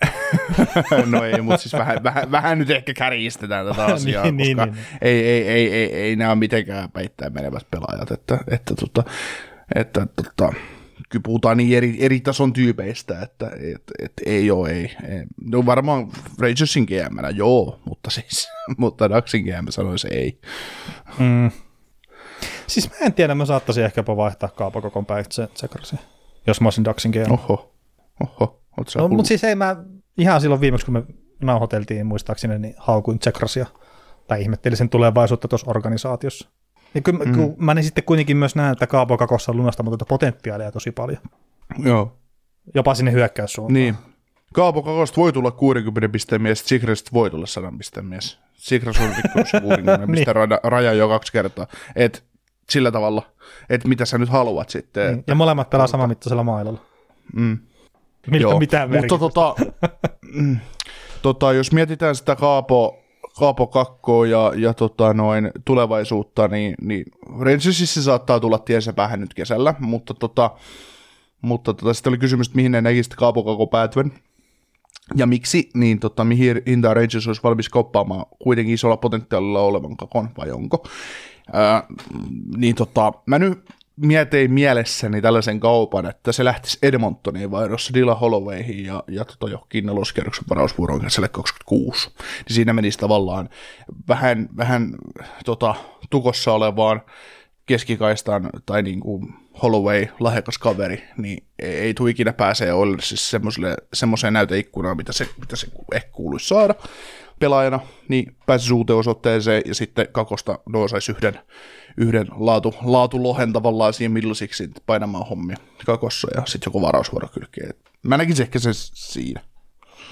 no ei, mutta siis vähän, vähän, vähän nyt ehkä kärjistetään tätä asiaa, Niin, niin, koska niin, ei, ei, ei, ei, ei, nämä ole mitenkään peittää menevät pelaajat, että, että, tota, että tota, kyllä puhutaan niin eri, eri tason tyypeistä, että et, et, ei ole, ei, ei. No varmaan Rangersin gm joo, mutta siis, mutta Ducksin GM sanoisi ei. Mm. Siis mä en tiedä, mä saattaisin ehkäpä vaihtaa kaapakokon päivitse Sekrasin, jos mä olisin Daxin GM. Oho, oho, oot sä No, mutta siis ei mä, ihan silloin viimeksi kun me nauhoiteltiin muistaakseni, niin haukuin Tsekrasia, tai ihmettelin sen tulevaisuutta tuossa organisaatiossa. Ja kyllä, mm. kun mä niin sitten kuitenkin myös näen, että Kaapo Kakossa on lunastamatonta potentiaalia tosi paljon. Joo, Jopa sinne hyökkäyssuuntaan. Niin. Kaapo Kakosta voi tulla 60 pisteen mies, Sigrist voi tulla 100 pisteen mies. Sigras on rikkonut se 60 pisteen raja, raja jo kaksi kertaa. Et sillä tavalla, että mitä sä nyt haluat sitten. Niin. Ja molemmat pelaa samanmittaisella mailalla. Mm. Joo, mitään mutta tota, mm, tota, jos mietitään sitä Kaapo, Kaapo Kakkoa ja, ja tota noin tulevaisuutta, niin, niin Rangersissa saattaa tulla tiensä päähän nyt kesällä, mutta, tota, mutta tota, sitten oli kysymys, että mihin ne näkisitte Kaapo Kakko päätyvän. Ja miksi, niin tota, mihin hintaan Rangers olisi valmis kauppaamaan kuitenkin isolla potentiaalilla olevan kakon, vai onko? Ää, niin tota, mä nyt mietin mielessäni tällaisen kaupan, että se lähtisi Edmontoniin vaihdossa Dilla Hollowayhin ja, ja tota johonkin neloskierroksen varausvuoron käsille 26. Niin siinä menisi tavallaan vähän, vähän tota, tukossa olevaan keskikaistaan tai niin kuin Holloway, lahjakas kaveri, niin ei, ei tule ikinä pääsee Oilersissa semmoiseen näyteikkunaan, mitä se, mitä se ehkä kuuluisi saada pelaajana, niin pääsisi uuteen osoitteeseen ja sitten kakosta no saisi yhden, yhden laatu, laatulohen tavallaan siihen millisiksi painamaan hommia kakossa ja sitten joku varausvuoro kylkeen. Mä näkisin ehkä se siinä.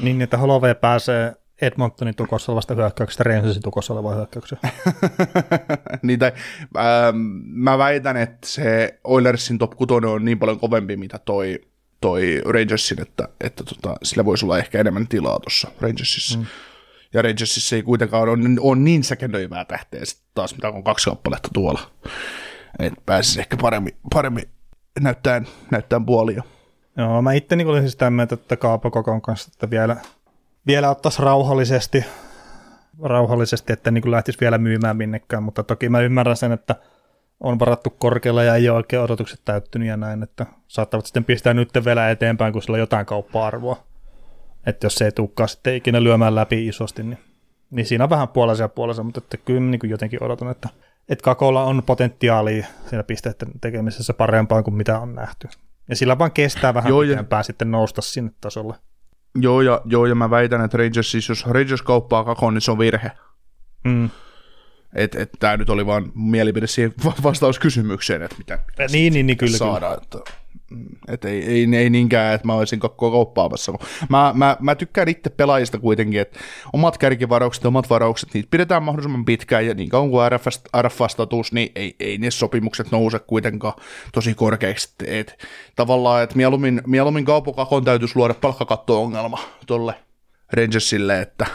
Niin, että Holloway pääsee Edmontonin tukossa olevasta hyökkäyksestä Rangersin tukossa olevaan hyökkäykseen. niin, tai, ähm, mä väitän, että se Oilersin top 6 on niin paljon kovempi, mitä toi, toi Rangersin, että, että tota, sillä voisi olla ehkä enemmän tilaa tuossa Rangersissa. Mm. Ja Rangersissa ei kuitenkaan ole, ole niin säkenöivää tähteä sitten taas, mitä on kaksi kappaletta tuolla. Että pääsisi ehkä paremmin, paremmin näyttäen, näyttäen puolia. Joo, mä itse niin olisin sitä mieltä, että Kaapo Kokon kanssa, että vielä, vielä ottaisi rauhallisesti, rauhallisesti, että niin lähtisi vielä myymään minnekään, mutta toki mä ymmärrän sen, että on varattu korkealla ja ei ole oikein odotukset täyttynyt ja näin, että saattavat sitten pistää nyt vielä eteenpäin, kun sillä on jotain kauppa-arvoa. Että jos se ei tulekaan sitten ikinä lyömään läpi isosti, niin, niin siinä on vähän puolella ja puolella, mutta että kyllä niin kuin jotenkin odotan, että, että Kakolla on potentiaalia siinä pisteiden tekemisessä parempaan kuin mitä on nähty. Ja sillä vaan kestää vähän Joo, ja- pitempään sitten nousta sinne tasolle. Joo ja, joo, ja mä väitän, että Rangers, siis jos Rangers kauppaa kakon, niin se on virhe. Mm. Että et, tämä nyt oli vaan mielipide siihen va- vastaus kysymykseen, että mitä, mitä Niin, niin, niin kyllä, saada. Että, mm, et ei, ei, ei, niinkään, että mä olisin kakkoa kauppaamassa. Mä, mä, mä tykkään itse pelaajista kuitenkin, että omat kärkivaraukset ja omat varaukset, niitä pidetään mahdollisimman pitkään, ja niin kauan kuin RF, RF-status, niin ei, ei ne sopimukset nouse kuitenkaan tosi korkeiksi. Et, tavallaan, että mieluummin, mieluummin kaupokakon täytyisi luoda palkkakatto-ongelma tuolle Rangersille, että,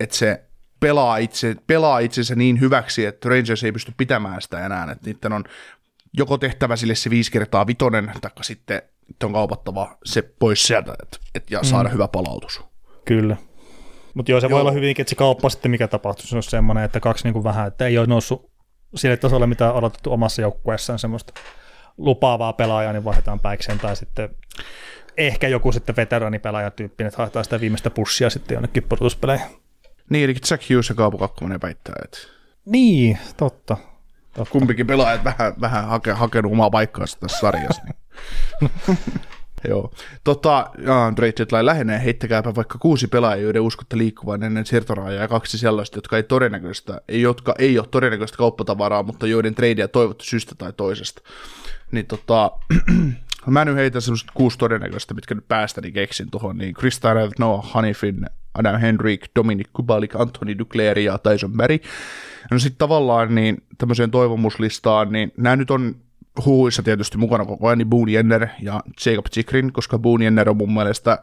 että se pelaa, itse, pelaa itsensä niin hyväksi, että Rangers ei pysty pitämään sitä enää, että niiden on joko tehtävä sille se viisi kertaa vitonen, tai sitten että on kaupattava se pois sieltä, et, et, ja saada mm. hyvä palautus. Kyllä. Mutta joo, se joo. voi olla hyvinkin, että se kauppa sitten mikä tapahtuu, se on semmoinen, että kaksi niin kuin vähän, että ei ole noussut sille tasolle, mitä on odotettu omassa joukkueessaan semmoista lupaavaa pelaajaa, niin vaihdetaan päikseen, tai sitten ehkä joku sitten veteraanipelaajatyyppinen, että haetaan sitä viimeistä pussia sitten jonnekin pudotuspeleihin. Niin, eli Jack Hughes ja Kaapo Kakkonen väittää, että Niin, totta. totta. Kumpikin pelaajat vähän, vähän hake, hakenut omaa paikkaansa tässä sarjassa. Niin. Joo. Tota, Trade Deadline lähenee, heittäkääpä vaikka kuusi pelaajaa, joiden uskotte liikkuvan ennen siirtoraajaa ja kaksi sellaista, jotka ei, todennäköistä, jotka ei ole todennäköistä kauppatavaraa, mutta joiden tradeja toivottu syystä tai toisesta. Niin tota, mä nyt heitän semmoiset kuusi todennäköistä, mitkä nyt päästäni keksin tuohon, niin Chris Tanev, Noah Hanifin, Adam Henrik, Dominic Kubalik, Anthony Duclair ja Tyson Berry. No sitten tavallaan niin tämmöiseen toivomuslistaan, niin nämä nyt on huuissa tietysti mukana koko ajan, niin Boone Jenner ja Jacob Chikrin, koska Boone Jenner on mun mielestä,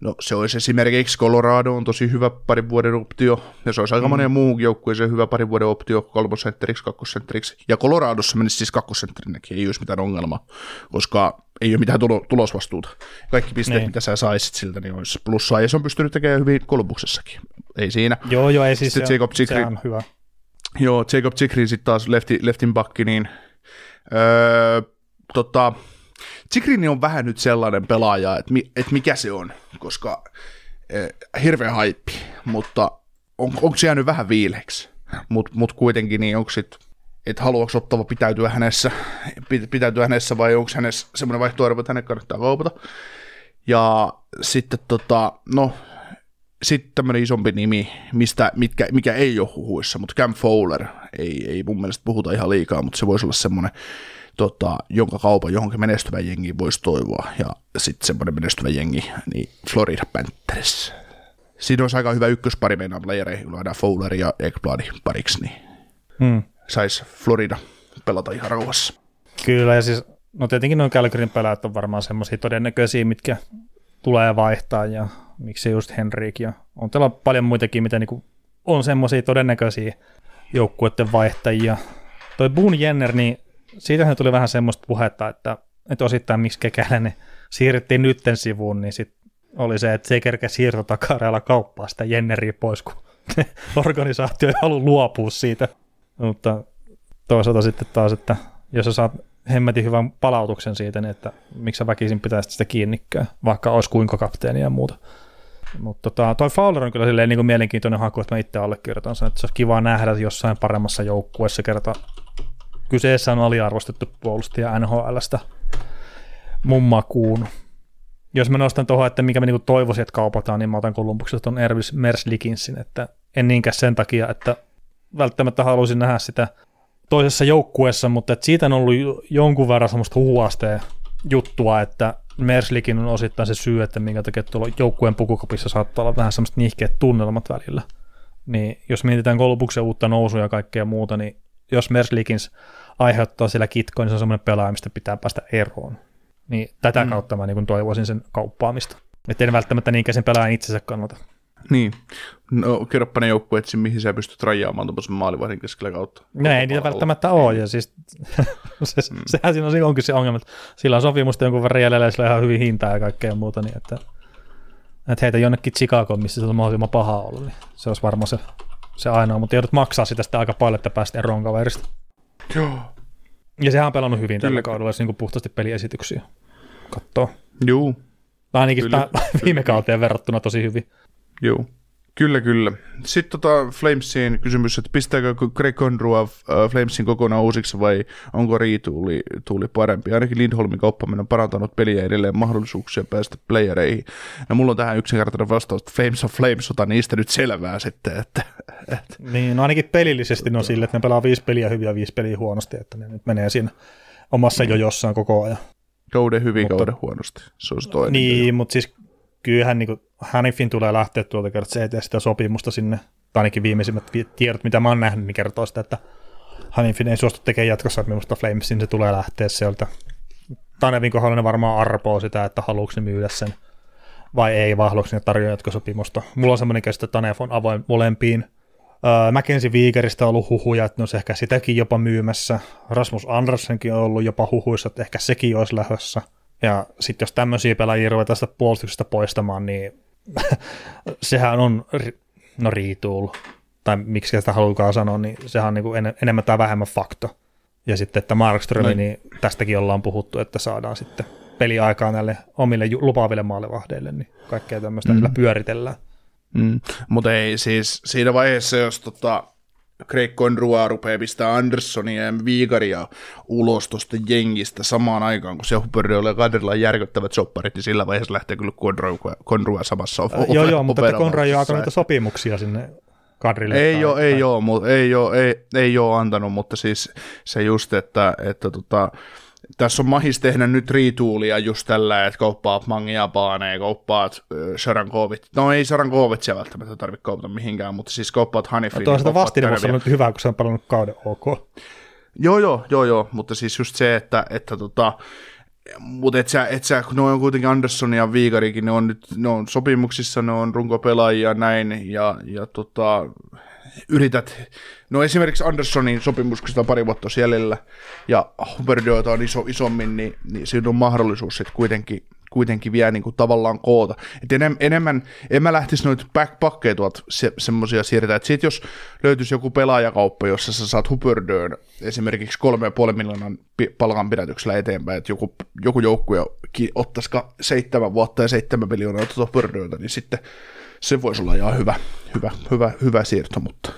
no se olisi esimerkiksi Colorado on tosi hyvä parin vuoden optio, ja se olisi aika mm. monen muun joukkueeseen hyvä parin vuoden optio kolmosentteriksi, kakkosentteriksi, ja Coloradossa menisi siis kakkosentterinäkin, ei olisi mitään ongelmaa, koska ei ole mitään tulo, tulosvastuuta. Kaikki pisteet, niin. mitä sä saisit siltä, niin olisi plussaa, ja se on pystynyt tekemään hyvin Kolumbuksessakin. Ei siinä. Joo, joo, ei siis se, Jacob Chikrin, se on hyvä. Joo, Jacob Chikrin sitten taas lefti, leftin bakki, niin Öö, tota, Chikrini on vähän nyt sellainen pelaaja, että, mi, että mikä se on, koska äh, hirveä haippi, mutta on, onko se jäänyt vähän viileksi? Mutta mut kuitenkin, niin onko sitten että haluaako Ottava pitäytyä hänessä, pitäytyä hänessä vai onko hänessä semmoinen vaihtoehto, että hänet kannattaa kaupata. Ja sitten tota, no, sitten tämmöinen isompi nimi, mistä, mitkä, mikä ei ole huhuissa, mutta Cam Fowler, ei, ei mun mielestä puhuta ihan liikaa, mutta se voisi olla semmoinen, tota, jonka kaupan johonkin menestyvän jengiin voisi toivoa, ja sitten semmoinen menestyvä jengi, niin Florida Panthers. Siinä olisi aika hyvä ykköspari meidän playereihin, kun Fowler ja Ekblad pariksi, niin hmm. saisi Florida pelata ihan rauhassa. Kyllä, ja siis no tietenkin noin Calgaryn pelaajat on varmaan semmoisia todennäköisiä, mitkä tulee vaihtaa, ja miksi just Henrik, ja on teillä paljon muitakin, mitä niinku on semmoisia todennäköisiä joukkueiden vaihtajia. Toi Boone Jenner, niin siitähän tuli vähän semmoista puhetta, että, että osittain miksi Kekäläinen siirrettiin nytten sivuun, niin sit oli se, että se ei kerkeä siirtotakareella kauppaa sitä Jenneriä pois, kun organisaatio ei halua luopua siitä. Mutta toisaalta sitten taas, että jos sä saat hemmetin hyvän palautuksen siitä, niin että miksi sä väkisin pitäisi sitä kiinnikkää, vaikka olisi kuinka kapteeni ja muuta. Mutta tota, toi Fowler on kyllä silleen niin kuin mielenkiintoinen haku, että mä itse allekirjoitan sen, että se olisi kiva nähdä jossain paremmassa joukkueessa kerta. Kyseessä on aliarvostettu puolustaja NHLstä mun makuun. Jos mä nostan tuohon, että mikä mä niinku toivoisin, että kaupataan, niin mä otan Kolumbuksesta on Ervis Merslikinsin, että en niinkään sen takia, että välttämättä haluaisin nähdä sitä toisessa joukkueessa, mutta että siitä on ollut jonkun verran semmoista huuasteen juttua, että Merslikin on osittain se syy, että minkä takia tuolla joukkueen pukukopissa saattaa olla vähän semmoista nihkeät tunnelmat välillä. Niin jos mietitään Kolubuksen uutta nousua ja kaikkea muuta, niin jos Merslikins aiheuttaa siellä kitkoa, niin se on semmoinen pelaaja, mistä pitää päästä eroon. Niin tätä mm. kautta mä niin toivoisin sen kauppaamista. Että en välttämättä niinkään sen pelaajan itsensä kannalta. Niin. No, kerropa ne joukkueet, mihin sä pystyt rajaamaan tuollaisen maalivahdin keskellä kautta. No ei niitä välttämättä ole, ja siis se, mm. sehän siinä on, onkin se ongelma, että sillä on sopimusta jonkun verran jäljellä, ja sillä on ihan hyvin hintaa ja kaikkea muuta, niin että, että heitä jonnekin Chicagoon, missä se on mahdollisimman paha ollut, niin se olisi varmaan se, se ainoa, mutta joudut maksaa sitä sitten aika paljon, että päästä eroon kaverista. Joo. Ja sehän on pelannut hyvin Kyllä. tällä kaudella, jos niin puhtaasti peliesityksiä katsoo. Joo. Ainakin kyllä, viime kauteen verrattuna tosi hyvin. Joo. Kyllä, kyllä. Sitten tota Flamesin kysymys, että pistääkö Greg Conroy uh, Flamesin kokonaan uusiksi vai onko riituuli tuuli parempi? Ainakin Lindholmin kauppaminen on parantanut peliä edelleen mahdollisuuksia päästä playereihin. No mulla on tähän yksinkertainen vastaus, että Flames of Flames, ota niistä nyt selvää sitten. Että, että. Niin, no ainakin pelillisesti no sille, että ne pelaa viisi peliä hyviä ja viisi peliä huonosti, että ne nyt menee siinä omassa mm. jojossaan koko ajan. Kauden hyvin, mutta, kauden huonosti. Se on se toinen. Niin, mutta siis kyllähän niin Hanifin tulee lähteä tuolta kertaa, se ei sitä sopimusta sinne, tai ainakin viimeisimmät tiedot, mitä mä oon nähnyt, niin kertoo sitä, että Hanifin ei suostu tekemään jatkossa minusta Flamesin, se tulee lähteä sieltä. Tanevin kohdalla ne varmaan arpoo sitä, että haluuko ne myydä sen vai ei, vai haluuko ne tarjoa jatkosopimusta. Mulla on semmoinen käsite, että Tanev on avoin molempiin. Öö, Mackenzie Viikeristä on ollut huhuja, että ne olisi ehkä sitäkin jopa myymässä. Rasmus Andersenkin on ollut jopa huhuissa, että ehkä sekin olisi lähdössä. Ja sitten jos tämmöisiä pelaajia ruvetaan tästä puolustuksesta poistamaan, niin sehän on no riituul, tai miksi sitä halukaan sanoa, niin sehän on niin kuin en, enemmän tai vähemmän fakto. Ja sitten, että Markströmi, niin tästäkin ollaan puhuttu, että saadaan sitten peliaikaa näille omille lupaaville maalivahdeille, niin kaikkea tämmöistä mm. pyöritellään. Mm. Mutta ei siis siinä vaiheessa, jos tota, Craig Conroy rupeaa pistää Andersonia ja Vigaria ulos tuosta jengistä samaan aikaan, kun se Huberdeolla ja Kaderilla on järkyttävät sopparit, niin sillä vaiheessa lähtee kyllä Conroy, Conroy samassa Äh, joo, joo, mutta että Conroy ei ole niitä sopimuksia sinne kadrille. Ei ole, ei ole, ei ole, ei, ei ole antanut, mutta siis se just, että, että tota, tässä on mahis tehdä nyt retoolia just tällä, että kauppaat Mangia Baaneen, kauppaat Sharankovit. No ei Sharankovitsia välttämättä tarvitse kaupata mihinkään, mutta siis kauppaat Hanifin. Tuo sitä vastinevossa on nyt hyvä, kun se on palannut kauden ok. Joo, joo, joo, joo, mutta siis just se, että, että tota, mutta et sä, et sä, kun ne on kuitenkin Andersson ja Viigarikin, ne on nyt ne on sopimuksissa, ne on runkopelaajia näin, ja, ja tota, yrität, no esimerkiksi Anderssonin sitä on pari vuotta jäljellä, ja Huberdeota on iso, isommin, niin, niin siinä on mahdollisuus sitten kuitenkin, kuitenkin vielä niin kuin tavallaan koota. Et enem, enemmän, en mä lähtisi noita backpackeja tuolta se, semmoisia siirtää, että sit jos löytyisi joku pelaajakauppa, jossa sä saat Huberdön esimerkiksi 3,5 miljoonan pi- palkanpidätyksellä eteenpäin, että joku, joku joukkue ottaisi seitsemän vuotta ja seitsemän miljoonaa tuota Huberdötä, niin sitten se voisi olla ihan hyvä, hyvä, hyvä, hyvä siirto, mutta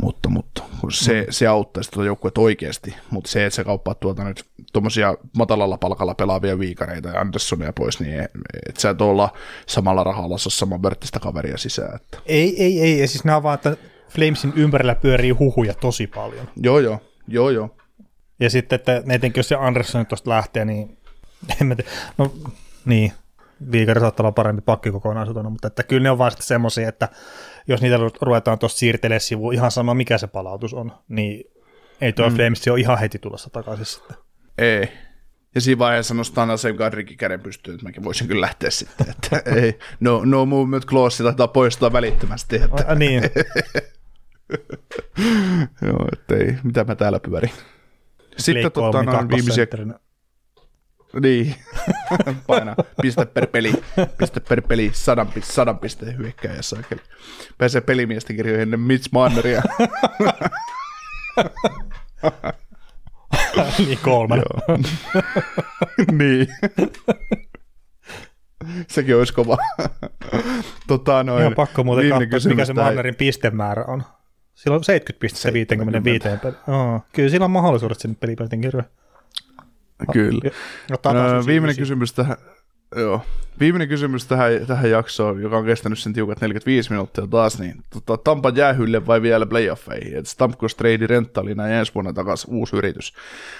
mutta, mutta se, se auttaisi tuota joukkuetta oikeasti, mutta se, että sä kauppaat tuolta nyt tuommoisia matalalla palkalla pelaavia viikareita ja Anderssonia pois, niin et sä et olla samalla rahalla saa saman verttistä kaveria sisään. Että. Ei, ei, ei, ja siis nämä vaan, että Flamesin ympärillä pyörii huhuja tosi paljon. Joo, joo, joo, joo. Ja sitten, että etenkin jos se Andersson tuosta lähtee, niin en mä tiedä. No niin, Viikari saattaa olla parempi pakki kokonaisuutena, mutta että kyllä ne on vaan sitten semmoisia, että jos niitä ru- ruvetaan tuosta siirtelemään sivuun, ihan sama mikä se palautus on, niin ei tuo mm. Flames ole ihan heti tulossa takaisin sitten. Ei. Ja siinä vaiheessa nostaa Nasem Kadrikin käden pystyyn, että mäkin voisin kyllä lähteä sitten. Että ei, no, no movement clause taitaa poistaa välittömästi. Että, A, niin, joo, että ei, mitä mä täällä pyörin. Sitten tota, viimeisiä Niin, paina piste per peli, piste per peli, sadan, sadan pisteen hyökkäjä saakeli. Pääsee pelimiesten kirjoihin ennen Mitch Marneria. niin kolmen. niin. Sekin olisi kova. tota, noin, Ihan pakko muuten katsoa, mikä se Marnerin pistemäärä on. Sillä on 70 pistettä 55 peli. Oh, kyllä sillä on mahdollisuudet sinne pelipeltin kirjoihin. Kyllä. Taas Öö, ysi- viimeinen kysymys tähän, joo. Viimeinen kysymys tähän, tähän jaksoon, joka on kestänyt sen tiukat 45 minuuttia taas, niin tota, Tampa jäähylle vai vielä playoffeihin? Et Stamkos trade rentalina ja ensi vuonna takaisin uusi yritys.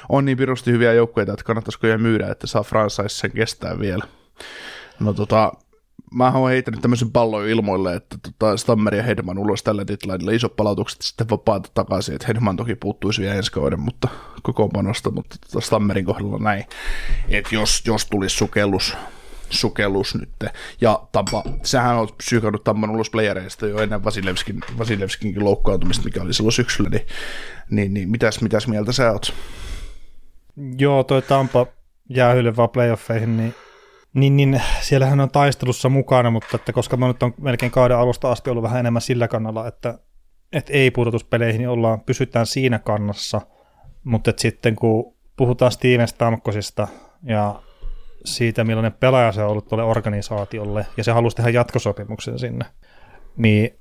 On niin pirusti hyviä joukkueita, että kannattaisiko ja myydä, että saa franchise sen kestää vielä. No tota, mä oon heittänyt tämmöisen pallon ilmoille, että tota, Stammer ja Hedman ulos tällä deadlinella isot palautukset sitten vapaata takaisin, että Hedman toki puuttuisi vielä ensi kauden, mutta kokoonpanosta, mutta tota Stammerin kohdalla näin, että jos, jos tulisi sukellus, sukellus nyt, ja Tampa, sähän on psyykannut Tampan ulos playereista jo ennen Vasilevskin, Vasilevskinkin loukkaantumista, mikä oli silloin syksyllä, niin, niin, niin mitäs, mitäs mieltä sä oot? Joo, toi Tampa jäähylle vaan playoffeihin, niin, niin, niin siellähän on taistelussa mukana, mutta että koska mä nyt on melkein kauden alusta asti ollut vähän enemmän sillä kannalla, että, että ei pudotuspeleihin, niin ollaan, pysytään siinä kannassa, mutta että sitten kun puhutaan Steven Stamkosista ja siitä, millainen pelaaja se on ollut tuolle organisaatiolle, ja se halusi tehdä jatkosopimuksen sinne, niin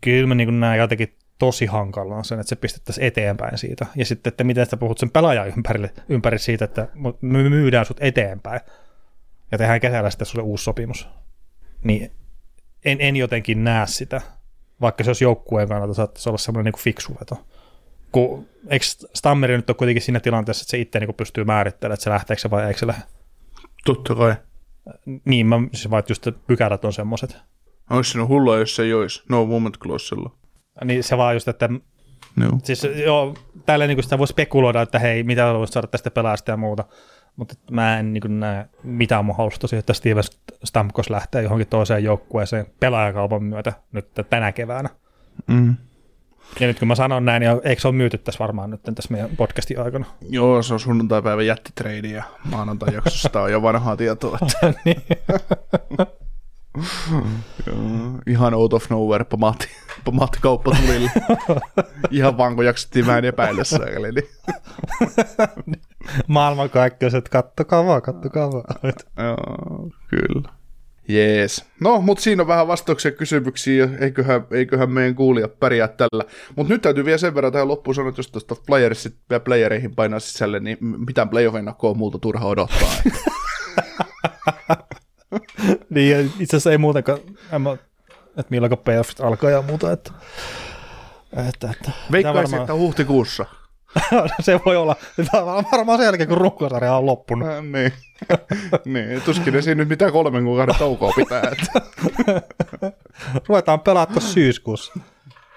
kyllä mä niin näen jotenkin tosi hankalaan sen, että se pistettäisiin eteenpäin siitä. Ja sitten, että miten sä puhut sen pelaajan ympärille, ympäri siitä, että me myydään sut eteenpäin ja tehdään kesällä sitten sulle uusi sopimus. Niin en, en jotenkin näe sitä, vaikka se olisi joukkueen kannalta saattaisi olla semmoinen niin fiksu veto. Kun, eikö Stammeri nyt ole kuitenkin siinä tilanteessa, että se itse niin pystyy määrittelemään, että se lähteekö se vai eikö se lähde? Totta kai. Niin, mä, siis vaan että just pykälät on semmoiset. Olisi sinun hullua, jos se ei olisi. No moment clausella. Niin se vaan just, että No. Siis joo, tällä niin sitä voi spekuloida, että hei, mitä voisi saada tästä pelaajasta ja muuta, mutta mä en niin näe mitään mahdollisuutta siihen, että Steven Stamkos lähtee johonkin toiseen joukkueeseen pelaajakaupan myötä nyt tänä keväänä. Mm. Ja nyt kun mä sanon näin, niin eikö se ole myyty tässä varmaan nyt tässä meidän podcastin aikana? Joo, se on sunnuntaipäivän jättitreidi ja maanantai-jaksosta on jo vanhaa tietoa. Että, Niin. Ihan out of nowhere pomaatti, pomaattikauppa tulille. ihan vaan kun jaksettiin vähän epäillessä. Eli niin. Maailmankaikkeus, että kattokaa vaan, kattokaa vaan. Joo, kyllä. Jees. No, mutta siinä on vähän vastauksia kysymyksiin, eiköhän, eiköhän meidän kuulia pärjää tällä. Mutta nyt täytyy vielä sen verran tähän loppuun sanoa, että jos tuosta Flyersit ja playereihin painaa sisälle, niin mitään playoff-ennakkoa on multa turha odottaa. niin, itse asiassa ei muutenkaan, en mä, että milloin playoffit alkaa ja muuta, että, että, että Veikkaisin, varmaan... että huhtikuussa. se voi olla. Varmaan sen jälkeen, kun runkosarja on loppunut. Äh, niin. niin. Tuskin ne siinä nyt mitään kolmen kuukauden taukoa pitää. Että. Ruvetaan pelaamaan syyskuussa.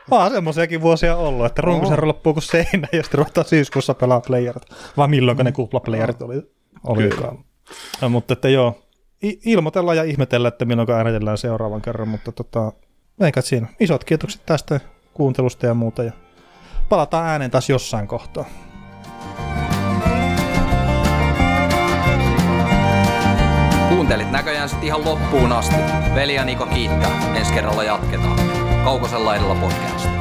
Vaan semmoisiakin vuosia ollut, että runkosarja loppuu kuin seinä, ja sitten ruvetaan syyskuussa pelaa playerit. Vai milloin ne kuplaplayerit oli, olikaan. Ja, mutta että joo, ilmoitella ja ihmetellä, että milloin äänetellään seuraavan kerran, mutta tota, eikä siinä. Isot kiitokset tästä kuuntelusta ja muuta. Ja palataan ääneen taas jossain kohtaa. Kuuntelit näköjään sitten ihan loppuun asti. Veli ja Niko kiittää. Ensi kerralla jatketaan. Kaukosella edellä podcast.